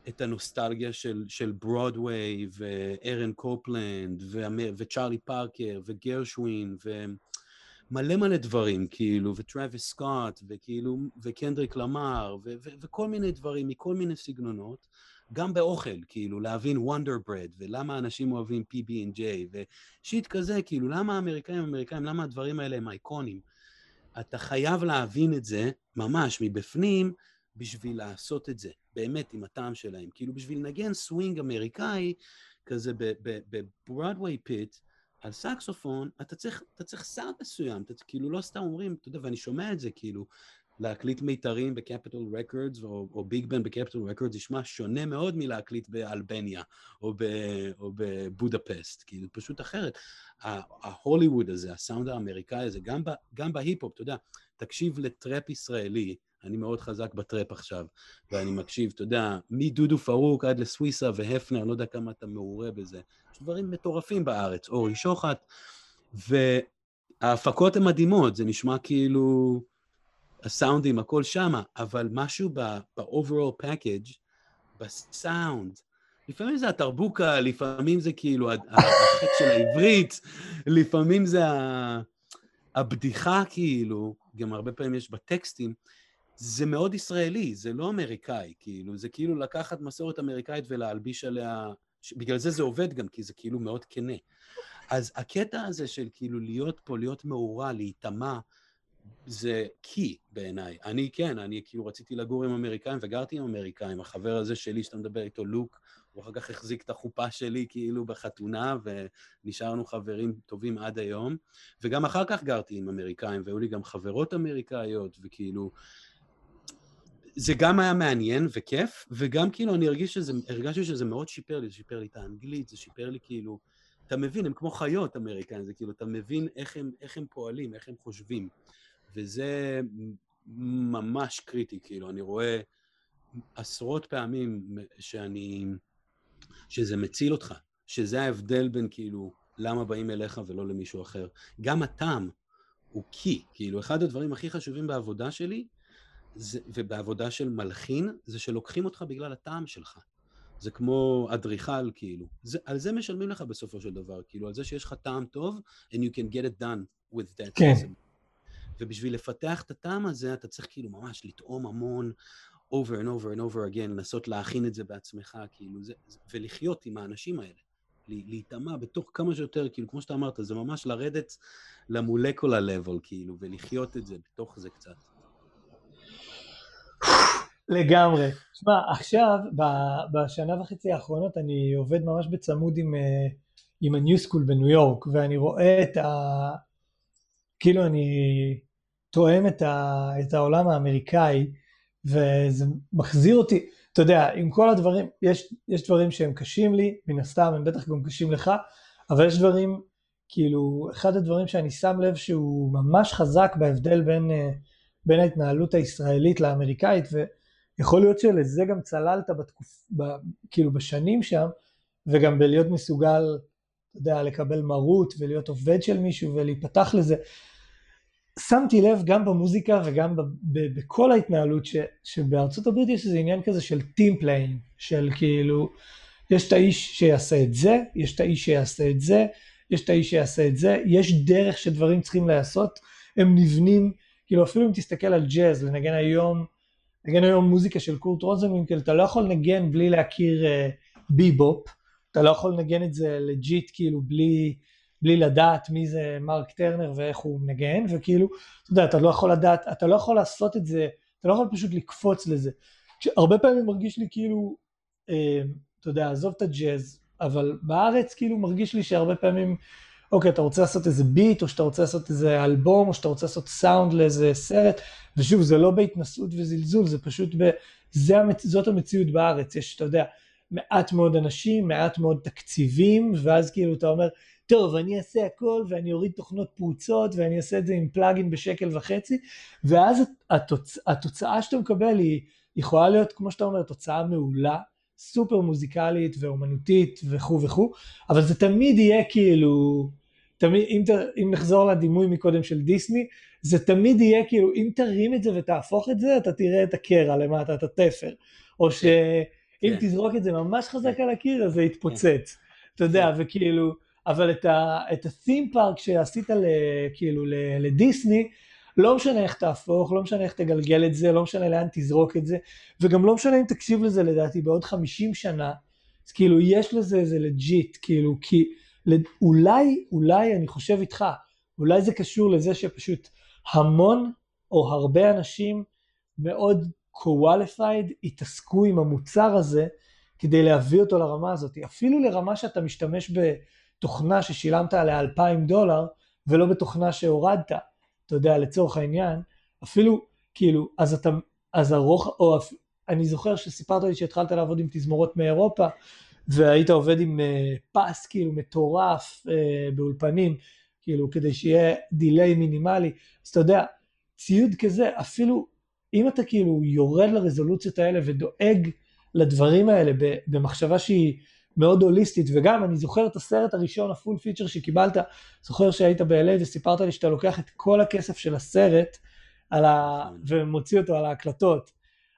את הנוסטלגיה של, של ברודוויי וארן קופלנד וצ'ארלי פארקר וגרשווין ומלא מלא דברים, כאילו, וטראביס סקוט וכאילו, וקנדריק למר וכל מיני דברים מכל מיני סגנונות, גם באוכל, כאילו, להבין Wonder Bread ולמה אנשים אוהבים PB&J ו shit כזה, כאילו, למה האמריקאים אמריקאים, למה הדברים האלה הם אייקונים. אתה חייב להבין את זה ממש מבפנים בשביל לעשות את זה. באמת עם הטעם שלהם. כאילו בשביל לנגן סווינג אמריקאי, כזה בברודוויי pit, על סקסופון, אתה צריך, אתה צריך סאונד מסוים, אתה כאילו לא סתם אומרים, אתה יודע, ואני שומע את זה, כאילו, להקליט מיתרים בקפיטול רקורדס או big band בקפיטול רקורדס נשמע שונה מאוד מלהקליט באלבניה או, ב, או בבודפסט, כאילו פשוט אחרת. ההוליווד הזה, הסאונד האמריקאי הזה, גם, גם בהיפ-הופ, אתה יודע, תקשיב לטראפ ישראלי, אני מאוד חזק בטראפ עכשיו, ואני מקשיב, אתה יודע, מדודו פרוק עד לסוויסה והפנר, לא יודע כמה אתה מעורה בזה. יש דברים מטורפים בארץ, אורי שוחט, וההפקות הן מדהימות, זה נשמע כאילו הסאונדים, הכל שמה, אבל משהו ב-overall package, בסאונד, לפעמים זה התרבוקה, לפעמים זה כאילו החטא של העברית, לפעמים זה הבדיחה כאילו, גם הרבה פעמים יש בטקסטים, זה מאוד ישראלי, זה לא אמריקאי, כאילו, זה כאילו לקחת מסורת אמריקאית ולהלביש עליה, בגלל זה זה עובד גם, כי זה כאילו מאוד כנה. אז הקטע הזה של כאילו להיות פה, להיות מאורע, להיטמע, זה קי בעיניי. אני כן, אני כאילו רציתי לגור עם אמריקאים וגרתי עם אמריקאים. החבר הזה שלי שאתה מדבר איתו, לוק, הוא אחר כך החזיק את החופה שלי כאילו בחתונה, ונשארנו חברים טובים עד היום. וגם אחר כך גרתי עם אמריקאים, והיו לי גם חברות אמריקאיות, וכאילו... זה גם היה מעניין וכיף, וגם כאילו אני הרגיש שזה, הרגשתי שזה מאוד שיפר לי, זה שיפר לי את האנגלית, זה שיפר לי כאילו, אתה מבין, הם כמו חיות אמריקאים, זה כאילו, אתה מבין איך הם, איך הם פועלים, איך הם חושבים, וזה ממש קריטי, כאילו, אני רואה עשרות פעמים שאני, שזה מציל אותך, שזה ההבדל בין כאילו, למה באים אליך ולא למישהו אחר. גם הטעם הוא קי, כאילו, אחד הדברים הכי חשובים בעבודה שלי, זה, ובעבודה של מלחין, זה שלוקחים אותך בגלל הטעם שלך. זה כמו אדריכל, כאילו. זה, על זה משלמים לך בסופו של דבר, כאילו, על זה שיש לך טעם טוב, and you can get it done with that. כן. System. ובשביל לפתח את הטעם הזה, אתה צריך כאילו ממש לטעום המון, over and over and over again, לנסות להכין את זה בעצמך, כאילו, זה, ולחיות עם האנשים האלה. להיטמע בתוך כמה שיותר, כאילו, כמו שאתה אמרת, זה ממש לרדת למולקולה level, כאילו, ולחיות את זה בתוך זה קצת. לגמרי. תשמע, עכשיו, בשנה וחצי האחרונות אני עובד ממש בצמוד עם, אה, עם ה-New School בניו יורק, ואני רואה את ה... כאילו אני תואם את, ה, את העולם האמריקאי, וזה מחזיר אותי, אתה יודע, עם כל הדברים, יש, יש דברים שהם קשים לי, מן הסתם הם בטח גם קשים לך, אבל יש דברים, כאילו, אחד הדברים שאני שם לב שהוא ממש חזק בהבדל בין, אה, בין ההתנהלות הישראלית לאמריקאית, ויכול להיות שלזה גם צללת בתקופ, ב, כאילו בשנים שם, וגם בלהיות מסוגל, אתה יודע, לקבל מרות ולהיות עובד של מישהו ולהיפתח לזה. שמתי לב גם במוזיקה וגם ב, ב, בכל ההתנהלות ש, שבארצות הברית יש איזה עניין כזה של team playing, של כאילו, יש את האיש שיעשה את זה, יש את האיש שיעשה את זה, יש את האיש שיעשה את זה, יש דרך שדברים צריכים להיעשות, הם נבנים, כאילו אפילו אם תסתכל על ג'אז, לנגן היום, לנגן היום מוזיקה של קורט רוזנווינקל, אתה לא יכול לנגן בלי להכיר אה, ביבופ, אתה לא יכול לנגן את זה legit כאילו בלי, בלי לדעת מי זה מרק טרנר ואיך הוא מנגן, וכאילו, אתה יודע, אתה לא יכול לדעת, אתה לא יכול לעשות את זה, אתה לא יכול פשוט לקפוץ לזה. הרבה פעמים מרגיש לי כאילו, אה, אתה יודע, עזוב את הג'אז, אבל בארץ כאילו מרגיש לי שהרבה פעמים, אוקיי, אתה רוצה לעשות איזה ביט, או שאתה רוצה לעשות איזה אלבום, או שאתה רוצה לעשות סאונד לאיזה סרט, ושוב, זה לא בהתנסות וזלזול, זה פשוט, ב, זה המצ... זאת המציאות בארץ, יש, אתה יודע, מעט מאוד אנשים, מעט מאוד תקציבים, ואז כאילו אתה אומר, טוב, אני אעשה הכל ואני אוריד תוכנות פרוצות ואני אעשה את זה עם פלאגין בשקל וחצי, ואז התוצ... התוצאה שאתה מקבל היא יכולה להיות, כמו שאתה אומר, תוצאה מעולה, סופר מוזיקלית ואומנותית וכו' וכו', אבל זה תמיד יהיה כאילו, תמיד, אם, ת, אם נחזור לדימוי מקודם של דיסני, זה תמיד יהיה כאילו, אם תרים את זה ותהפוך את זה, אתה תראה את הקרע למטה, את התפר, או ש... אם כן. תזרוק את זה ממש חזק כן. על הקיר, אז זה יתפוצץ. אתה יודע, כן. וכאילו, אבל את ה-theme park שעשית כאילו לדיסני, לא משנה איך תהפוך, לא משנה איך תגלגל את זה, לא משנה לאן תזרוק את זה, וגם לא משנה אם תקשיב לזה לדעתי בעוד 50 שנה, אז כאילו יש לזה איזה לג'יט, כאילו, כי אולי, אולי אני חושב איתך, אולי זה קשור לזה שפשוט המון או הרבה אנשים מאוד qualified יתעסקו עם המוצר הזה כדי להביא אותו לרמה הזאת. אפילו לרמה שאתה משתמש בתוכנה ששילמת עליה 2,000 דולר ולא בתוכנה שהורדת, אתה יודע, לצורך העניין, אפילו כאילו, אז אתה, אז הרוח, או אני זוכר שסיפרת לי שהתחלת לעבוד עם תזמורות מאירופה והיית עובד עם uh, פס כאילו מטורף uh, באולפנים, כאילו כדי שיהיה דיליי מינימלי, אז אתה יודע, ציוד כזה, אפילו אם אתה כאילו יורד לרזולוציות האלה ודואג לדברים האלה במחשבה שהיא מאוד הוליסטית, וגם אני זוכר את הסרט הראשון, הפול פיצ'ר שקיבלת, זוכר שהיית ב-LA וסיפרת לי שאתה לוקח את כל הכסף של הסרט ה... נכון. ומוציא אותו על ההקלטות.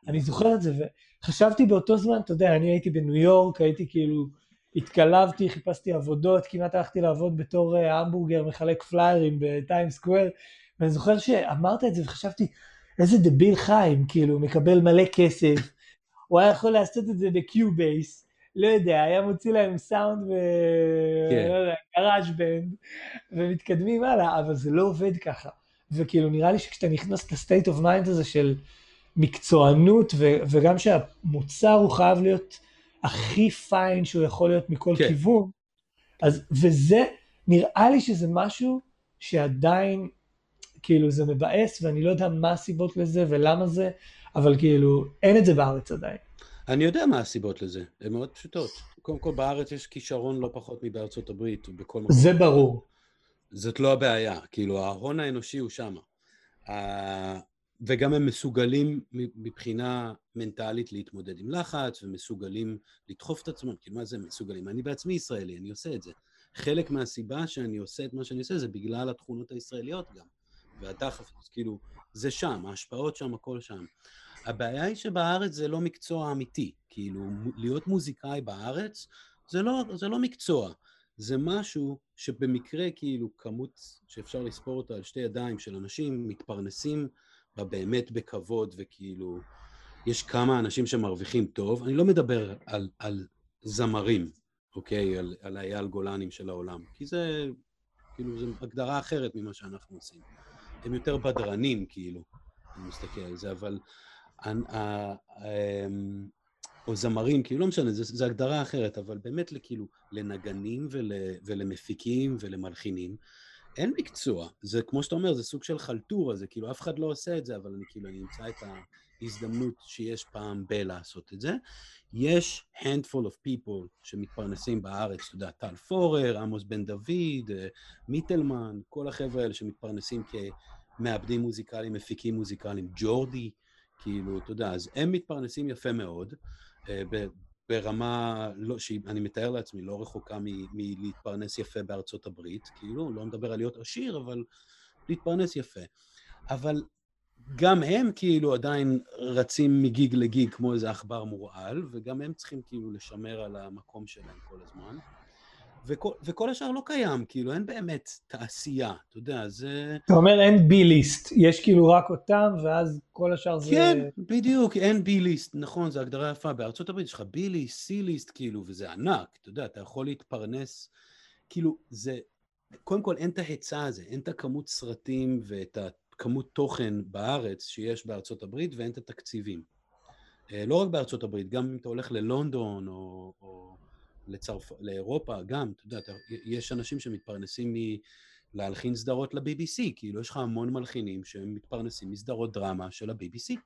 אני זוכר את זה, וחשבתי באותו זמן, אתה יודע, אני הייתי בניו יורק, הייתי כאילו, התקלבתי, חיפשתי עבודות, כמעט הלכתי לעבוד בתור אה, המבורגר מחלק פליירים בטיימס סקוור, ואני זוכר שאמרת את זה וחשבתי, איזה דביל חיים, כאילו, מקבל מלא כסף, הוא היה יכול לעשות את זה ב Cubase, לא יודע, היה מוציא להם סאונד ו... כן. לא יודע, GarageBand, ומתקדמים הלאה, אבל זה לא עובד ככה. וכאילו, נראה לי שכשאתה נכנס ל state of mind הזה של מקצוענות, ו... וגם שהמוצר הוא חייב להיות הכי פיין שהוא יכול להיות מכל כן. כיוון, אז, וזה, נראה לי שזה משהו שעדיין כאילו זה מבאס ואני לא יודע מה הסיבות לזה ולמה זה, אבל כאילו אין את זה בארץ עדיין. אני יודע מה הסיבות לזה, הן מאוד פשוטות. קודם כל בארץ יש כישרון לא פחות מבארצות הברית ובכל מקום. זה ברור. זאת לא הבעיה, כאילו ההון האנושי הוא שם. וגם הם מסוגלים מבחינה מנטלית להתמודד עם לחץ ומסוגלים לדחוף את עצמם, כאילו מה זה מסוגלים? אני בעצמי ישראלי, אני עושה את זה. חלק מהסיבה שאני עושה את מה שאני עושה זה בגלל התכונות הישראליות גם. והדחף, כאילו, זה שם, ההשפעות שם, הכל שם. הבעיה היא שבארץ זה לא מקצוע אמיתי, כאילו, להיות מוזיקאי בארץ זה לא, זה לא מקצוע, זה משהו שבמקרה, כאילו, כמות שאפשר לספור אותה על שתי ידיים של אנשים מתפרנסים בה באמת בכבוד, וכאילו, יש כמה אנשים שמרוויחים טוב, אני לא מדבר על, על זמרים, אוקיי? על, על אייל גולנים של העולם, כי זה, כאילו, זו הגדרה אחרת ממה שאנחנו עושים. הם יותר בדרנים, כאילו, אני מסתכל על זה, אבל... אמ, או זמרים, כאילו, לא משנה, זו הגדרה אחרת, אבל באמת, כאילו, לנגנים ול, ולמפיקים ולמלחינים, אין מקצוע, זה כמו שאתה אומר, זה סוג של חלטורה, זה כאילו אף אחד לא עושה את זה, אבל אני כאילו, אני אמצא את ההזדמנות שיש פעם בלעשות את זה. יש handful of people שמתפרנסים בארץ, אתה יודע, טל פורר, עמוס בן דוד, אה, מיטלמן, כל החבר'ה האלה שמתפרנסים כמעבדים מוזיקליים, מפיקים מוזיקליים, ג'ורדי, כאילו, אתה יודע, אז הם מתפרנסים יפה מאוד, אה, ברמה, לא, שאני מתאר לעצמי, לא רחוקה מלהתפרנס יפה בארצות הברית, כאילו, לא מדבר על להיות עשיר, אבל להתפרנס יפה. אבל גם הם כאילו עדיין רצים מגיג לגיג כמו איזה עכבר מורעל, וגם הם צריכים כאילו לשמר על המקום שלהם כל הזמן. וכל, וכל השאר לא קיים, כאילו אין באמת תעשייה, אתה יודע, זה... אתה אומר אין בי ליסט, יש כאילו רק אותם ואז כל השאר זה... כן, בדיוק, אין בי ליסט, נכון, זו הגדרה יפה, בארצות הברית יש לך בי ליסט, סי ליסט, כאילו, וזה ענק, אתה יודע, אתה יכול להתפרנס, כאילו, זה, קודם כל אין את ההיצע הזה, אין את הכמות סרטים ואת הכמות תוכן בארץ שיש בארצות הברית ואין את התקציבים. אה, לא רק בארצות הברית, גם אם אתה הולך ללונדון או... או לצרפ... לאירופה גם, אתה יודע, יש אנשים שמתפרנסים מלהלחין סדרות ל-BBC, כאילו יש לך המון מלחינים שהם מתפרנסים מסדרות דרמה של ה-BBC,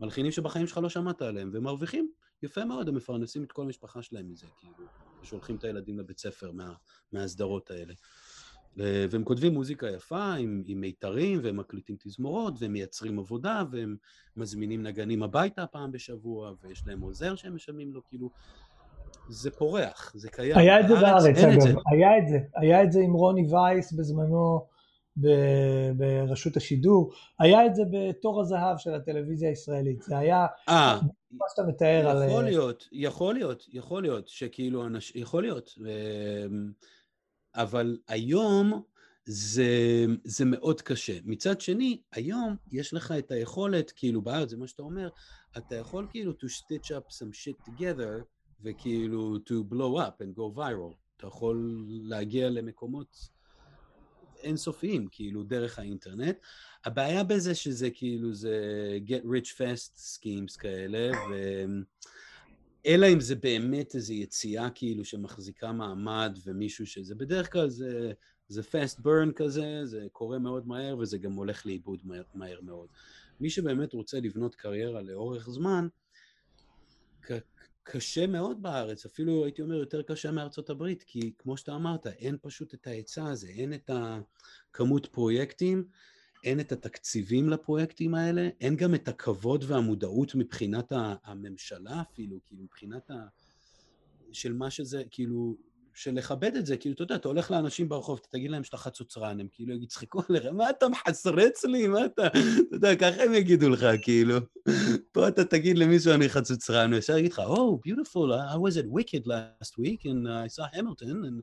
מלחינים שבחיים שלך לא שמעת עליהם, והם מרוויחים יפה מאוד, הם מפרנסים את כל המשפחה שלהם מזה, כאילו, ושולחים את הילדים לבית ספר מה, מהסדרות האלה. והם כותבים מוזיקה יפה עם, עם מיתרים, והם מקליטים תזמורות, והם מייצרים עבודה, והם מזמינים נגנים הביתה פעם בשבוע, ויש להם עוזר שהם משלמים לו, כאילו, זה פורח, זה קיים. היה את זה בארץ, אגב, זה. היה את זה, היה את זה עם רוני וייס בזמנו ב- ברשות השידור, היה את זה בתור הזהב של הטלוויזיה הישראלית, זה היה 아, אה, מה שאתה מתאר יכול על... יכול להיות, יכול להיות, יכול להיות, שכאילו, אנש... יכול להיות, אבל היום זה, זה מאוד קשה. מצד שני, היום יש לך את היכולת, כאילו בארץ, זה מה שאתה אומר, אתה יכול כאילו to stitch up some shit together, וכאילו to blow up and go viral. אתה יכול להגיע למקומות אינסופיים, כאילו, דרך האינטרנט. הבעיה בזה שזה כאילו, זה get rich fast schemes כאלה, ו... אלא אם זה באמת איזו יציאה כאילו שמחזיקה מעמד ומישהו שזה, בדרך כלל זה, זה fast burn כזה, זה קורה מאוד מהר וזה גם הולך לאיבוד מהר, מהר מאוד. מי שבאמת רוצה לבנות קריירה לאורך זמן, קשה מאוד בארץ, אפילו הייתי אומר יותר קשה מארצות הברית, כי כמו שאתה אמרת, אין פשוט את ההיצע הזה, אין את הכמות פרויקטים, אין את התקציבים לפרויקטים האלה, אין גם את הכבוד והמודעות מבחינת הממשלה אפילו, כאילו מבחינת ה... של מה שזה, כאילו, של לכבד את זה, כאילו, אתה יודע, אתה הולך לאנשים ברחוב, אתה תגיד להם שאתה חצוצרן, הם כאילו יצחקו עליך, מה אתה מחסרץ לי, מה אתה, אתה יודע, ככה הם יגידו לך, כאילו. פה אתה תגיד למישהו אני חצוצרן, הוא ישר יגיד לך, Oh, beautiful, I was at Wicked last week and I saw Hamilton and...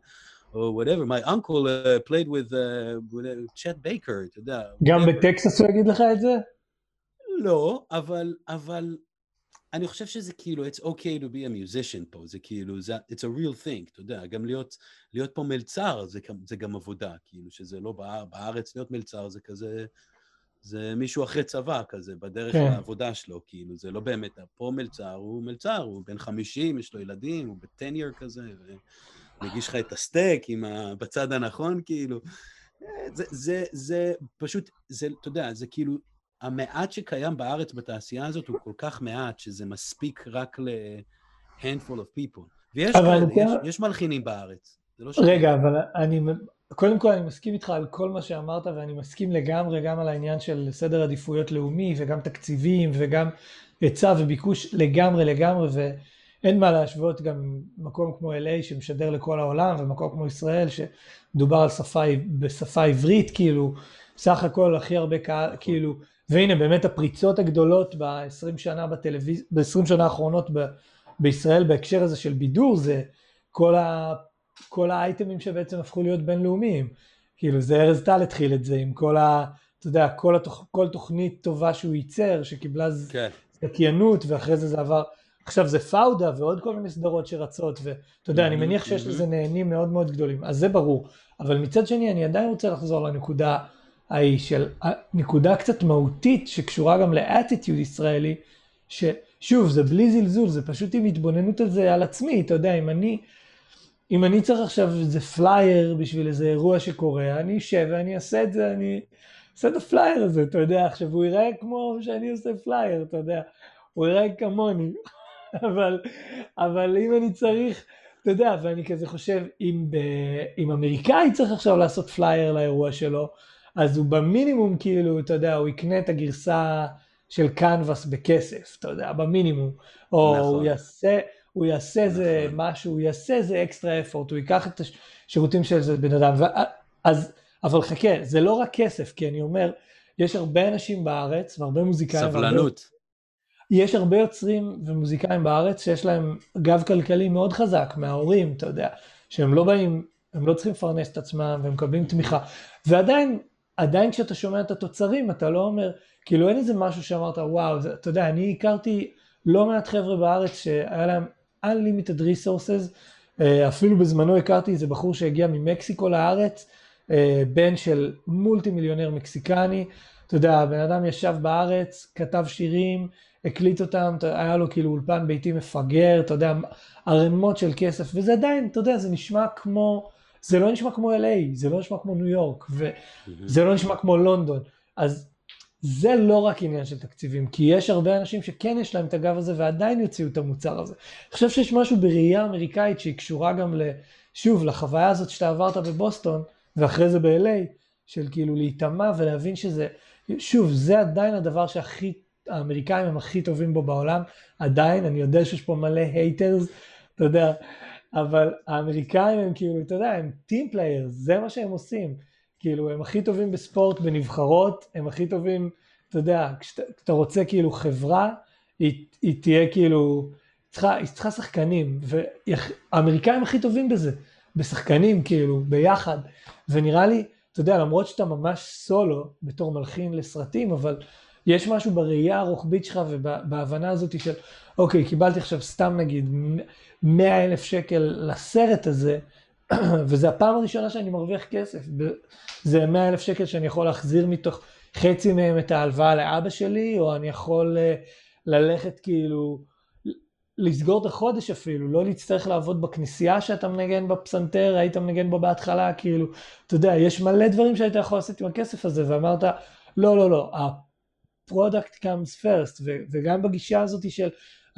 or whatever, my uncle uh, played with, uh, with uh, Chet Baker, אתה יודע. גם בטקסס הוא יגיד לך את זה? לא, אבל, אבל אני חושב שזה כאילו, it's okay to be a musician פה, זה כאילו, זה, it's a real thing, אתה יודע, גם להיות, להיות פה מלצר זה, זה גם עבודה, כאילו, שזה לא באר, בארץ להיות מלצר זה כזה, זה מישהו אחרי צבא כזה, בדרך כן. לעבודה שלו, כאילו, זה לא באמת, פה מלצר הוא מלצר, הוא בן 50, יש לו ילדים, הוא בטניור כזה, ומגיש לך את הסטייק עם ה, בצד הנכון, כאילו. זה, זה, זה פשוט, זה, אתה יודע, זה כאילו, המעט שקיים בארץ בתעשייה הזאת הוא כל כך מעט, שזה מספיק רק ל-handful of people. ויש כאלה, יש, יש מלחינים בארץ. לא רגע, אבל אני, קודם כל אני מסכים איתך על כל מה שאמרת, ואני מסכים לגמרי גם על העניין של סדר עדיפויות לאומי, וגם תקציבים, וגם היצע וביקוש לגמרי לגמרי, ואין מה להשוות גם מקום כמו LA שמשדר לכל העולם, ומקום כמו ישראל שמדובר על שפה, בשפה עברית, כאילו, סך הכל הכי הרבה קהל, כאילו, והנה באמת הפריצות הגדולות ב-20 שנה בטלוויזיה, ב-20 שנה האחרונות ב- בישראל בהקשר הזה של בידור זה כל, ה- כל האייטמים שבעצם הפכו להיות בינלאומיים. כאילו זה ארז טל התחיל את זה עם כל ה... אתה יודע, כל, התוכ... כל תוכנית טובה שהוא ייצר, שקיבלה כן. זכיינות, ואחרי זה זה עבר, עכשיו זה פאודה ועוד כל מיני סדרות שרצות, ואתה יודע, אני מניח שיש לזה נהנים מאוד מאוד גדולים, אז זה ברור. אבל מצד שני, אני עדיין רוצה לחזור לנקודה ההיא של נקודה קצת מהותית שקשורה גם לאטיטיוד ישראלי, ששוב, זה בלי זלזול, זה פשוט עם התבוננות על זה על עצמי, אתה יודע, אם אני, אם אני צריך עכשיו איזה פלייר בשביל איזה אירוע שקורה, אני אשב ואני אעשה את זה, אני אעשה את הפלייר הזה, אתה יודע, עכשיו הוא ייראה כמו שאני עושה פלייר, אתה יודע, הוא ייראה כמוני, [LAUGHS] אבל, אבל אם אני צריך, אתה יודע, ואני כזה חושב, אם, ב, אם אמריקאי צריך עכשיו לעשות פלייר לאירוע שלו, אז הוא במינימום כאילו, אתה יודע, הוא יקנה את הגרסה של Canva בכסף, אתה יודע, במינימום. או נכון. הוא יעשה, הוא יעשה איזה נכון. משהו, הוא יעשה איזה extra effort, הוא ייקח את השירותים של איזה בן אדם. אז, אבל חכה, זה לא רק כסף, כי אני אומר, יש הרבה אנשים בארץ והרבה מוזיקאים. סבלנות. והרבה... יש הרבה יוצרים ומוזיקאים בארץ שיש להם גב כלכלי מאוד חזק מההורים, אתה יודע, שהם לא באים, הם לא צריכים לפרנס את עצמם והם מקבלים תמיכה. ועדיין, עדיין כשאתה שומע את התוצרים, אתה לא אומר, כאילו אין איזה משהו שאמרת, וואו, זה, אתה יודע, אני הכרתי לא מעט חבר'ה בארץ שהיה להם unlimited resources, אה, אפילו בזמנו הכרתי איזה בחור שהגיע ממקסיקו לארץ, אה, בן של מולטי מיליונר מקסיקני, אתה יודע, הבן אדם ישב בארץ, כתב שירים, הקליט אותם, היה לו כאילו אולפן ביתי מפגר, אתה יודע, ערימות של כסף, וזה עדיין, אתה יודע, זה נשמע כמו, זה לא נשמע כמו LA, זה לא נשמע כמו ניו יורק, וזה לא נשמע כמו לונדון. אז זה לא רק עניין של תקציבים, כי יש הרבה אנשים שכן יש להם את הגב הזה ועדיין יוציאו את המוצר הזה. אני חושב שיש משהו בראייה אמריקאית שהיא קשורה גם, ל, שוב, לחוויה הזאת שאתה עברת בבוסטון, ואחרי זה ב-LA, של כאילו להיטמע ולהבין שזה, שוב, זה עדיין הדבר שהכי, האמריקאים הם הכי טובים בו בעולם, עדיין, אני יודע שיש פה מלא haters, אתה יודע, אבל האמריקאים הם כאילו, אתה יודע, הם team players, זה מה שהם עושים. כאילו, הם הכי טובים בספורט, בנבחרות, הם הכי טובים, אתה יודע, כשאתה רוצה כאילו חברה, היא, היא תהיה כאילו, צריכה, היא צריכה שחקנים, והאמריקאים הכי טובים בזה, בשחקנים כאילו, ביחד, ונראה לי, אתה יודע, למרות שאתה ממש סולו בתור מלחין לסרטים, אבל יש משהו בראייה הרוחבית שלך ובהבנה הזאת של, אוקיי, קיבלתי עכשיו סתם נגיד 100 אלף שקל לסרט הזה, [CLEARS THROAT] וזה הפעם הראשונה שאני מרוויח כסף. זה 100 אלף שקל שאני יכול להחזיר מתוך חצי מהם את ההלוואה לאבא שלי, או אני יכול אה, ללכת כאילו, לסגור את החודש אפילו, לא להצטרך לעבוד בכנסייה שאתה מנגן בפסנתר, היית מנגן בו בהתחלה, כאילו, אתה יודע, יש מלא דברים שהיית יכול לעשות עם הכסף הזה, ואמרת, לא, לא, לא, ה-product comes first, וגם בגישה הזאת של,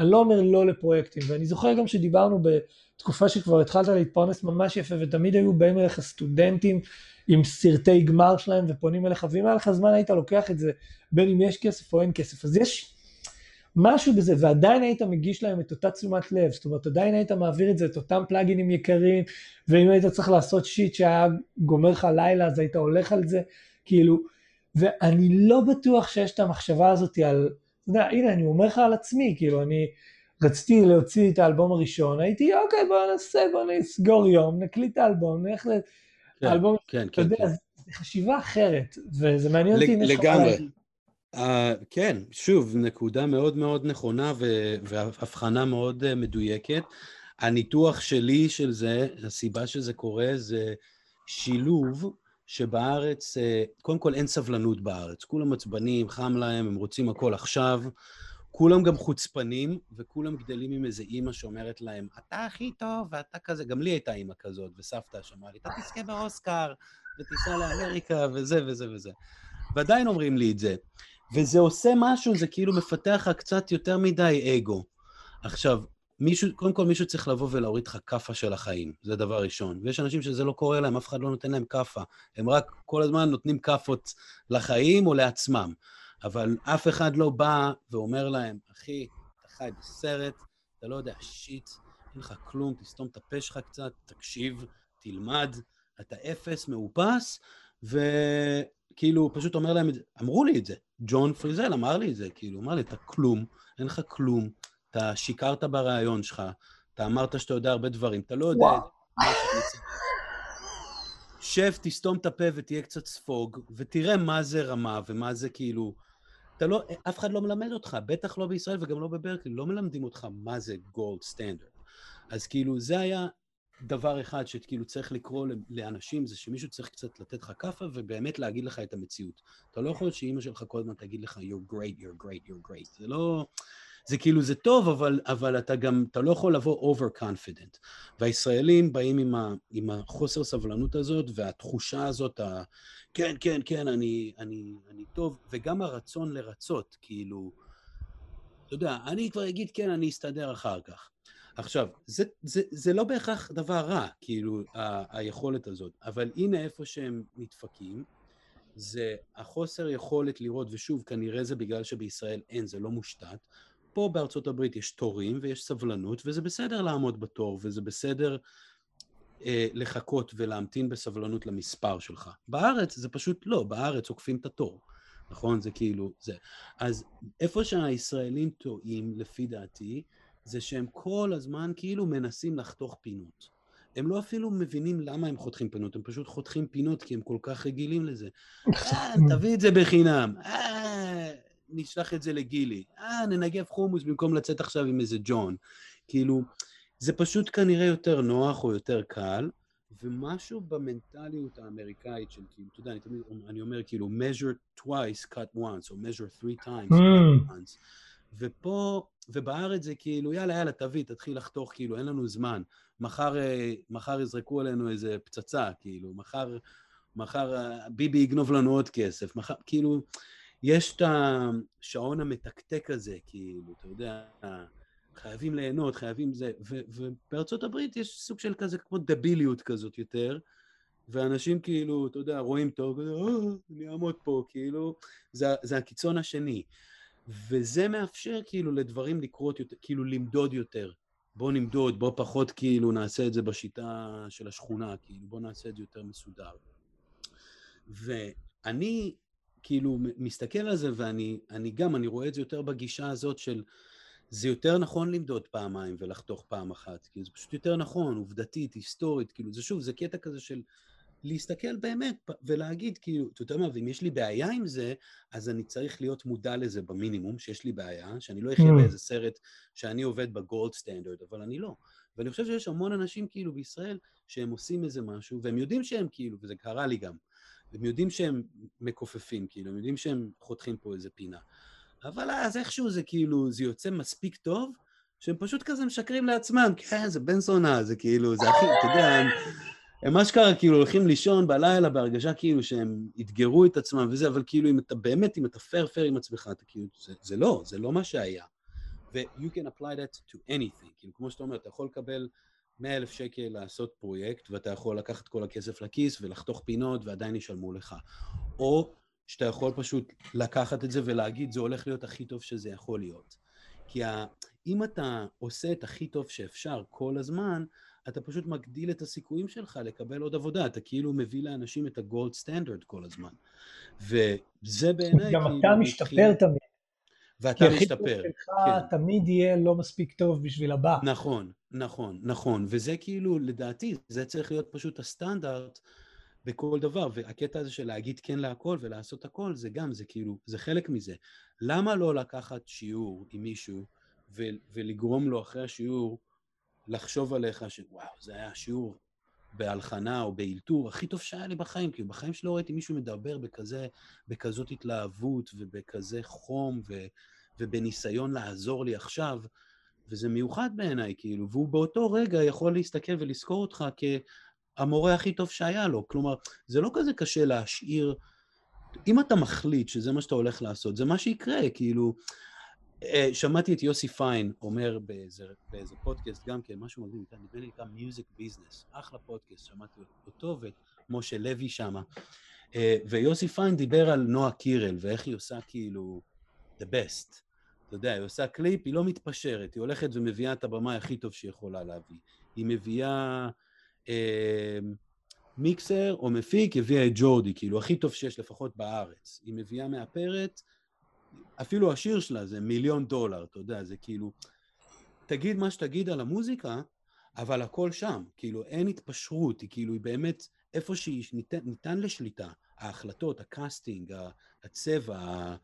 אני לא אומר לא לפרויקטים, ואני זוכר גם שדיברנו בתקופה שכבר התחלת להתפרנס ממש יפה, ותמיד היו באים אליך סטודנטים עם סרטי גמר שלהם ופונים אליך, ואם היה לך זמן היית לוקח את זה, בין אם יש כסף או אין כסף. אז יש משהו בזה, ועדיין היית מגיש להם את אותה תשומת לב, זאת אומרת עדיין היית מעביר את זה, את אותם פלאגינים יקרים, ואם היית צריך לעשות שיט שהיה גומר לך לילה, אז היית הולך על זה, כאילו, ואני לא בטוח שיש את המחשבה הזאת על, אתה יודע, הנה אני אומר לך על עצמי, כאילו אני רציתי להוציא את האלבום הראשון, הייתי אוקיי בוא נעשה, בוא נסגור יום, נקליט את האלבום, נלך ל... כן, כן, כן, אתה יודע, כן. זה חשיבה אחרת, וזה מעניין אותי אם יש לך... לגמרי. Uh, כן, שוב, נקודה מאוד מאוד נכונה והבחנה מאוד uh, מדויקת. הניתוח שלי של זה, הסיבה שזה קורה זה שילוב שבארץ, uh, קודם כל אין סבלנות בארץ, כולם עצבנים, חם להם, הם רוצים הכל עכשיו. כולם גם חוצפנים, וכולם גדלים עם איזה אימא שאומרת להם, אתה הכי טוב, ואתה כזה, גם לי הייתה אימא כזאת, וסבתא שאמרה לי, אתה תזכה באוסקר, ותיסע לאמריקה, וזה וזה וזה. ועדיין אומרים לי את זה. וזה עושה משהו, זה כאילו מפתח לך קצת יותר מדי אגו. עכשיו, מישהו, קודם כל מישהו צריך לבוא ולהוריד לך כאפה של החיים, זה דבר ראשון. ויש אנשים שזה לא קורה להם, אף אחד לא נותן להם כאפה. הם רק כל הזמן נותנים כאפות לחיים או לעצמם. אבל אף אחד לא בא ואומר להם, אחי, אתה חי בסרט, אתה לא יודע שיט, אין לך כלום, תסתום את הפה שלך קצת, תקשיב, תלמד, אתה אפס, מאופס, וכאילו, פשוט אומר להם, אמרו לי את זה, ג'ון פריזל אמר לי את זה, כאילו, אמר לי, אתה כלום, אין לך כלום, אתה שיקרת בריאיון שלך, אתה אמרת שאתה יודע הרבה דברים, אתה לא יודע שב, תסתום את הפה ותהיה קצת ספוג, ותראה מה זה רמה ומה זה כאילו... אתה לא, אף אחד לא מלמד אותך, בטח לא בישראל וגם לא בברקלי, לא מלמדים אותך מה זה גולד סטנדרט. אז כאילו זה היה דבר אחד שכאילו צריך לקרוא לאנשים, זה שמישהו צריך קצת לתת לך כאפה ובאמת להגיד לך את המציאות. אתה לא יכול שאימא שלך כל הזמן תגיד לך you're great, you're great, you're great. זה לא... זה כאילו, זה טוב, אבל, אבל אתה גם, אתה לא יכול לבוא קונפידנט. והישראלים באים עם, ה, עם החוסר סבלנות הזאת, והתחושה הזאת, ה, כן, כן, כן, אני, אני, אני טוב, וגם הרצון לרצות, כאילו, אתה יודע, אני כבר אגיד כן, אני אסתדר אחר כך. עכשיו, זה, זה, זה לא בהכרח דבר רע, כאילו, ה, היכולת הזאת, אבל הנה איפה שהם נדפקים, זה החוסר יכולת לראות, ושוב, כנראה זה בגלל שבישראל אין, זה לא מושתת. פה בארצות הברית יש תורים ויש סבלנות, וזה בסדר לעמוד בתור, וזה בסדר אה, לחכות ולהמתין בסבלנות למספר שלך. בארץ זה פשוט לא, בארץ עוקפים את התור, נכון? זה כאילו, זה. אז איפה שהישראלים טועים, לפי דעתי, זה שהם כל הזמן כאילו מנסים לחתוך פינות. הם לא אפילו מבינים למה הם חותכים פינות, הם פשוט חותכים פינות כי הם כל כך רגילים לזה. [LAUGHS] אה, תביא את זה בחינם, אה, נשלח את זה לגילי, אה, ננגב חומוס במקום לצאת עכשיו עם איזה ג'ון. כאילו, זה פשוט כנראה יותר נוח או יותר קל, ומשהו במנטליות האמריקאית של כאילו, אתה יודע, אני תמיד, אני אומר כאילו, measure twice, cut once, או measure three times, cut mm. once. ופה, ובארץ זה כאילו, יאללה, יאללה, תביא, תתחיל לחתוך, כאילו, אין לנו זמן. מחר, אה, מחר יזרקו עלינו איזה פצצה, כאילו, מחר, מחר אה, ביבי יגנוב לנו עוד כסף, מחר, כאילו, יש את השעון המתקתק הזה, כאילו, אתה יודע, חייבים ליהנות, חייבים זה, ו, ובארצות הברית יש סוג של כזה, כמו דביליות כזאת יותר, ואנשים כאילו, אתה יודע, רואים טוב, אה, אני אעמוד פה, כאילו, זה, זה הקיצון השני. וזה מאפשר כאילו לדברים לקרות יותר, כאילו למדוד יותר. בוא נמדוד, בוא פחות כאילו נעשה את זה בשיטה של השכונה, כאילו בוא נעשה את זה יותר מסודר. ואני כאילו מסתכל על זה ואני אני גם, אני רואה את זה יותר בגישה הזאת של זה יותר נכון למדוד פעמיים ולחתוך פעם אחת, כאילו זה פשוט יותר נכון, עובדתית, היסטורית, כאילו זה שוב, זה קטע כזה של להסתכל באמת ולהגיד, כאילו, אתה יודע מה, ואם יש לי בעיה עם זה, אז אני צריך להיות מודע לזה במינימום, שיש לי בעיה, שאני לא אחיה mm. באיזה סרט שאני עובד בגולד סטנדרט, אבל אני לא. ואני חושב שיש המון אנשים כאילו בישראל שהם עושים איזה משהו, והם יודעים שהם כאילו, וזה קרה לי גם, הם יודעים שהם מכופפים, כאילו, הם יודעים שהם חותכים פה איזה פינה. אבל אז איכשהו זה כאילו, זה יוצא מספיק טוב, שהם פשוט כזה משקרים לעצמם, כן, זה בן זונה, זה כאילו, זה הכי, אתה יודע, הם... הם אשכרה כאילו הולכים לישון בלילה בהרגשה כאילו שהם אתגרו את עצמם וזה, אבל כאילו אם אתה באמת, אם אתה פייר פייר עם עצמך, אתה כאילו, זה, זה לא, זה לא מה שהיה. ו- you can apply that to anything, כאילו כמו שאתה אומר, אתה יכול לקבל 100 אלף שקל לעשות פרויקט, ואתה יכול לקחת כל הכסף לכיס ולחתוך פינות ועדיין ישלמו לך. או שאתה יכול פשוט לקחת את זה ולהגיד, זה הולך להיות הכי טוב שזה יכול להיות. כי ה- אם אתה עושה את הכי טוב שאפשר כל הזמן, אתה פשוט מגדיל את הסיכויים שלך לקבל עוד עבודה, אתה כאילו מביא לאנשים את הגולד סטנדרט כל הזמן. וזה בעיניי גם כאילו... אתה משתפר תמיד. ואתה משתפר. כי שלך כן. תמיד יהיה לא מספיק טוב בשביל הבא. נכון, נכון, נכון. וזה כאילו, לדעתי, זה צריך להיות פשוט הסטנדרט בכל דבר. והקטע הזה של להגיד כן להכל ולעשות הכל, זה גם, זה כאילו, זה חלק מזה. למה לא לקחת שיעור עם מישהו ולגרום לו אחרי השיעור לחשוב עליך שוואו, זה היה שיעור בהלחנה או באלתור הכי טוב שהיה לי בחיים, כי בחיים שלי לא ראיתי מישהו מדבר בכזה, בכזאת התלהבות ובכזה חום ו, ובניסיון לעזור לי עכשיו, וזה מיוחד בעיניי, כאילו, והוא באותו רגע יכול להסתכל ולזכור אותך כהמורה הכי טוב שהיה לו. כלומר, זה לא כזה קשה להשאיר... אם אתה מחליט שזה מה שאתה הולך לעשות, זה מה שיקרה, כאילו, אה, שמעתי את יוסי פיין אומר באיזה, באיזה פודקאסט גם כן, משהו מגניב, נדמה לי נקרא Music Business, אחלה פודקאסט, שמעתי אותו ואת משה לוי שמה. אה, ויוסי פיין דיבר על נועה קירל ואיך היא עושה כאילו the best. אתה יודע, היא עושה קליפ, היא לא מתפשרת, היא הולכת ומביאה את הבמאי הכי טוב שהיא יכולה להביא. היא מביאה אה, מיקסר או מפיק, הביאה את ג'ורדי, כאילו הכי טוב שיש לפחות בארץ. היא מביאה מאפרת, אפילו השיר שלה זה מיליון דולר, אתה יודע, זה כאילו, תגיד מה שתגיד על המוזיקה, אבל הכל שם, כאילו אין התפשרות, היא כאילו, היא באמת, איפה שהיא ניתן, ניתן לשליטה, ההחלטות, ה casting, הצבע,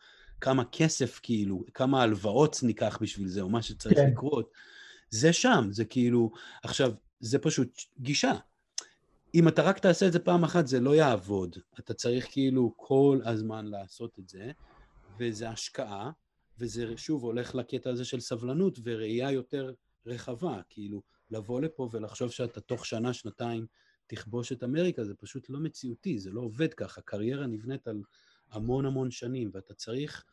כמה כסף כאילו, כמה הלוואות ניקח בשביל זה, או מה שצריך כן. לקרות, זה שם, זה כאילו, עכשיו, זה פשוט גישה. אם אתה רק תעשה את זה פעם אחת, זה לא יעבוד. אתה צריך כאילו כל הזמן לעשות את זה. וזה השקעה, וזה שוב הולך לקטע הזה של סבלנות וראייה יותר רחבה, כאילו לבוא לפה ולחשוב שאתה תוך שנה, שנתיים תכבוש את אמריקה, זה פשוט לא מציאותי, זה לא עובד ככה, קריירה נבנית על המון המון שנים, ואתה צריך,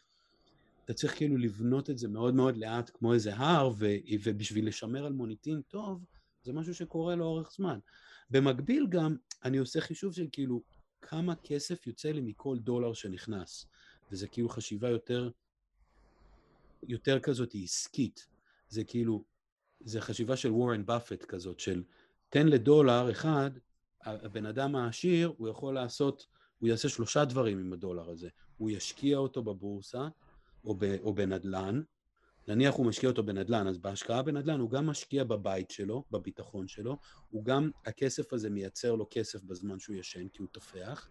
אתה צריך כאילו לבנות את זה מאוד מאוד לאט כמו איזה הר, ו, ובשביל לשמר על מוניטין טוב, זה משהו שקורה לאורך זמן. במקביל גם, אני עושה חישוב של כאילו כמה כסף יוצא לי מכל דולר שנכנס, וזה כאילו חשיבה יותר, יותר כזאת עסקית. זה כאילו, זה חשיבה של וורן באפט כזאת, של תן לדולר אחד, הבן אדם העשיר, הוא יכול לעשות, הוא יעשה שלושה דברים עם הדולר הזה. הוא ישקיע אותו בבורסה או, ב, או בנדל"ן, נניח הוא משקיע אותו בנדל"ן, אז בהשקעה בנדל"ן הוא גם משקיע בבית שלו, בביטחון שלו, הוא גם, הכסף הזה מייצר לו כסף בזמן שהוא ישן, כי הוא תופח.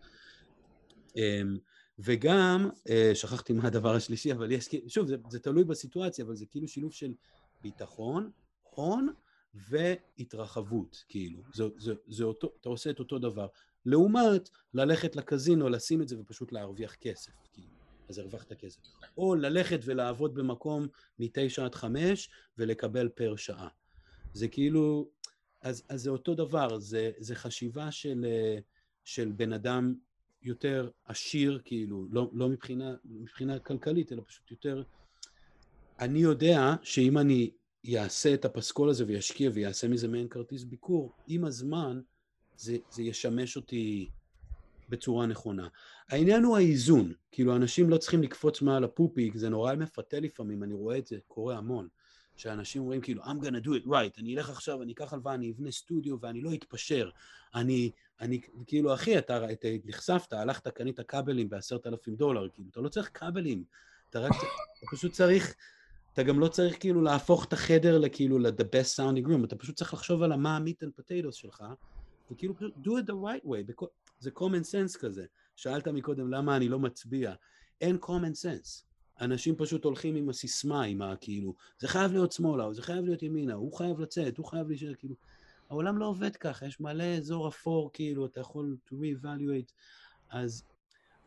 אמ, וגם, אה, שכחתי מה הדבר השלישי, אבל יש, שוב, זה, זה תלוי בסיטואציה, אבל זה כאילו שילוב של ביטחון, הון והתרחבות, כאילו. זה, זה, זה אותו, אתה עושה את אותו דבר. לעומת ללכת לקזינו, לשים את זה ופשוט להרוויח כסף, כאילו. אז הרווחת כסף. או ללכת ולעבוד במקום מתשע עד חמש ולקבל פר שעה. זה כאילו, אז, אז זה אותו דבר, זה, זה חשיבה של, של בן אדם יותר עשיר, כאילו, לא, לא מבחינה, מבחינה כלכלית, אלא פשוט יותר... אני יודע שאם אני יעשה את הפסקול הזה וישקיע ויעשה מזה מעין כרטיס ביקור, עם הזמן זה, זה ישמש אותי בצורה נכונה. העניין הוא האיזון, כאילו אנשים לא צריכים לקפוץ מעל הפופיק, זה נורא מפתה לפעמים, אני רואה את זה, קורה המון, שאנשים אומרים כאילו, I'm gonna do it right, אני אלך עכשיו, אני אקח הלוואה, אני אבנה סטודיו ואני לא אתפשר, אני, אני, כאילו אחי, אתה, אתה נחשפת, הלכת, קנית כבלים בעשרת אלפים דולר, כאילו, אתה לא צריך כבלים, אתה רק, אתה פשוט צריך, אתה גם לא צריך כאילו להפוך את החדר לכאילו ל-the best sounding room, אתה פשוט צריך לחשוב על מה meat and potatoes שלך, וכאילו פשוט do it the right way, זה common sense כזה. שאלת מקודם למה אני לא מצביע. אין common sense. אנשים פשוט הולכים עם הסיסמה, עם הכאילו, זה חייב להיות שמאלה, או זה חייב להיות ימינה, הוא חייב לצאת, הוא חייב להישאר, כאילו, העולם לא עובד ככה, יש מלא אזור אפור, כאילו, אתה יכול to re-evaluate. אז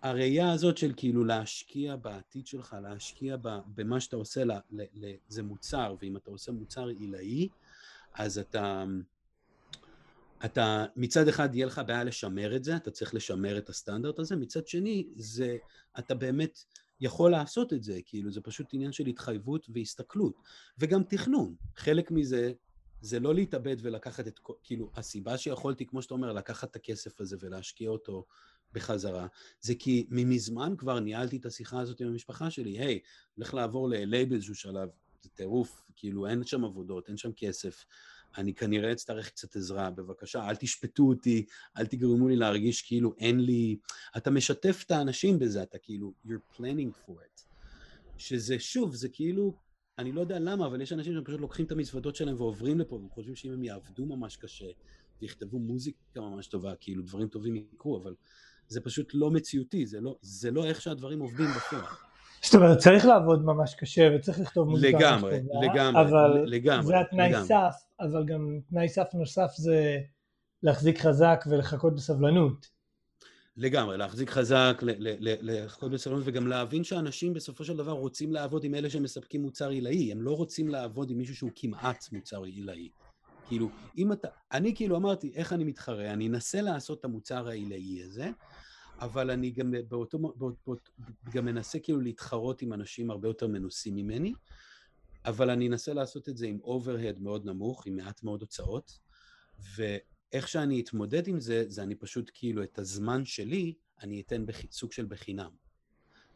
הראייה הזאת של כאילו להשקיע בעתיד שלך, להשקיע במה שאתה עושה, ל, ל, ל, זה מוצר, ואם אתה עושה מוצר עילאי, אז אתה, אתה מצד אחד יהיה לך בעיה לשמר את זה, אתה צריך לשמר את הסטנדרט הזה, מצד שני זה, אתה באמת יכול לעשות את זה, כאילו זה פשוט עניין של התחייבות והסתכלות, וגם תכנון, חלק מזה זה לא להתאבד ולקחת את, כאילו הסיבה שיכולתי, כמו שאתה אומר, לקחת את הכסף הזה ולהשקיע אותו בחזרה, זה כי ממזמן כבר ניהלתי את השיחה הזאת עם המשפחה שלי, היי, hey, הולך לעבור ל-LA באיזשהו שלב, זה טירוף, כאילו אין שם עבודות, אין שם כסף, אני כנראה אצטרך קצת עזרה, בבקשה, אל תשפטו אותי, אל תגרמו לי להרגיש כאילו אין לי... אתה משתף את האנשים בזה, אתה כאילו, you're planning for it. שזה, שוב, זה כאילו, אני לא יודע למה, אבל יש אנשים שפשוט לוקחים את המזוודות שלהם ועוברים לפה, והם חושבים שאם הם יעבדו ממש קשה, ויכתבו מוזיקה ממש טובה, כאילו דברים טובים יקרו, אבל זה פשוט לא מציאותי, זה לא, זה לא איך שהדברים עובדים בפועל. זאת אומרת, צריך לעבוד ממש קשה וצריך לכתוב מוזיקה לגמרי, לגמרי, אבל לגמרי, זה התנאי לגמרי. סף, אבל גם תנאי סף נוסף זה להחזיק חזק ולחכות בסבלנות. לגמרי, להחזיק חזק, לחכות בסבלנות וגם להבין שאנשים בסופו של דבר רוצים לעבוד עם אלה שמספקים מוצר עילאי, הם לא רוצים לעבוד עם מישהו שהוא כמעט מוצר עילאי. כאילו, אם אתה, אני כאילו אמרתי, איך אני מתחרה? אני אנסה לעשות את המוצר העילאי הזה, אבל אני גם באותו, באות, באות, גם מנסה כאילו להתחרות עם אנשים הרבה יותר מנוסים ממני, אבל אני אנסה לעשות את זה עם אוברהד מאוד נמוך, עם מעט מאוד הוצאות, ואיך שאני אתמודד עם זה, זה אני פשוט כאילו את הזמן שלי, אני אתן בח... סוג של בחינם.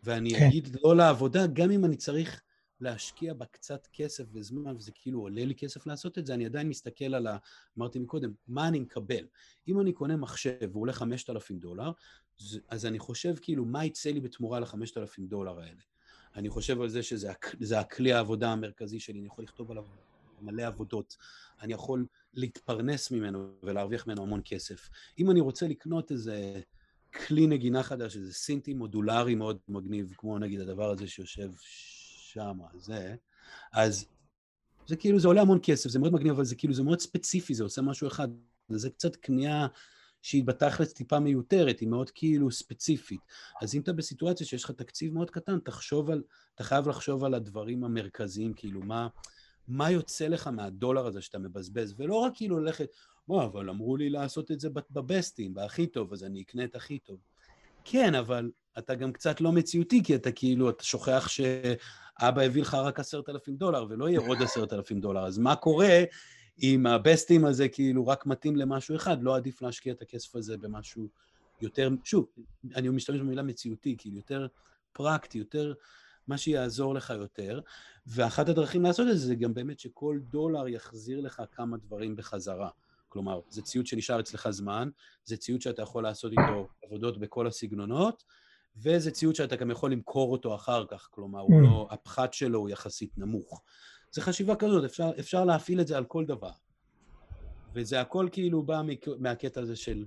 ואני כן. אגיד לא לעבודה, גם אם אני צריך להשקיע בה קצת כסף וזמן, וזה כאילו עולה לי כסף לעשות את זה, אני עדיין מסתכל על ה... אמרתי מקודם, מה אני מקבל? אם אני קונה מחשב והוא עולה 5,000 דולר, אז אני חושב כאילו, מה יצא לי בתמורה ל-5,000 דולר האלה? אני חושב על זה שזה הכלי העבודה המרכזי שלי, אני יכול לכתוב עליו מלא עבודות, אני יכול להתפרנס ממנו ולהרוויח ממנו המון כסף. אם אני רוצה לקנות איזה כלי נגינה חדש, איזה סינטי מודולרי מאוד מגניב, כמו נגיד הדבר הזה שיושב שם, זה, אז זה כאילו, זה עולה המון כסף, זה מאוד מגניב, אבל זה כאילו, זה מאוד ספציפי, זה עושה משהו אחד, זה קצת קנייה שהיא בתכלס טיפה מיותרת, היא מאוד כאילו ספציפית. אז אם אתה בסיטואציה שיש לך תקציב מאוד קטן, תחשוב על, אתה חייב לחשוב על הדברים המרכזיים, כאילו מה, מה יוצא לך מהדולר הזה שאתה מבזבז, ולא רק כאילו ללכת, וואו, אבל אמרו לי לעשות את זה בבסטים, בהכי טוב, אז אני אקנה את הכי טוב. כן, אבל אתה גם קצת לא מציאותי, כי אתה כאילו, אתה שוכח שאבא הביא לך רק עשרת אלפים דולר, ולא יהיה עוד עשרת אלפים דולר. אז מה קורה אם הבסטים הזה כאילו רק מתאים למשהו אחד? לא עדיף להשקיע את הכסף הזה במשהו יותר, שוב, אני משתמש במילה מציאותי, כאילו יותר פרקטי, יותר מה שיעזור לך יותר. ואחת הדרכים לעשות את זה, זה גם באמת שכל דולר יחזיר לך כמה דברים בחזרה. כלומר, זה ציוד שנשאר אצלך זמן, זה ציוד שאתה יכול לעשות איתו עבודות בכל הסגנונות, וזה ציוד שאתה גם יכול למכור אותו אחר כך, כלומר, mm. לא, הפחת שלו הוא יחסית נמוך. זה חשיבה כזאת, אפשר, אפשר להפעיל את זה על כל דבר. וזה הכל כאילו בא מהקטע הזה של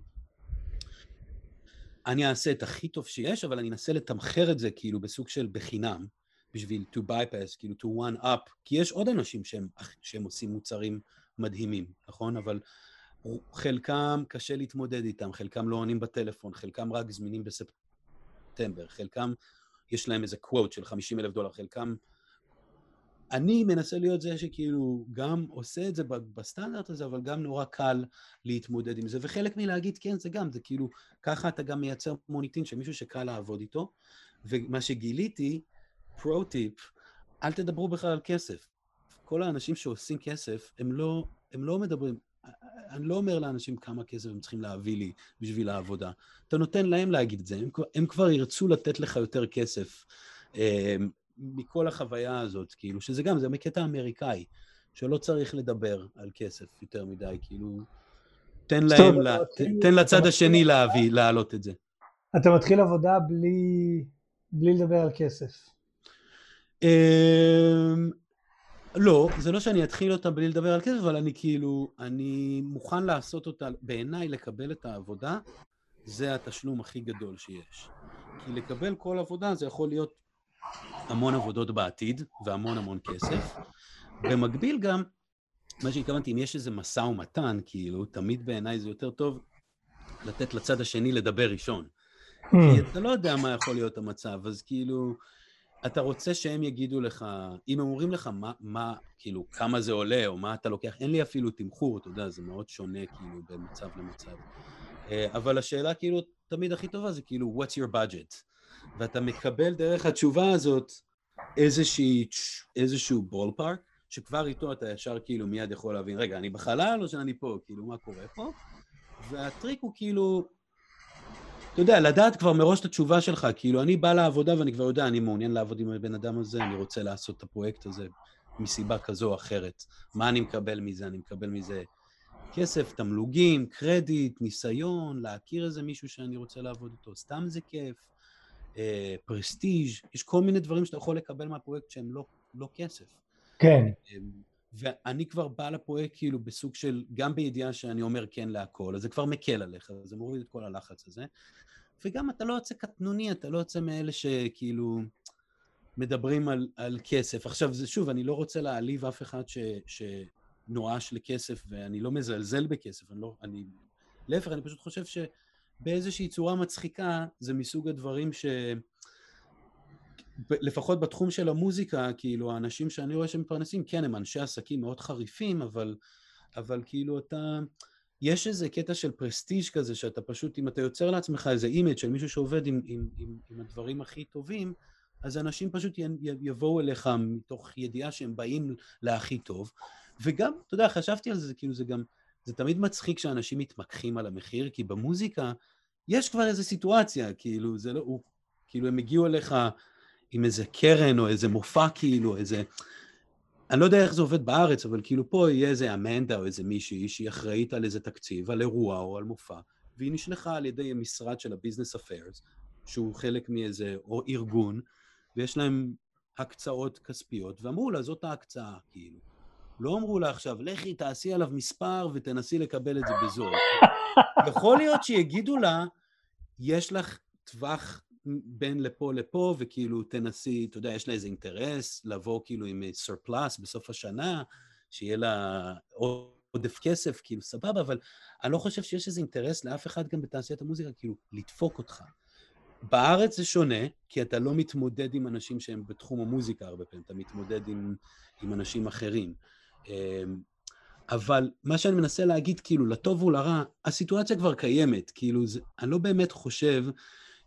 אני אעשה את הכי טוב שיש, אבל אני אנסה לתמחר את זה כאילו בסוג של בחינם, בשביל to bypass, כאילו to one up, כי יש עוד אנשים שהם, שהם עושים מוצרים מדהימים, נכון? אבל חלקם קשה להתמודד איתם, חלקם לא עונים בטלפון, חלקם רק זמינים בספטמבר, חלקם יש להם איזה קוואט של 50 אלף דולר, חלקם... אני מנסה להיות זה שכאילו גם עושה את זה בסטנדרט הזה, אבל גם נורא קל להתמודד עם זה. וחלק מלהגיד כן זה גם, זה כאילו, ככה אתה גם מייצר מוניטין של מישהו שקל לעבוד איתו. ומה שגיליתי, פרו-טיפ, אל תדברו בכלל על כסף. כל האנשים שעושים כסף, הם לא, הם לא מדברים, אני לא אומר לאנשים כמה כסף הם צריכים להביא לי בשביל העבודה. אתה נותן להם להגיד את זה, הם, הם כבר ירצו לתת לך יותר כסף אה, מכל החוויה הזאת, כאילו, שזה גם, זה מקטע אמריקאי, שלא צריך לדבר על כסף יותר מדי, כאילו, תן להם, לה, תן לצד השני להביא, להעלות את זה. אתה מתחיל עבודה בלי, בלי לדבר על כסף. אמ, לא, זה לא שאני אתחיל אותה בלי לדבר על כסף, אבל אני כאילו, אני מוכן לעשות אותה, בעיניי לקבל את העבודה, זה התשלום הכי גדול שיש. כי לקבל כל עבודה זה יכול להיות המון עבודות בעתיד, והמון המון כסף. במקביל גם, מה שהתכוונתי, אם יש איזה משא ומתן, כאילו, תמיד בעיניי זה יותר טוב לתת לצד השני לדבר ראשון. Mm. כי אתה לא יודע מה יכול להיות המצב, אז כאילו... אתה רוצה שהם יגידו לך, אם הם אומרים לך מה, מה, כאילו, כמה זה עולה, או מה אתה לוקח, אין לי אפילו תמחור, אתה יודע, זה מאוד שונה, כאילו, בין מצב למצב. אה, אבל השאלה, כאילו, תמיד הכי טובה זה כאילו, what's your budget? ואתה מקבל דרך התשובה הזאת איזושהי, איזשהו בול פארק, שכבר איתו אתה ישר כאילו מיד יכול להבין, רגע, אני בחלל או שאני פה? כאילו, מה קורה פה? והטריק הוא כאילו, אתה יודע, לדעת כבר מראש את התשובה שלך, כאילו, אני בא לעבודה ואני כבר יודע, אני מעוניין לעבוד עם הבן אדם הזה, אני רוצה לעשות את הפרויקט הזה מסיבה כזו או אחרת. מה אני מקבל מזה? אני מקבל מזה כסף, תמלוגים, קרדיט, ניסיון, להכיר איזה מישהו שאני רוצה לעבוד איתו, סתם זה כיף, אה, פרסטיג', יש כל מיני דברים שאתה יכול לקבל מהפרויקט שהם לא, לא כסף. כן. אה, ואני כבר בא לפרויקט כאילו בסוג של, גם בידיעה שאני אומר כן להכל, אז זה כבר מקל עליך, זה מוריד את כל הלחץ הזה. וגם אתה לא יוצא קטנוני, אתה לא יוצא מאלה שכאילו מדברים על, על כסף. עכשיו, זה שוב, אני לא רוצה להעליב אף אחד ש, שנואש לכסף, ואני לא מזלזל בכסף, אני לא, אני, להפך, אני פשוט חושב שבאיזושהי צורה מצחיקה, זה מסוג הדברים ש... לפחות בתחום של המוזיקה, כאילו, האנשים שאני רואה שמפרנסים, כן, הם אנשי עסקים מאוד חריפים, אבל, אבל כאילו אתה... יש איזה קטע של prestige כזה, שאתה פשוט, אם אתה יוצר לעצמך איזה image של מישהו שעובד עם, עם, עם, עם הדברים הכי טובים, אז אנשים פשוט יבואו אליך מתוך ידיעה שהם באים להכי טוב. וגם, אתה יודע, חשבתי על זה כאילו, זה גם, זה תמיד מצחיק שאנשים מתמקחים על המחיר, כי במוזיקה יש כבר איזו סיטואציה, כאילו, זה לא, הוא, כאילו, הם הגיעו אליך עם איזה קרן או איזה מופע, כאילו, איזה... אני לא יודע איך זה עובד בארץ, אבל כאילו פה יהיה איזה אמנדה או איזה מישהי שהיא אחראית על איזה תקציב, על אירוע או על מופע, והיא נשלחה על ידי המשרד של ה-Business Affairs, שהוא חלק מאיזה או ארגון, ויש להם הקצאות כספיות, ואמרו לה, זאת ההקצאה, כאילו. לא אמרו לה עכשיו, לכי תעשי עליו מספר ותנסי לקבל את זה בזול. [LAUGHS] יכול להיות שיגידו לה, יש לך טווח בין לפה לפה, וכאילו תנסי, אתה יודע, יש לה איזה אינטרס לבוא כאילו עם surplus בסוף השנה, שיהיה לה עוד עודף כסף, כאילו, סבבה, אבל אני לא חושב שיש איזה אינטרס לאף אחד גם בתעשיית המוזיקה, כאילו, לדפוק אותך. בארץ זה שונה, כי אתה לא מתמודד עם אנשים שהם בתחום המוזיקה הרבה פעמים, אתה מתמודד עם, עם אנשים אחרים. אמ, אבל מה שאני מנסה להגיד, כאילו, לטוב ולרע, הסיטואציה כבר קיימת. כאילו, זה, אני לא באמת חושב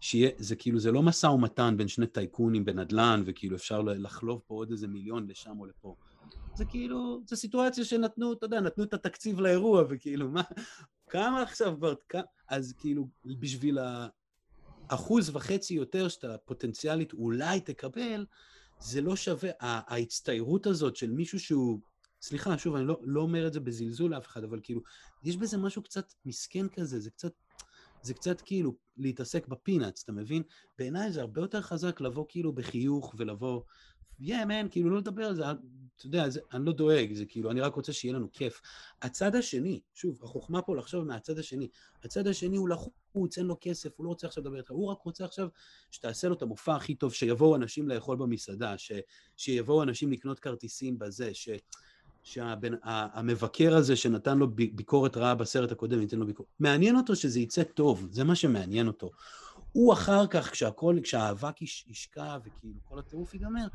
שיהיה, זה כאילו, זה לא משא ומתן בין שני טייקונים בנדל"ן, וכאילו אפשר לחלוב פה עוד איזה מיליון לשם או לפה. זה כאילו, זו סיטואציה שנתנו, אתה יודע, נתנו את התקציב לאירוע, וכאילו, מה, כמה עכשיו כבר, אז כאילו, בשביל האחוז וחצי יותר שאתה פוטנציאלית אולי תקבל, זה לא שווה, ההצטיירות הזאת של מישהו שהוא סליחה, שוב, אני לא, לא אומר את זה בזלזול לאף אחד, אבל כאילו, יש בזה משהו קצת מסכן כזה, זה קצת, זה קצת כאילו להתעסק בפינאץ, אתה מבין? בעיניי זה הרבה יותר חזק לבוא כאילו בחיוך ולבוא, yeah, man, כאילו לא לדבר על זה, אתה יודע, זה, אני לא דואג, זה כאילו, אני רק רוצה שיהיה לנו כיף. הצד השני, שוב, החוכמה פה לחשוב מהצד השני, הצד השני הוא לחוץ, אין לו כסף, הוא לא רוצה עכשיו לדבר איתך, הוא רק רוצה עכשיו שתעשה לו את המופע הכי טוב, שיבואו אנשים לאכול במסעדה, ש, שיבואו אנשים לקנות כרטיסים בזה, ש... שהמבקר הזה שנתן לו ביקורת רעה בסרט הקודם, ייתן לו ביקורת. מעניין אותו שזה יצא טוב, זה מה שמעניין אותו. הוא אחר כך, כשהכל, כשהאבק ישקע וכאילו כל הטירוף ייגמר,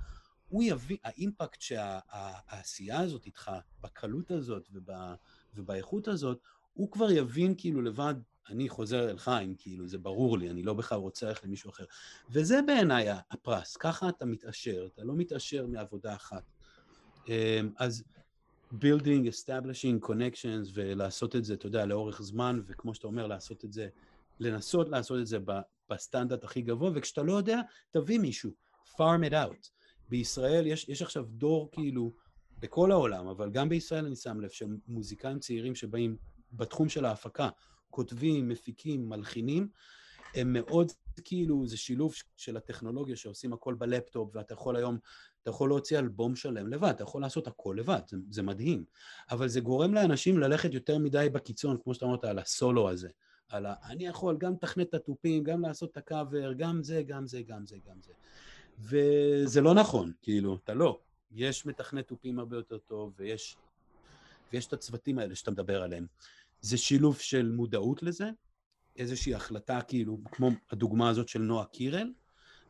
הוא יביא, האימפקט שהעשייה הזאת איתך, בקלות הזאת ובא, ובאיכות הזאת, הוא כבר יבין כאילו לבד, אני חוזר אל חיים, כאילו, זה ברור לי, אני לא בכלל רוצה ללכת למישהו אחר. וזה בעיניי הפרס, ככה אתה מתעשר, אתה לא מתעשר מעבודה אחת. אמ, אז building, establishing connections ולעשות את זה, אתה יודע, לאורך זמן, וכמו שאתה אומר, לעשות את זה, לנסות לעשות את זה בסטנדרט הכי גבוה, וכשאתה לא יודע, תביא מישהו, farm it out. בישראל יש, יש עכשיו דור כאילו, בכל העולם, אבל גם בישראל אני שם לב, שמוזיקאים צעירים שבאים בתחום של ההפקה, כותבים, מפיקים, מלחינים, הם מאוד כאילו, זה שילוב של הטכנולוגיה שעושים הכל בלפטופ, ואתה יכול היום אתה יכול להוציא אלבום שלם לבד, אתה יכול לעשות הכל לבד, זה, זה מדהים. אבל זה גורם לאנשים ללכת יותר מדי בקיצון, כמו שאתה אמרת, על הסולו הזה. על ה... אני יכול גם לתכנת את התופים, גם לעשות את הקאבר, גם זה, גם זה, גם זה, גם זה. וזה לא נכון, כאילו, אתה לא. יש מתכנת תופים הרבה יותר טוב, ויש, ויש את הצוותים האלה שאתה מדבר עליהם. זה שילוב של מודעות לזה, איזושהי החלטה, כאילו, כמו הדוגמה הזאת של נועה קירל,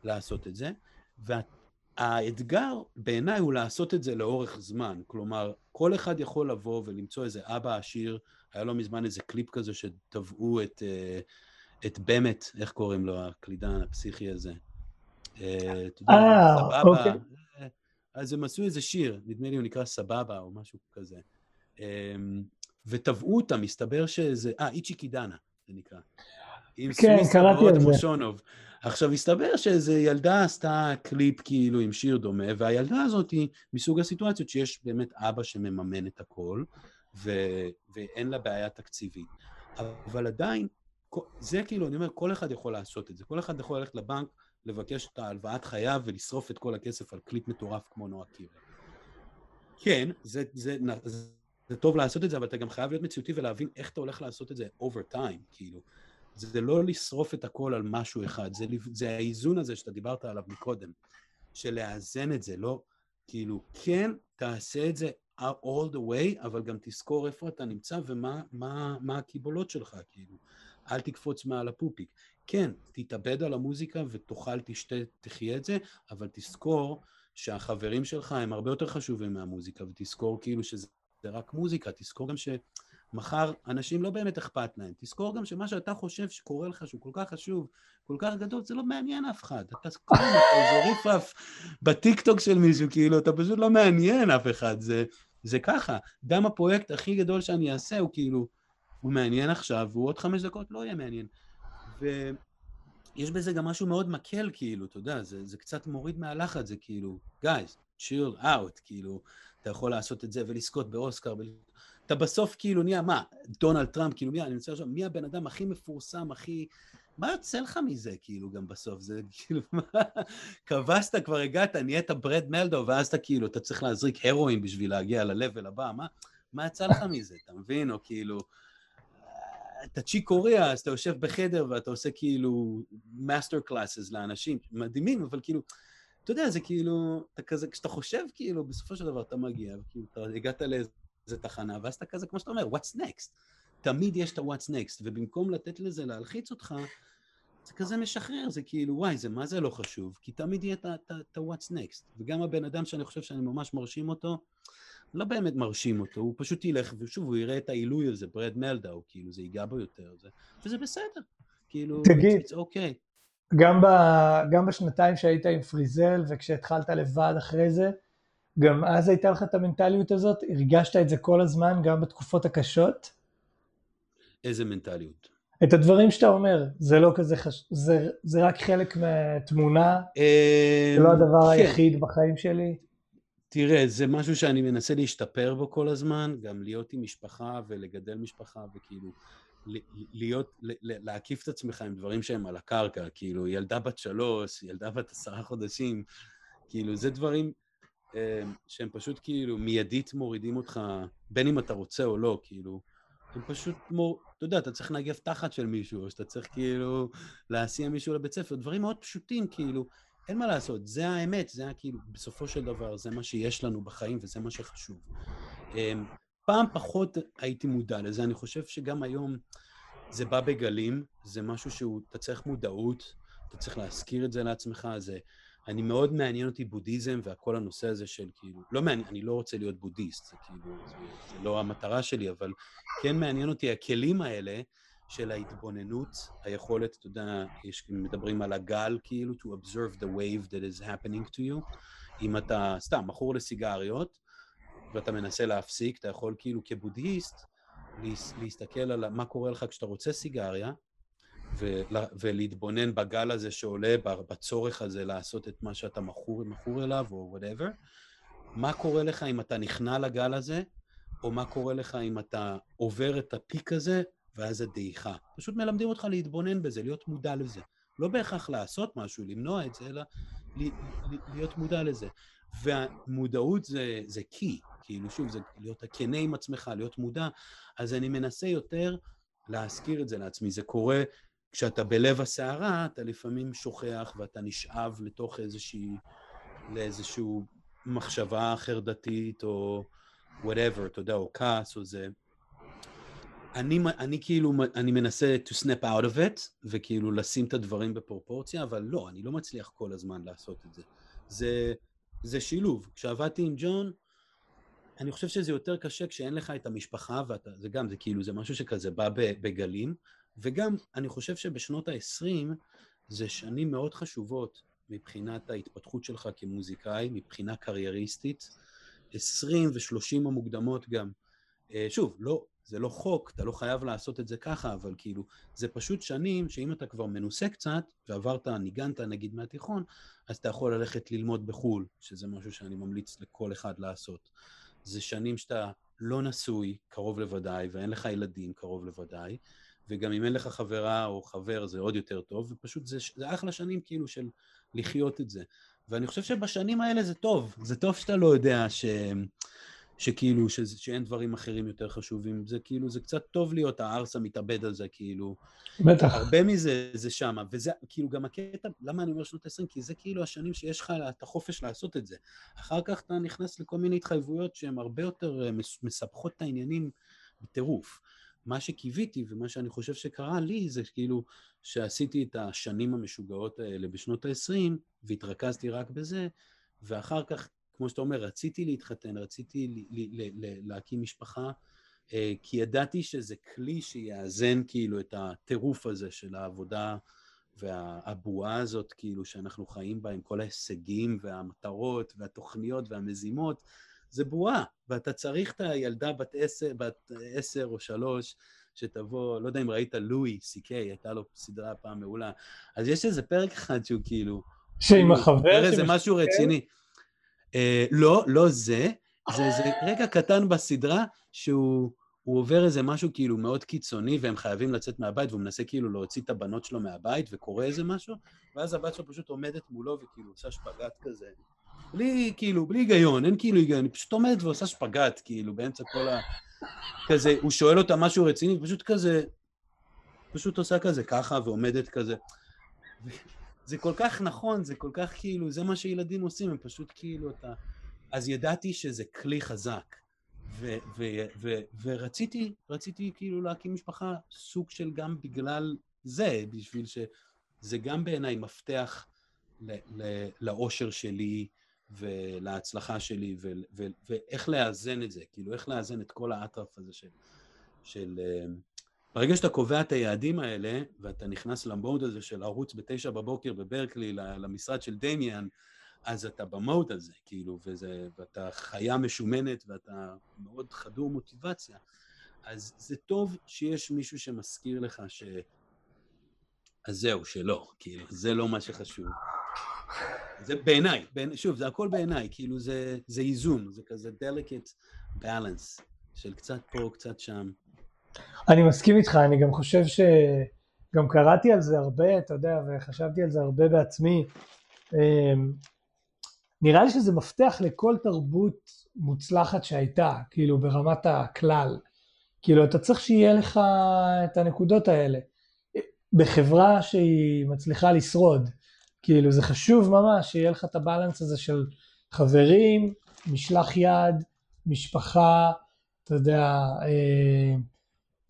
לעשות את זה, ואת האתגר בעיניי הוא לעשות את זה לאורך זמן. כלומר, כל אחד יכול לבוא ולמצוא איזה אבא עשיר, היה לו מזמן איזה קליפ כזה שתבעו את, אה, את באמת, איך קוראים לו, הקלידן הפסיכי הזה. אה, אה אוקיי. אה, אז הם עשו איזה שיר, נדמה לי הוא נקרא סבבה או משהו כזה. ותבעו אותם, מסתבר שזה, אה, איצ'י קידנה, זה נקרא. כן, קראתי על זה. מושונוב. עכשיו, הסתבר שאיזו ילדה עשתה קליפ כאילו עם שיר דומה, והילדה הזאת היא מסוג הסיטואציות שיש באמת אבא שמממן את הכל, ו... ואין לה בעיה תקציבית. אבל עדיין, זה כאילו, אני אומר, כל אחד יכול לעשות את זה. כל אחד יכול ללכת לבנק, לבקש את ההלוואת חייו ולשרוף את כל הכסף על קליפ מטורף כמו נועה קירל. כן, זה, זה, זה, זה טוב לעשות את זה, אבל אתה גם חייב להיות מציאותי ולהבין איך אתה הולך לעשות את זה over time, כאילו. זה לא לשרוף את הכל על משהו אחד, זה, זה האיזון הזה שאתה דיברת עליו מקודם, של לאזן את זה, לא, כאילו, כן, תעשה את זה all the way, אבל גם תזכור איפה אתה נמצא ומה מה, מה הקיבולות שלך, כאילו. אל תקפוץ מעל הפופיק. כן, תתאבד על המוזיקה ותאכל, תשתה, תחיה את זה, אבל תזכור שהחברים שלך הם הרבה יותר חשובים מהמוזיקה, ותזכור כאילו שזה רק מוזיקה, תזכור גם ש... מחר אנשים לא באמת אכפת להם. תזכור גם שמה שאתה חושב שקורה לך, שהוא כל כך חשוב, כל כך גדול, זה לא מעניין אף אחד. אתה כלום, אתה איזה ריפרף בטיקטוק של מישהו, כאילו, אתה פשוט לא מעניין אף אחד. זה, זה ככה. גם הפרויקט הכי גדול שאני אעשה הוא כאילו, הוא מעניין עכשיו, והוא עוד חמש דקות לא יהיה מעניין. ויש בזה גם משהו מאוד מקל, כאילו, אתה יודע, זה, זה קצת מוריד מהלחץ, זה כאילו, guys, chill out, כאילו, אתה יכול לעשות את זה ולזכות באוסקר. אתה בסוף כאילו נהיה, מה, דונלד טראמפ, כאילו מי, אני רוצה לחשוב, מי הבן אדם הכי מפורסם, הכי... מה יוצא לך מזה, כאילו, גם בסוף? זה כאילו, [LAUGHS] מה... כבשת, כבר הגעת, נהיית ברד מלדו, ואז אתה כאילו, אתה צריך להזריק הרואין בשביל להגיע ל-level הבא, מה, מה יצא לך מזה, אתה מבין? או כאילו, אתה צ'יק קוריאה, אז אתה יושב בחדר ואתה עושה כאילו master classes לאנשים, מדהימים, אבל כאילו, אתה יודע, זה כאילו, אתה כזה, כשאתה חושב, כאילו, בסופו של דבר אתה מגיע, כאילו, אתה הגעת לאיזה איזה תחנה, ואז אתה כזה, כמו שאתה אומר, what's next? תמיד יש את ה-what's next, ובמקום לתת לזה להלחיץ אותך, זה כזה משחרר, זה כאילו, וואי, זה מה זה לא חשוב? כי תמיד יהיה את ה-what's next. וגם הבן אדם שאני חושב שאני ממש מרשים אותו, לא באמת מרשים אותו, הוא פשוט ילך, ושוב, הוא יראה את העילוי הזה, ברד מלדאו, כאילו, זה ייגע בו יותר, זה, וזה בסדר. כאילו, תגיד, it's okay. גם, ב, גם בשנתיים שהיית עם פריזל, וכשהתחלת לבד אחרי זה, גם אז הייתה לך את המנטליות הזאת? הרגשת את זה כל הזמן, גם בתקופות הקשות? איזה מנטליות? את הדברים שאתה אומר, זה לא כזה חשוב, זה, זה רק חלק מהתמונה, זה לא הדבר כן. היחיד בחיים שלי. תראה, זה משהו שאני מנסה להשתפר בו כל הזמן, גם להיות עם משפחה ולגדל משפחה וכאילו להיות, להקיף את עצמך עם דברים שהם על הקרקע, כאילו ילדה בת שלוש, ילדה בת עשרה חודשים, כאילו זה דברים אה, שהם פשוט כאילו מיידית מורידים אותך, בין אם אתה רוצה או לא, כאילו, הם פשוט כמו, אתה יודע, אתה צריך לנגב תחת של מישהו, או שאתה צריך כאילו להסיע מישהו לבית ספר, דברים מאוד פשוטים, כאילו, אין מה לעשות, זה האמת, זה כאילו, בסופו של דבר, זה מה שיש לנו בחיים וזה מה שחשוב. אמ, פעם פחות הייתי מודע לזה, אני חושב שגם היום זה בא בגלים, זה משהו שהוא, אתה צריך מודעות, אתה צריך להזכיר את זה לעצמך, זה... אני מאוד מעניין אותי בודהיזם והכל הנושא הזה של כאילו, לא מעניין, אני לא רוצה להיות בודהיסט, זה כאילו, זה, זה לא המטרה שלי, אבל כן מעניין אותי הכלים האלה של ההתבוננות, היכולת, אתה יודע, יש, מדברים על הגל, כאילו, to observe the wave that is happening to you. אם אתה, סתם, מכור לסיגריות, ואתה מנסה להפסיק, אתה יכול כאילו כבודהיסט להסתכל על מה קורה לך כשאתה רוצה סיגריה, ולהתבונן בגל הזה שעולה, בצורך הזה לעשות את מה שאתה מכור, מכור אליו, או וואטאבר. מה קורה לך אם אתה נכנע לגל הזה, או מה קורה לך אם אתה עובר את הפיק הזה, ואז הדעיכה. פשוט מלמדים אותך להתבונן בזה, להיות מודע לזה. לא בהכרח לעשות משהו, למנוע את זה, אלא להיות מודע לזה. והמודעות זה, זה key, כאילו שוב, זה להיות הכנה עם עצמך, להיות מודע, אז אני מנסה יותר להזכיר את זה לעצמי. זה קורה כשאתה בלב הסערה, אתה לפעמים שוכח ואתה נשאב לתוך איזושהי, לאיזושהי מחשבה חרדתית, או whatever, אתה יודע, או כעס, או זה. אני, אני כאילו, אני מנסה to snap out of it, וכאילו לשים את הדברים בפרופורציה, אבל לא, אני לא מצליח כל הזמן לעשות את זה. זה, זה שילוב. כשעבדתי עם ג'ון, אני חושב שזה יותר קשה כשאין לך את המשפחה, ואתה, זה גם, זה כאילו, זה משהו שכזה בא בגלים, וגם, אני חושב שבשנות ה-20 זה שנים מאוד חשובות מבחינת ההתפתחות שלך כמוזיקאי, מבחינה קרייריסטית, 20 ו-30 המוקדמות גם. אה, שוב, לא, זה לא חוק, אתה לא חייב לעשות את זה ככה, אבל כאילו, זה פשוט שנים שאם אתה כבר מנוסה קצת, ועברת, ניגנת נגיד מהתיכון, אז אתה יכול ללכת ללמוד בחו"ל, שזה משהו שאני ממליץ לכל אחד לעשות. זה שנים שאתה לא נשוי, קרוב לוודאי, ואין לך ילדים, קרוב לוודאי, וגם אם אין לך חברה או חבר זה עוד יותר טוב, ופשוט זה, זה אחלה שנים כאילו של לחיות את זה. ואני חושב שבשנים האלה זה טוב, זה טוב שאתה לא יודע ש... שכאילו, ש... שאין דברים אחרים יותר חשובים, זה כאילו, זה קצת טוב להיות הארס המתאבד הזה, כאילו. בטח. הרבה מזה זה שמה, וזה כאילו גם הקטע, למה אני אומר שנות ה-20? כי זה כאילו השנים שיש לך את החופש לעשות את זה. אחר כך אתה נכנס לכל מיני התחייבויות שהן הרבה יותר אה, מסבכות את העניינים בטירוף. מה שקיוויתי ומה שאני חושב שקרה לי זה כאילו שעשיתי את השנים המשוגעות האלה בשנות ה-20 והתרכזתי רק בזה ואחר כך, כמו שאתה אומר, רציתי להתחתן, רציתי להקים משפחה אה, כי ידעתי שזה כלי שיאזן כאילו את הטירוף הזה של העבודה והבועה הזאת כאילו שאנחנו חיים בה עם כל ההישגים והמטרות והתוכניות והמזימות זה בועה, ואתה צריך את הילדה בת עשר, בת עשר או שלוש, שתבוא, לא יודע אם ראית לואי, סי-קיי, הייתה לו סדרה פעם מעולה. אז יש איזה פרק אחד שהוא כאילו... שעם כאילו, החבר? זה משהו רציני. Uh, לא, לא זה, זה איזה רגע קטן בסדרה שהוא עובר איזה משהו כאילו מאוד קיצוני והם חייבים לצאת מהבית והוא מנסה כאילו להוציא את הבנות שלו מהבית וקורה איזה משהו ואז הבת שלו פשוט עומדת מולו וכאילו עושה שפגאט כזה בלי, כאילו, בלי היגיון, אין כאילו היגיון, היא פשוט עומדת ועושה שפגאט, כאילו, באמצע כל ה... כזה, הוא שואל אותה משהו רציני, פשוט כזה, פשוט עושה כזה ככה ועומדת כזה. זה כל כך נכון, זה כל כך כאילו, זה מה שילדים עושים, הם פשוט כאילו, אתה... אז ידעתי שזה כלי חזק. ו- ו- ו- ורציתי, רציתי כאילו להקים משפחה סוג של גם בגלל זה, בשביל שזה גם בעיניי מפתח לאושר שלי ולהצלחה שלי, ו- ו- ואיך לאזן את זה, כאילו איך לאזן את כל האטרף הזה של... של אה, ברגע שאתה קובע את היעדים האלה, ואתה נכנס למוד הזה של לרוץ בתשע בבוקר בברקלי למשרד של דמיאן, אז אתה במוד הזה, כאילו, וזה, ואתה חיה משומנת ואתה מאוד חדור מוטיבציה. אז זה טוב שיש מישהו שמזכיר לך ש... אז זהו, שלא, כאילו, זה לא מה שחשוב. זה בעיניי, בעיני, שוב, זה הכל בעיניי, כאילו זה, זה איזון, זה כזה delicate balance של קצת פה, קצת שם. אני מסכים איתך, אני גם חושב ש... גם קראתי על זה הרבה, אתה יודע, וחשבתי על זה הרבה בעצמי. אמ, נראה לי שזה מפתח לכל תרבות מוצלחת שהייתה, כאילו ברמת הכלל. כאילו אתה צריך שיהיה לך את הנקודות האלה. בחברה שהיא מצליחה לשרוד, כאילו זה חשוב ממש שיהיה לך את הבלנס הזה של חברים, משלח יד, משפחה, אתה יודע, אה,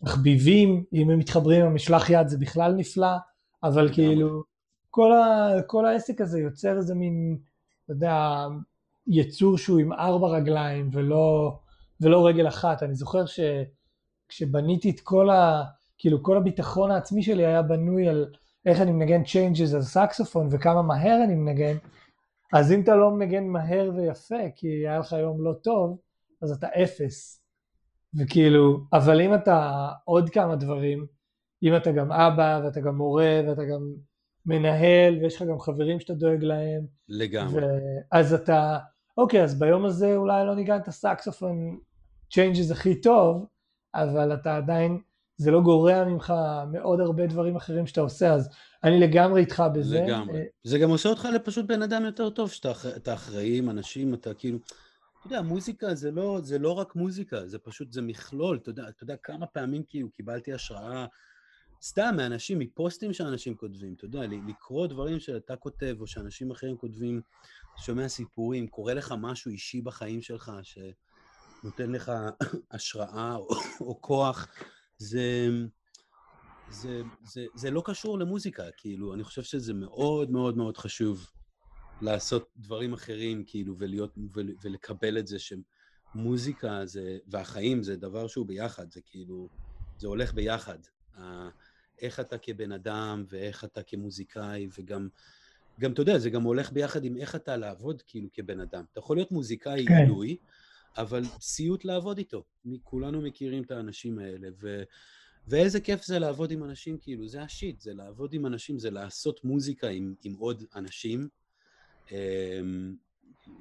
תחביבים, אם הם מתחברים עם המשלח יד זה בכלל נפלא, אבל כאילו כל, ה, כל העסק הזה יוצר איזה מין, אתה יודע, יצור שהוא עם ארבע רגליים ולא, ולא רגל אחת. אני זוכר שכשבניתי את כל ה... כאילו כל הביטחון העצמי שלי היה בנוי על איך אני מנגן changes על סקסופון וכמה מהר אני מנגן, אז אם אתה לא מנגן מהר ויפה כי היה לך יום לא טוב, אז אתה אפס. וכאילו, אבל אם אתה עוד כמה דברים, אם אתה גם אבא ואתה גם מורה ואתה גם מנהל ויש לך גם חברים שאתה דואג להם. לגמרי. ו... אז אתה, אוקיי, אז ביום הזה אולי לא ניגן את הסקסופון changes הכי טוב, אבל אתה עדיין, זה לא גורע ממך מאוד הרבה דברים אחרים שאתה עושה, אז אני לגמרי איתך בזה. לגמרי. זה גם עושה אותך לפשוט בן אדם יותר טוב, שאתה אחראי עם אנשים, אתה כאילו... אתה יודע, מוזיקה זה לא, זה לא רק מוזיקה, זה פשוט, זה מכלול, אתה יודע, אתה יודע כמה פעמים כאילו קיבלתי השראה סתם מאנשים, מפוסטים שאנשים כותבים, אתה יודע, לקרוא דברים שאתה כותב או שאנשים אחרים כותבים, שומע סיפורים, קורה לך משהו אישי בחיים שלך שנותן לך [COUGHS] השראה או, [COUGHS] או כוח, זה, זה, זה, זה לא קשור למוזיקה, כאילו, אני חושב שזה מאוד מאוד מאוד חשוב. לעשות דברים אחרים, כאילו, ולהיות, ולקבל את זה שמוזיקה זה, והחיים זה דבר שהוא ביחד, זה כאילו, זה הולך ביחד. איך אתה כבן אדם, ואיך אתה כמוזיקאי, וגם, גם, אתה יודע, זה גם הולך ביחד עם איך אתה לעבוד כאילו כבן אדם. אתה יכול להיות מוזיקאי כן. גלוי, אבל סיוט לעבוד איתו. כולנו מכירים את האנשים האלה, ו... ואיזה כיף זה לעבוד עם אנשים, כאילו, זה השיט, זה לעבוד עם אנשים, זה לעשות מוזיקה עם, עם עוד אנשים,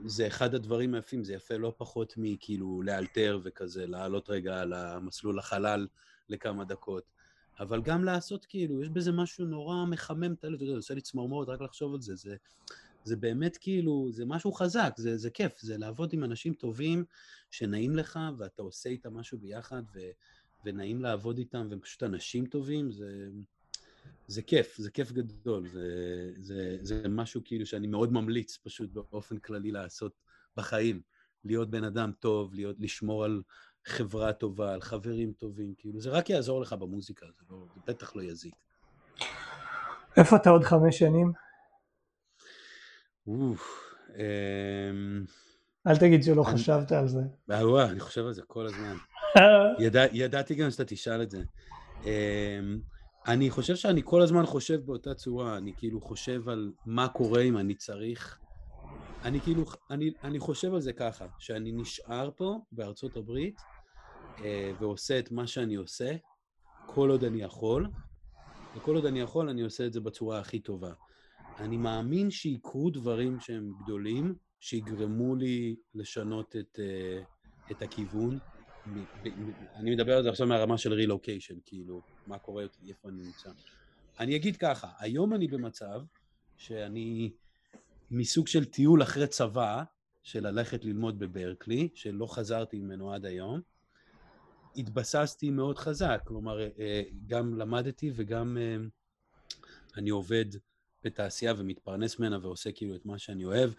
זה אחד הדברים היפים, זה יפה לא פחות מכאילו לאלתר וכזה, לעלות רגע על המסלול החלל לכמה דקות, אבל גם לעשות כאילו, יש בזה משהו נורא מחמם את הלב, אתה יודע, זה עושה לי צמרמורת רק לחשוב על זה, זה, זה באמת כאילו, זה משהו חזק, זה, זה כיף, זה לעבוד עם אנשים טובים שנעים לך ואתה עושה איתם משהו ביחד ו, ונעים לעבוד איתם והם פשוט אנשים טובים, זה... זה כיף, זה כיף גדול, זה, זה, זה משהו כאילו שאני מאוד ממליץ פשוט באופן כללי לעשות בחיים. להיות בן אדם טוב, להיות, לשמור על חברה טובה, על חברים טובים, כאילו, זה רק יעזור לך במוזיקה, זה, לא, זה בטח לא יזיק. איפה אתה עוד חמש שנים? אוף, אמ... אל תגיד שלא אני... חשבת על זה. וואו, אני חושב על זה כל הזמן. [LAUGHS] ידע, ידעתי גם שאתה תשאל את זה. אמ... אני חושב שאני כל הזמן חושב באותה צורה, אני כאילו חושב על מה קורה אם אני צריך... אני כאילו, אני, אני חושב על זה ככה, שאני נשאר פה בארצות הברית אה, ועושה את מה שאני עושה, כל עוד אני יכול, וכל עוד אני יכול אני עושה את זה בצורה הכי טובה. אני מאמין שיקרו דברים שהם גדולים, שיגרמו לי לשנות את, אה, את הכיוון, אני מדבר על זה עכשיו מהרמה של רילוקיישן, כאילו, מה קורה איפה אני נמצא. אני אגיד ככה, היום אני במצב שאני מסוג של טיול אחרי צבא, של ללכת ללמוד בברקלי, שלא חזרתי ממנו עד היום, התבססתי מאוד חזק, כלומר, אה, גם למדתי וגם אה, אני עובד בתעשייה ומתפרנס ממנה ועושה כאילו את מה שאני אוהב.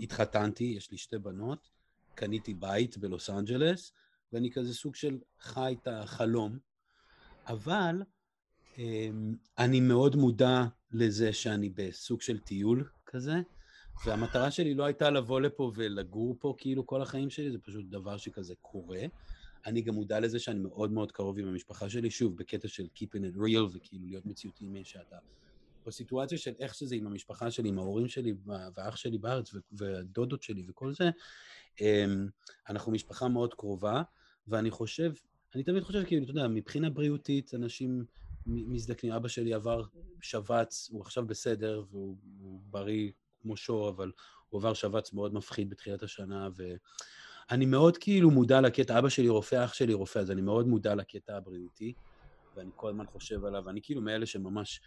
התחתנתי, יש לי שתי בנות, קניתי בית בלוס אנג'לס, ואני כזה סוג של חי את החלום, אבל אמ, אני מאוד מודע לזה שאני בסוג של טיול כזה, והמטרה שלי לא הייתה לבוא לפה ולגור פה כאילו כל החיים שלי, זה פשוט דבר שכזה קורה. אני גם מודע לזה שאני מאוד מאוד קרוב עם המשפחה שלי, שוב, בקטע של keeping it real וכאילו להיות מציאותי מי שאתה. בסיטואציה של איך שזה עם המשפחה שלי, עם ההורים שלי והאח שלי בארץ והדודות שלי וכל זה, אמ, אנחנו משפחה מאוד קרובה, ואני חושב, אני תמיד חושב, כאילו, אתה יודע, מבחינה בריאותית, אנשים מזדקנים. אבא שלי עבר שבץ, הוא עכשיו בסדר, והוא בריא כמו שור, אבל הוא עבר שבץ מאוד מפחיד בתחילת השנה, ואני מאוד כאילו מודע לקטע, אבא שלי רופא, אח שלי רופא, אז אני מאוד מודע לקטע הבריאותי, ואני כל הזמן חושב עליו, אני כאילו מאלה שממש,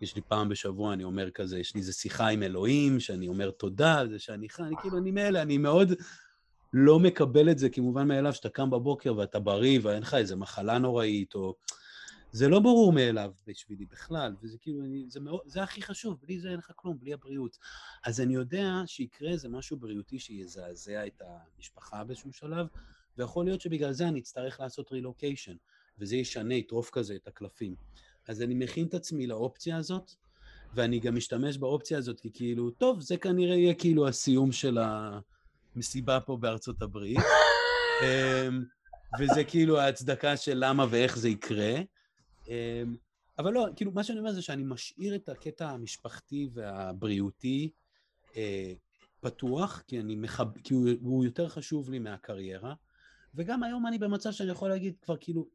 יש לי פעם בשבוע, אני אומר כזה, יש לי איזו שיחה עם אלוהים, שאני אומר תודה על זה שאני חי, אני כאילו, אני מאלה, אני מאוד לא מקבל את זה כמובן מאליו, שאתה קם בבוקר ואתה בריא, ואין לך איזה מחלה נוראית, או... זה לא ברור מאליו בשבילי בכלל, וזה כאילו, אני, זה, מאוד, זה הכי חשוב, בלי זה אין לך כלום, בלי הבריאות. אז אני יודע שיקרה איזה משהו בריאותי שיזעזע את המשפחה באיזשהו שלב, ויכול להיות שבגלל זה אני אצטרך לעשות רילוקיישן, וזה ישנה, יטרוף כזה את הקלפים. אז אני מכין את עצמי לאופציה הזאת, ואני גם משתמש באופציה הזאת כי כאילו, טוב, זה כנראה יהיה כאילו הסיום של המסיבה פה בארצות הברית. אמ, וזה כאילו ההצדקה של למה ואיך זה יקרה. אמ, אבל לא, כאילו, מה שאני אומר זה שאני משאיר את הקטע המשפחתי והבריאותי אה, פתוח, כי, אני מחב... כי הוא, הוא יותר חשוב לי מהקריירה, וגם היום אני במצב שאני יכול להגיד כבר כאילו,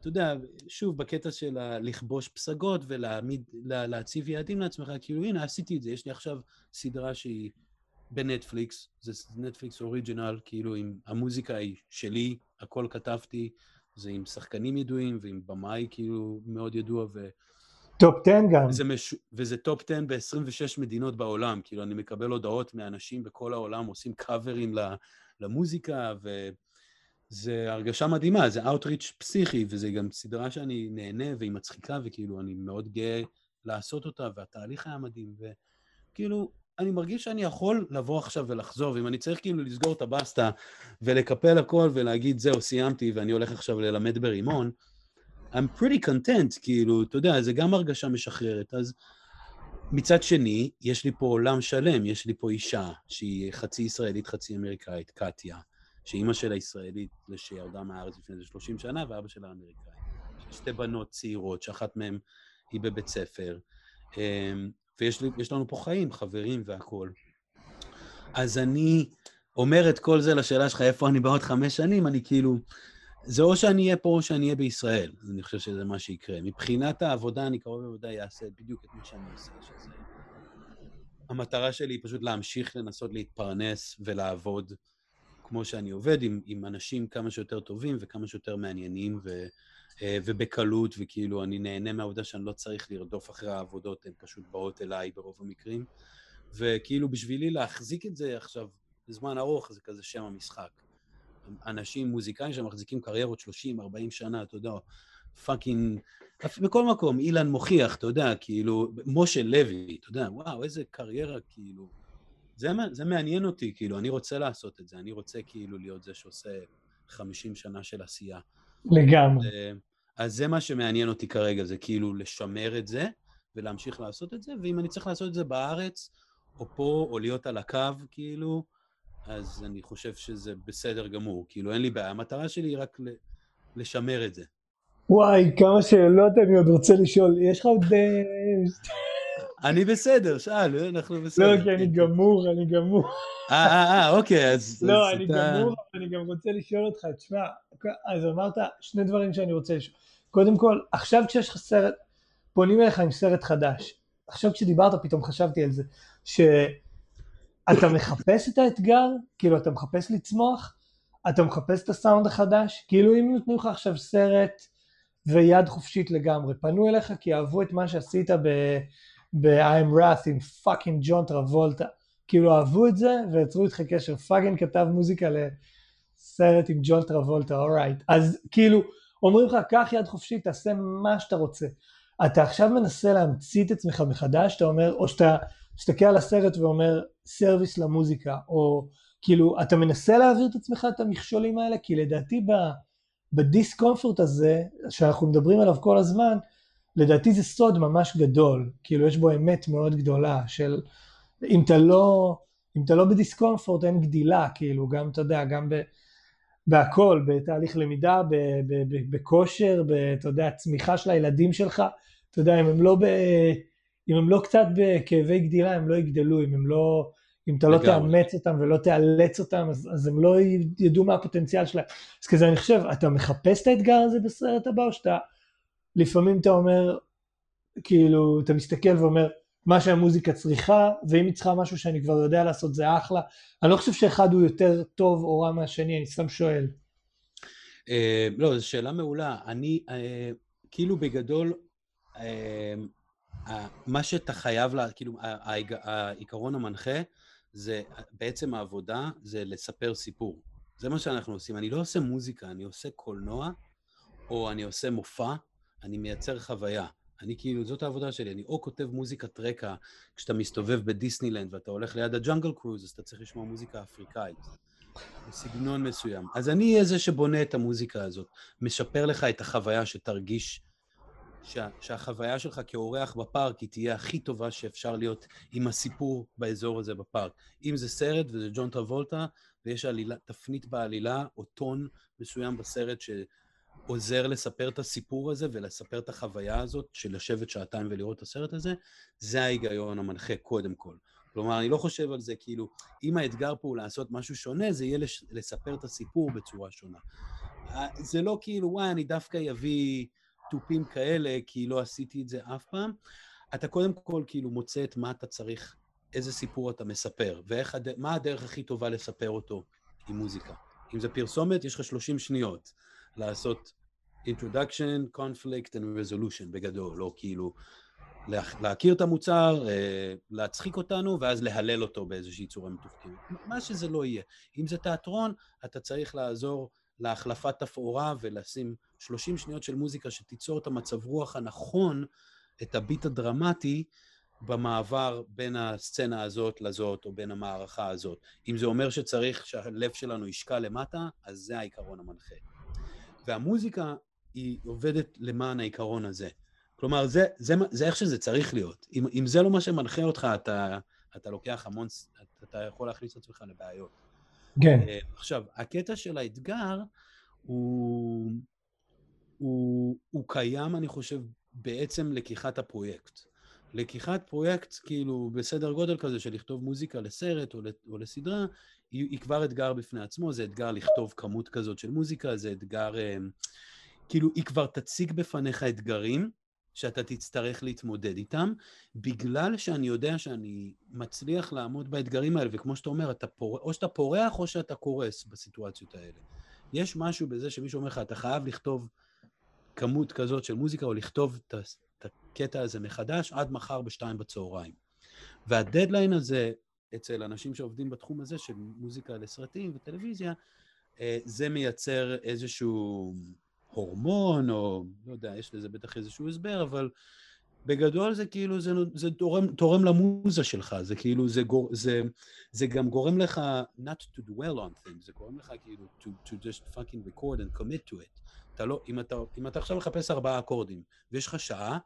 אתה יודע, שוב, בקטע של לכבוש פסגות ולהציב יעדים לעצמך, כאילו, הנה, עשיתי את זה, יש לי עכשיו סדרה שהיא בנטפליקס, זה נטפליקס original, כאילו, עם המוזיקה היא שלי, הכל כתבתי, זה עם שחקנים ידועים ועם במאי כאילו מאוד ידוע ו... top 10 גם. וזה, מש... וזה top 10 ב-26 מדינות בעולם, כאילו אני מקבל הודעות מאנשים בכל העולם עושים קאברים למוזיקה וזה הרגשה מדהימה, זה outreach פסיכי וזה גם סדרה שאני נהנה והיא מצחיקה וכאילו אני מאוד גאה לעשות אותה והתהליך היה מדהים וכאילו אני מרגיש שאני יכול לבוא עכשיו ולחזור, ואם אני צריך כאילו לסגור את הבסטה ולקפל הכל ולהגיד, זהו, סיימתי ואני הולך עכשיו ללמד ברימון, I'm pretty content, כאילו, אתה יודע, זה גם הרגשה משחררת. אז מצד שני, יש לי פה עולם שלם, יש לי פה אישה שהיא חצי ישראלית, חצי אמריקאית, קטיה, שאימא שלה ישראלית שירדה מהארץ לפני איזה 30 שנה, ואבא שלה אמריקאי. שתי בנות צעירות, שאחת מהן היא בבית ספר. ויש לנו פה חיים, חברים והכול. אז אני אומר את כל זה לשאלה שלך, איפה אני בעוד חמש שנים, אני כאילו... זה או שאני אהיה פה או שאני אהיה בישראל, אני חושב שזה מה שיקרה. מבחינת העבודה, אני קרוב לוודאי אעשה בדיוק את מה שאני עושה, שזה... המטרה שלי היא פשוט להמשיך לנסות להתפרנס ולעבוד כמו שאני עובד, עם, עם אנשים כמה שיותר טובים וכמה שיותר מעניינים, ו... אה, ובקלות, וכאילו אני נהנה מהעובדה שאני לא צריך לרדוף אחרי העבודות, הן פשוט באות אליי ברוב המקרים. וכאילו בשבילי להחזיק את זה עכשיו בזמן ארוך, זה כזה שם המשחק. אנשים, מוזיקאים שמחזיקים קריירות 30-40 שנה, אתה יודע, פאקינג, בכל מקום, אילן מוכיח, אתה יודע, כאילו, משה לוי, אתה יודע, וואו, איזה קריירה, כאילו, זה, זה מעניין אותי, כאילו, אני רוצה לעשות את זה, אני רוצה כאילו להיות זה שעושה 50 שנה של עשייה. לגמרי. אז זה מה שמעניין אותי כרגע, זה כאילו לשמר את זה ולהמשיך לעשות את זה, ואם אני צריך לעשות את זה בארץ, או פה, או להיות על הקו, כאילו, אז אני חושב שזה בסדר גמור. כאילו, אין לי בעיה. המטרה שלי היא רק לשמר את זה. וואי, כמה שאלות אני עוד רוצה לשאול. יש לך עוד... אה, אני בסדר, שאל, אנחנו בסדר. לא, כי אני גמור, אני גמור. אה, אה, אה, אוקיי, אז... [LAUGHS] לא, אני גמור, אבל אני גם רוצה לשאול אותך, תשמע, אז אמרת שני דברים שאני רוצה לשאול. קודם כל, עכשיו כשיש לך סרט, פונים אליך עם סרט חדש. עכשיו כשדיברת פתאום חשבתי על זה, שאתה מחפש את האתגר, כאילו אתה מחפש לצמוח, אתה מחפש את הסאונד החדש, כאילו אם נותנים לך עכשיו סרט ויד חופשית לגמרי, פנו אליך כי אהבו את מה שעשית ב... ב-I'm Wrath עם פאקינג ג'ון טרבולטה. כאילו אהבו את זה ויצרו איתך קשר. fucking כתב מוזיקה לסרט עם ג'ון טרבולטה, alright. אז כאילו, אומרים לך, קח יד חופשית, תעשה מה שאתה רוצה. אתה עכשיו מנסה להמציא את עצמך מחדש, אתה אומר, או שאתה מסתכל על הסרט ואומר service למוזיקה, או כאילו אתה מנסה להעביר את עצמך את המכשולים האלה, כי לדעתי ב discomfort הזה, שאנחנו מדברים עליו כל הזמן, לדעתי זה סוד ממש גדול, כאילו יש בו אמת מאוד גדולה של אם אתה לא, אם אתה לא בדיסקומפורט אין גדילה, כאילו גם אתה יודע, גם ב... בהכל, בתהליך למידה, בכושר, אתה יודע, צמיחה של הילדים שלך, אתה יודע, אם הם לא, ב, אם הם לא קצת בכאבי גדילה, הם לא יגדלו, אם הם לא, אם אתה לא תאמץ אותם ולא תאלץ אותם, אז, אז הם לא ידעו מה הפוטנציאל שלהם. אז כזה אני חושב, אתה מחפש את האתגר הזה בסרט הבא, או שאתה, לפעמים אתה אומר, כאילו, אתה מסתכל ואומר, מה שהמוזיקה צריכה, ואם היא צריכה משהו שאני כבר יודע לעשות זה אחלה. אני לא חושב שאחד הוא יותר טוב או רע מהשני, אני סתם שואל. Uh, לא, זו שאלה מעולה. אני, uh, כאילו בגדול, uh, מה שאתה חייב, כאילו, העיקרון המנחה זה בעצם העבודה, זה לספר סיפור. זה מה שאנחנו עושים. אני לא עושה מוזיקה, אני עושה קולנוע, או אני עושה מופע, אני מייצר חוויה. אני כאילו, זאת העבודה שלי, אני או כותב מוזיקת רקע, כשאתה מסתובב בדיסנילנד ואתה הולך ליד הג'אנגל קרוז, אז אתה צריך לשמוע מוזיקה אפריקאית, בסגנון מסוים. אז אני אהיה זה שבונה את המוזיקה הזאת, משפר לך את החוויה שתרגיש שה, שהחוויה שלך כאורח בפארק היא תהיה הכי טובה שאפשר להיות עם הסיפור באזור הזה בפארק. אם זה סרט וזה ג'ון טרבולטה, ויש עלילה, תפנית בעלילה או טון מסוים בסרט ש... עוזר לספר את הסיפור הזה ולספר את החוויה הזאת של לשבת שעתיים ולראות את הסרט הזה, זה ההיגיון המנחה קודם כל. כלומר, אני לא חושב על זה כאילו, אם האתגר פה הוא לעשות משהו שונה, זה יהיה לש, לספר את הסיפור בצורה שונה. אה, זה לא כאילו, וואי, אני דווקא אביא תופים כאלה, כי לא עשיתי את זה אף פעם. אתה קודם כל כאילו מוצא את מה אתה צריך, איזה סיפור אתה מספר, ומה הדרך הכי טובה לספר אותו עם מוזיקה. אם זה פרסומת, יש לך 30 שניות. לעשות introduction, conflict and resolution בגדול, לא כאילו להכיר את המוצר, אה, להצחיק אותנו ואז להלל אותו באיזושהי צורה מתוחכמת. מה שזה לא יהיה. אם זה תיאטרון, אתה צריך לעזור להחלפת תפאורה ולשים 30 שניות של מוזיקה שתיצור את המצב רוח הנכון, את הביט הדרמטי, במעבר בין הסצנה הזאת לזאת, או בין המערכה הזאת. אם זה אומר שצריך שהלב שלנו ישקע למטה, אז זה העיקרון המנחה. והמוזיקה היא עובדת למען העיקרון הזה. כלומר, זה, זה, זה איך שזה צריך להיות. אם, אם זה לא מה שמנחה אותך, אתה, אתה לוקח המון, אתה יכול להכניס את עצמך לבעיות. כן. Uh, עכשיו, הקטע של האתגר הוא, הוא, הוא קיים, אני חושב, בעצם לקיחת הפרויקט. לקיחת פרויקט, כאילו, בסדר גודל כזה של לכתוב מוזיקה לסרט או, לסדרה, היא, היא כבר אתגר בפני עצמו, זה אתגר לכתוב כמות כזאת של מוזיקה, זה אתגר, אה, כאילו, היא כבר תציג בפניך אתגרים שאתה תצטרך להתמודד איתם, בגלל שאני יודע שאני מצליח לעמוד באתגרים האלה, וכמו שאתה אומר, אתה פור... או שאתה פורח או שאתה קורס בסיטואציות האלה. יש משהו בזה שמישהו אומר לך, אתה חייב לכתוב כמות כזאת של מוזיקה, או לכתוב את הקטע הזה מחדש עד מחר בשתיים בצהריים. והדדליין הזה אצל אנשים שעובדים בתחום הזה של מוזיקה לסרטים וטלוויזיה, אה, זה מייצר איזשהו הורמון, או לא יודע, יש לזה בטח איזשהו הסבר, אבל בגדול זה כאילו, זה, זה תורם, תורם למוזה שלך, זה כאילו, זה, גור, זה, זה גם גורם לך not to dwell on things, זה גורם לך כאילו to, to just fucking record and commit to it. אתה לא, אם אתה, אם אתה עכשיו מחפש ארבעה אקורדים, ויש לך שעה,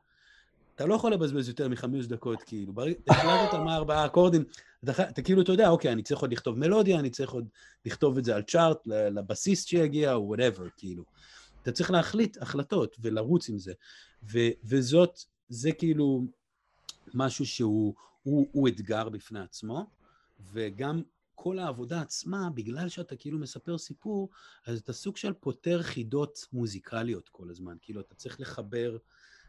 אתה לא יכול לבזבז יותר מחמש דקות, כאילו. החלטת מה ארבעה אקורדים, אתה, אתה כאילו, אתה יודע, אוקיי, אני צריך עוד לכתוב מלודיה, אני צריך עוד לכתוב את זה על צ'ארט, לבסיס שיגיע, או וואטאבר, כאילו. אתה צריך להחליט החלטות ולרוץ עם זה. ו, וזאת, זה כאילו משהו שהוא הוא, הוא אתגר בפני עצמו, וגם כל העבודה עצמה, בגלל שאתה כאילו מספר סיפור, אז אתה סוג של פותר חידות מוזיקליות כל הזמן. כאילו, אתה צריך לחבר...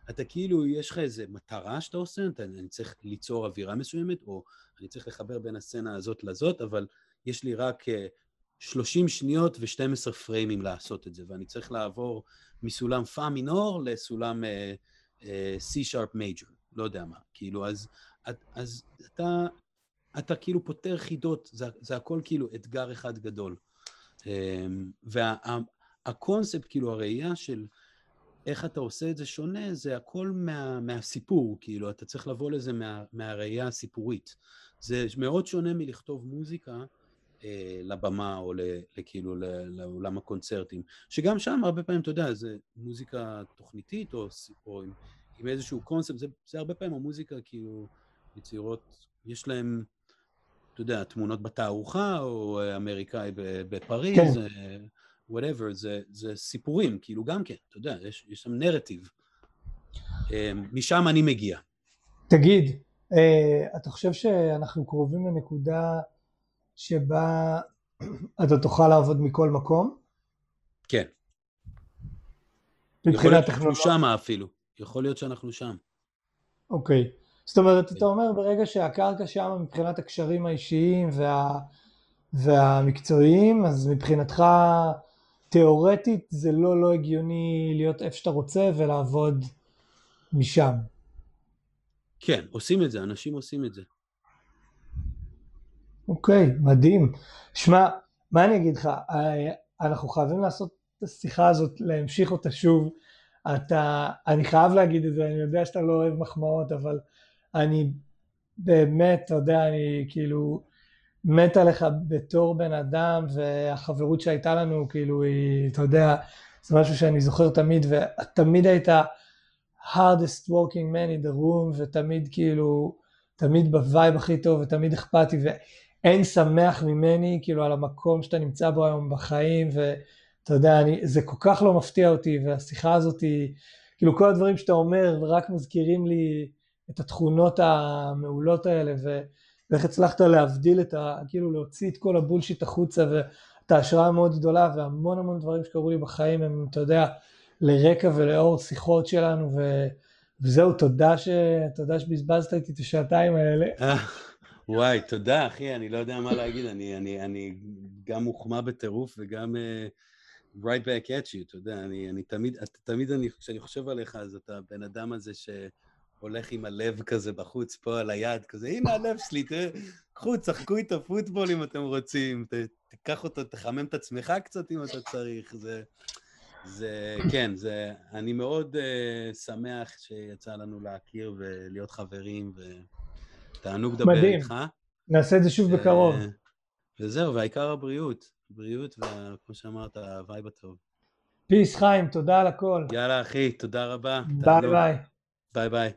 אתה כאילו, יש לך איזה מטרה שאתה עושה, אתה, אני צריך ליצור אווירה מסוימת, או אני צריך לחבר בין הסצנה הזאת לזאת, אבל יש לי רק 30 אה, שניות ו-12 פריימים לעשות את זה, ואני צריך לעבור מסולם פא מינור לסולם uh, uh, C-sharp major, לא יודע מה, כאילו, אז, אז אתה, אתה כאילו פותר חידות, זה, זה הכל כאילו אתגר אחד גדול. והקונספט, כאילו, הראייה של... איך אתה עושה את זה שונה, זה הכל מה, מהסיפור, כאילו, אתה צריך לבוא לזה מה, מהראייה הסיפורית. זה מאוד שונה מלכתוב מוזיקה אה, לבמה או כאילו לעולם הקונצרטים, שגם שם הרבה פעמים, אתה יודע, זה מוזיקה תוכניתית או, או עם, עם איזשהו קונספט, זה, זה הרבה פעמים המוזיקה, כאילו, יצירות, יש להם, אתה יודע, תמונות בתערוכה, או אמריקאי בפריז, כן. Whatever, זה, זה סיפורים, כאילו גם כן, אתה יודע, יש, יש שם נרטיב. אה, משם אני מגיע. תגיד, אה, אתה חושב שאנחנו קרובים לנקודה שבה [CLEARS THROAT] אתה תוכל לעבוד מכל מקום? כן. יכול להיות שאנחנו שם אפילו, יכול להיות שאנחנו שם. אוקיי, זאת אומרת, כן. אתה אומר ברגע שהקרקע שם מבחינת הקשרים האישיים וה... והמקצועיים, אז מבחינתך תיאורטית זה לא לא הגיוני להיות איפה שאתה רוצה ולעבוד משם. כן, עושים את זה, אנשים עושים את זה. אוקיי, מדהים. שמע, מה אני אגיד לך, אה, אנחנו חייבים לעשות את השיחה הזאת, להמשיך אותה שוב. אתה, אני חייב להגיד את זה, אני יודע שאתה לא אוהב מחמאות, אבל אני באמת, אתה יודע, אני כאילו מת עליך בתור בן אדם, והחברות שהייתה לנו, כאילו, היא, אתה יודע, זה משהו שאני זוכר תמיד, ותמיד היית hardest working man in the room, ותמיד כאילו, תמיד ב vibe הכי טוב, ותמיד אכפתי, ואין שמח ממני, כאילו, על המקום שאתה נמצא בו היום בחיים, ואתה יודע, אני, זה כל כך לא מפתיע אותי, והשיחה הזאת היא, כאילו, כל הדברים שאתה אומר, רק מזכירים לי את התכונות המעולות האלה, ו... ואיך הצלחת להבדיל את ה... כאילו להוציא את כל הבולשיט החוצה ואת ההשראה המאוד גדולה והמון המון דברים שקרו לי בחיים הם, אתה יודע, לרקע ולאור שיחות שלנו ו... וזהו, תודה, ש... תודה שבזבזת איתי את השעתיים האלה. וואי, תודה אחי, אני לא יודע מה להגיד, אני, אני, אני גם מוחמא בטירוף וגם uh, right back at you, אתה יודע, אני, אני תמיד, תמיד אני, כשאני חושב עליך, אז אתה הבן אדם הזה ש... הולך עם הלב כזה בחוץ פה על היד, כזה, הנה הלב שלי, קחו, שחקו איתו פוטבול אם אתם רוצים, תיקח אותו, תחמם את עצמך קצת אם אתה צריך, זה, זה, כן, זה, אני מאוד uh, שמח שיצא לנו להכיר ולהיות חברים, ותענוג לדבר. איתך. נעשה את זה שוב בקרוב. וזהו, והעיקר הבריאות, בריאות, וכמו שאמרת, ה vibe הטוב. peace חיים, תודה על הכל. יאללה אחי, תודה רבה. ביי ביי. ביי ביי.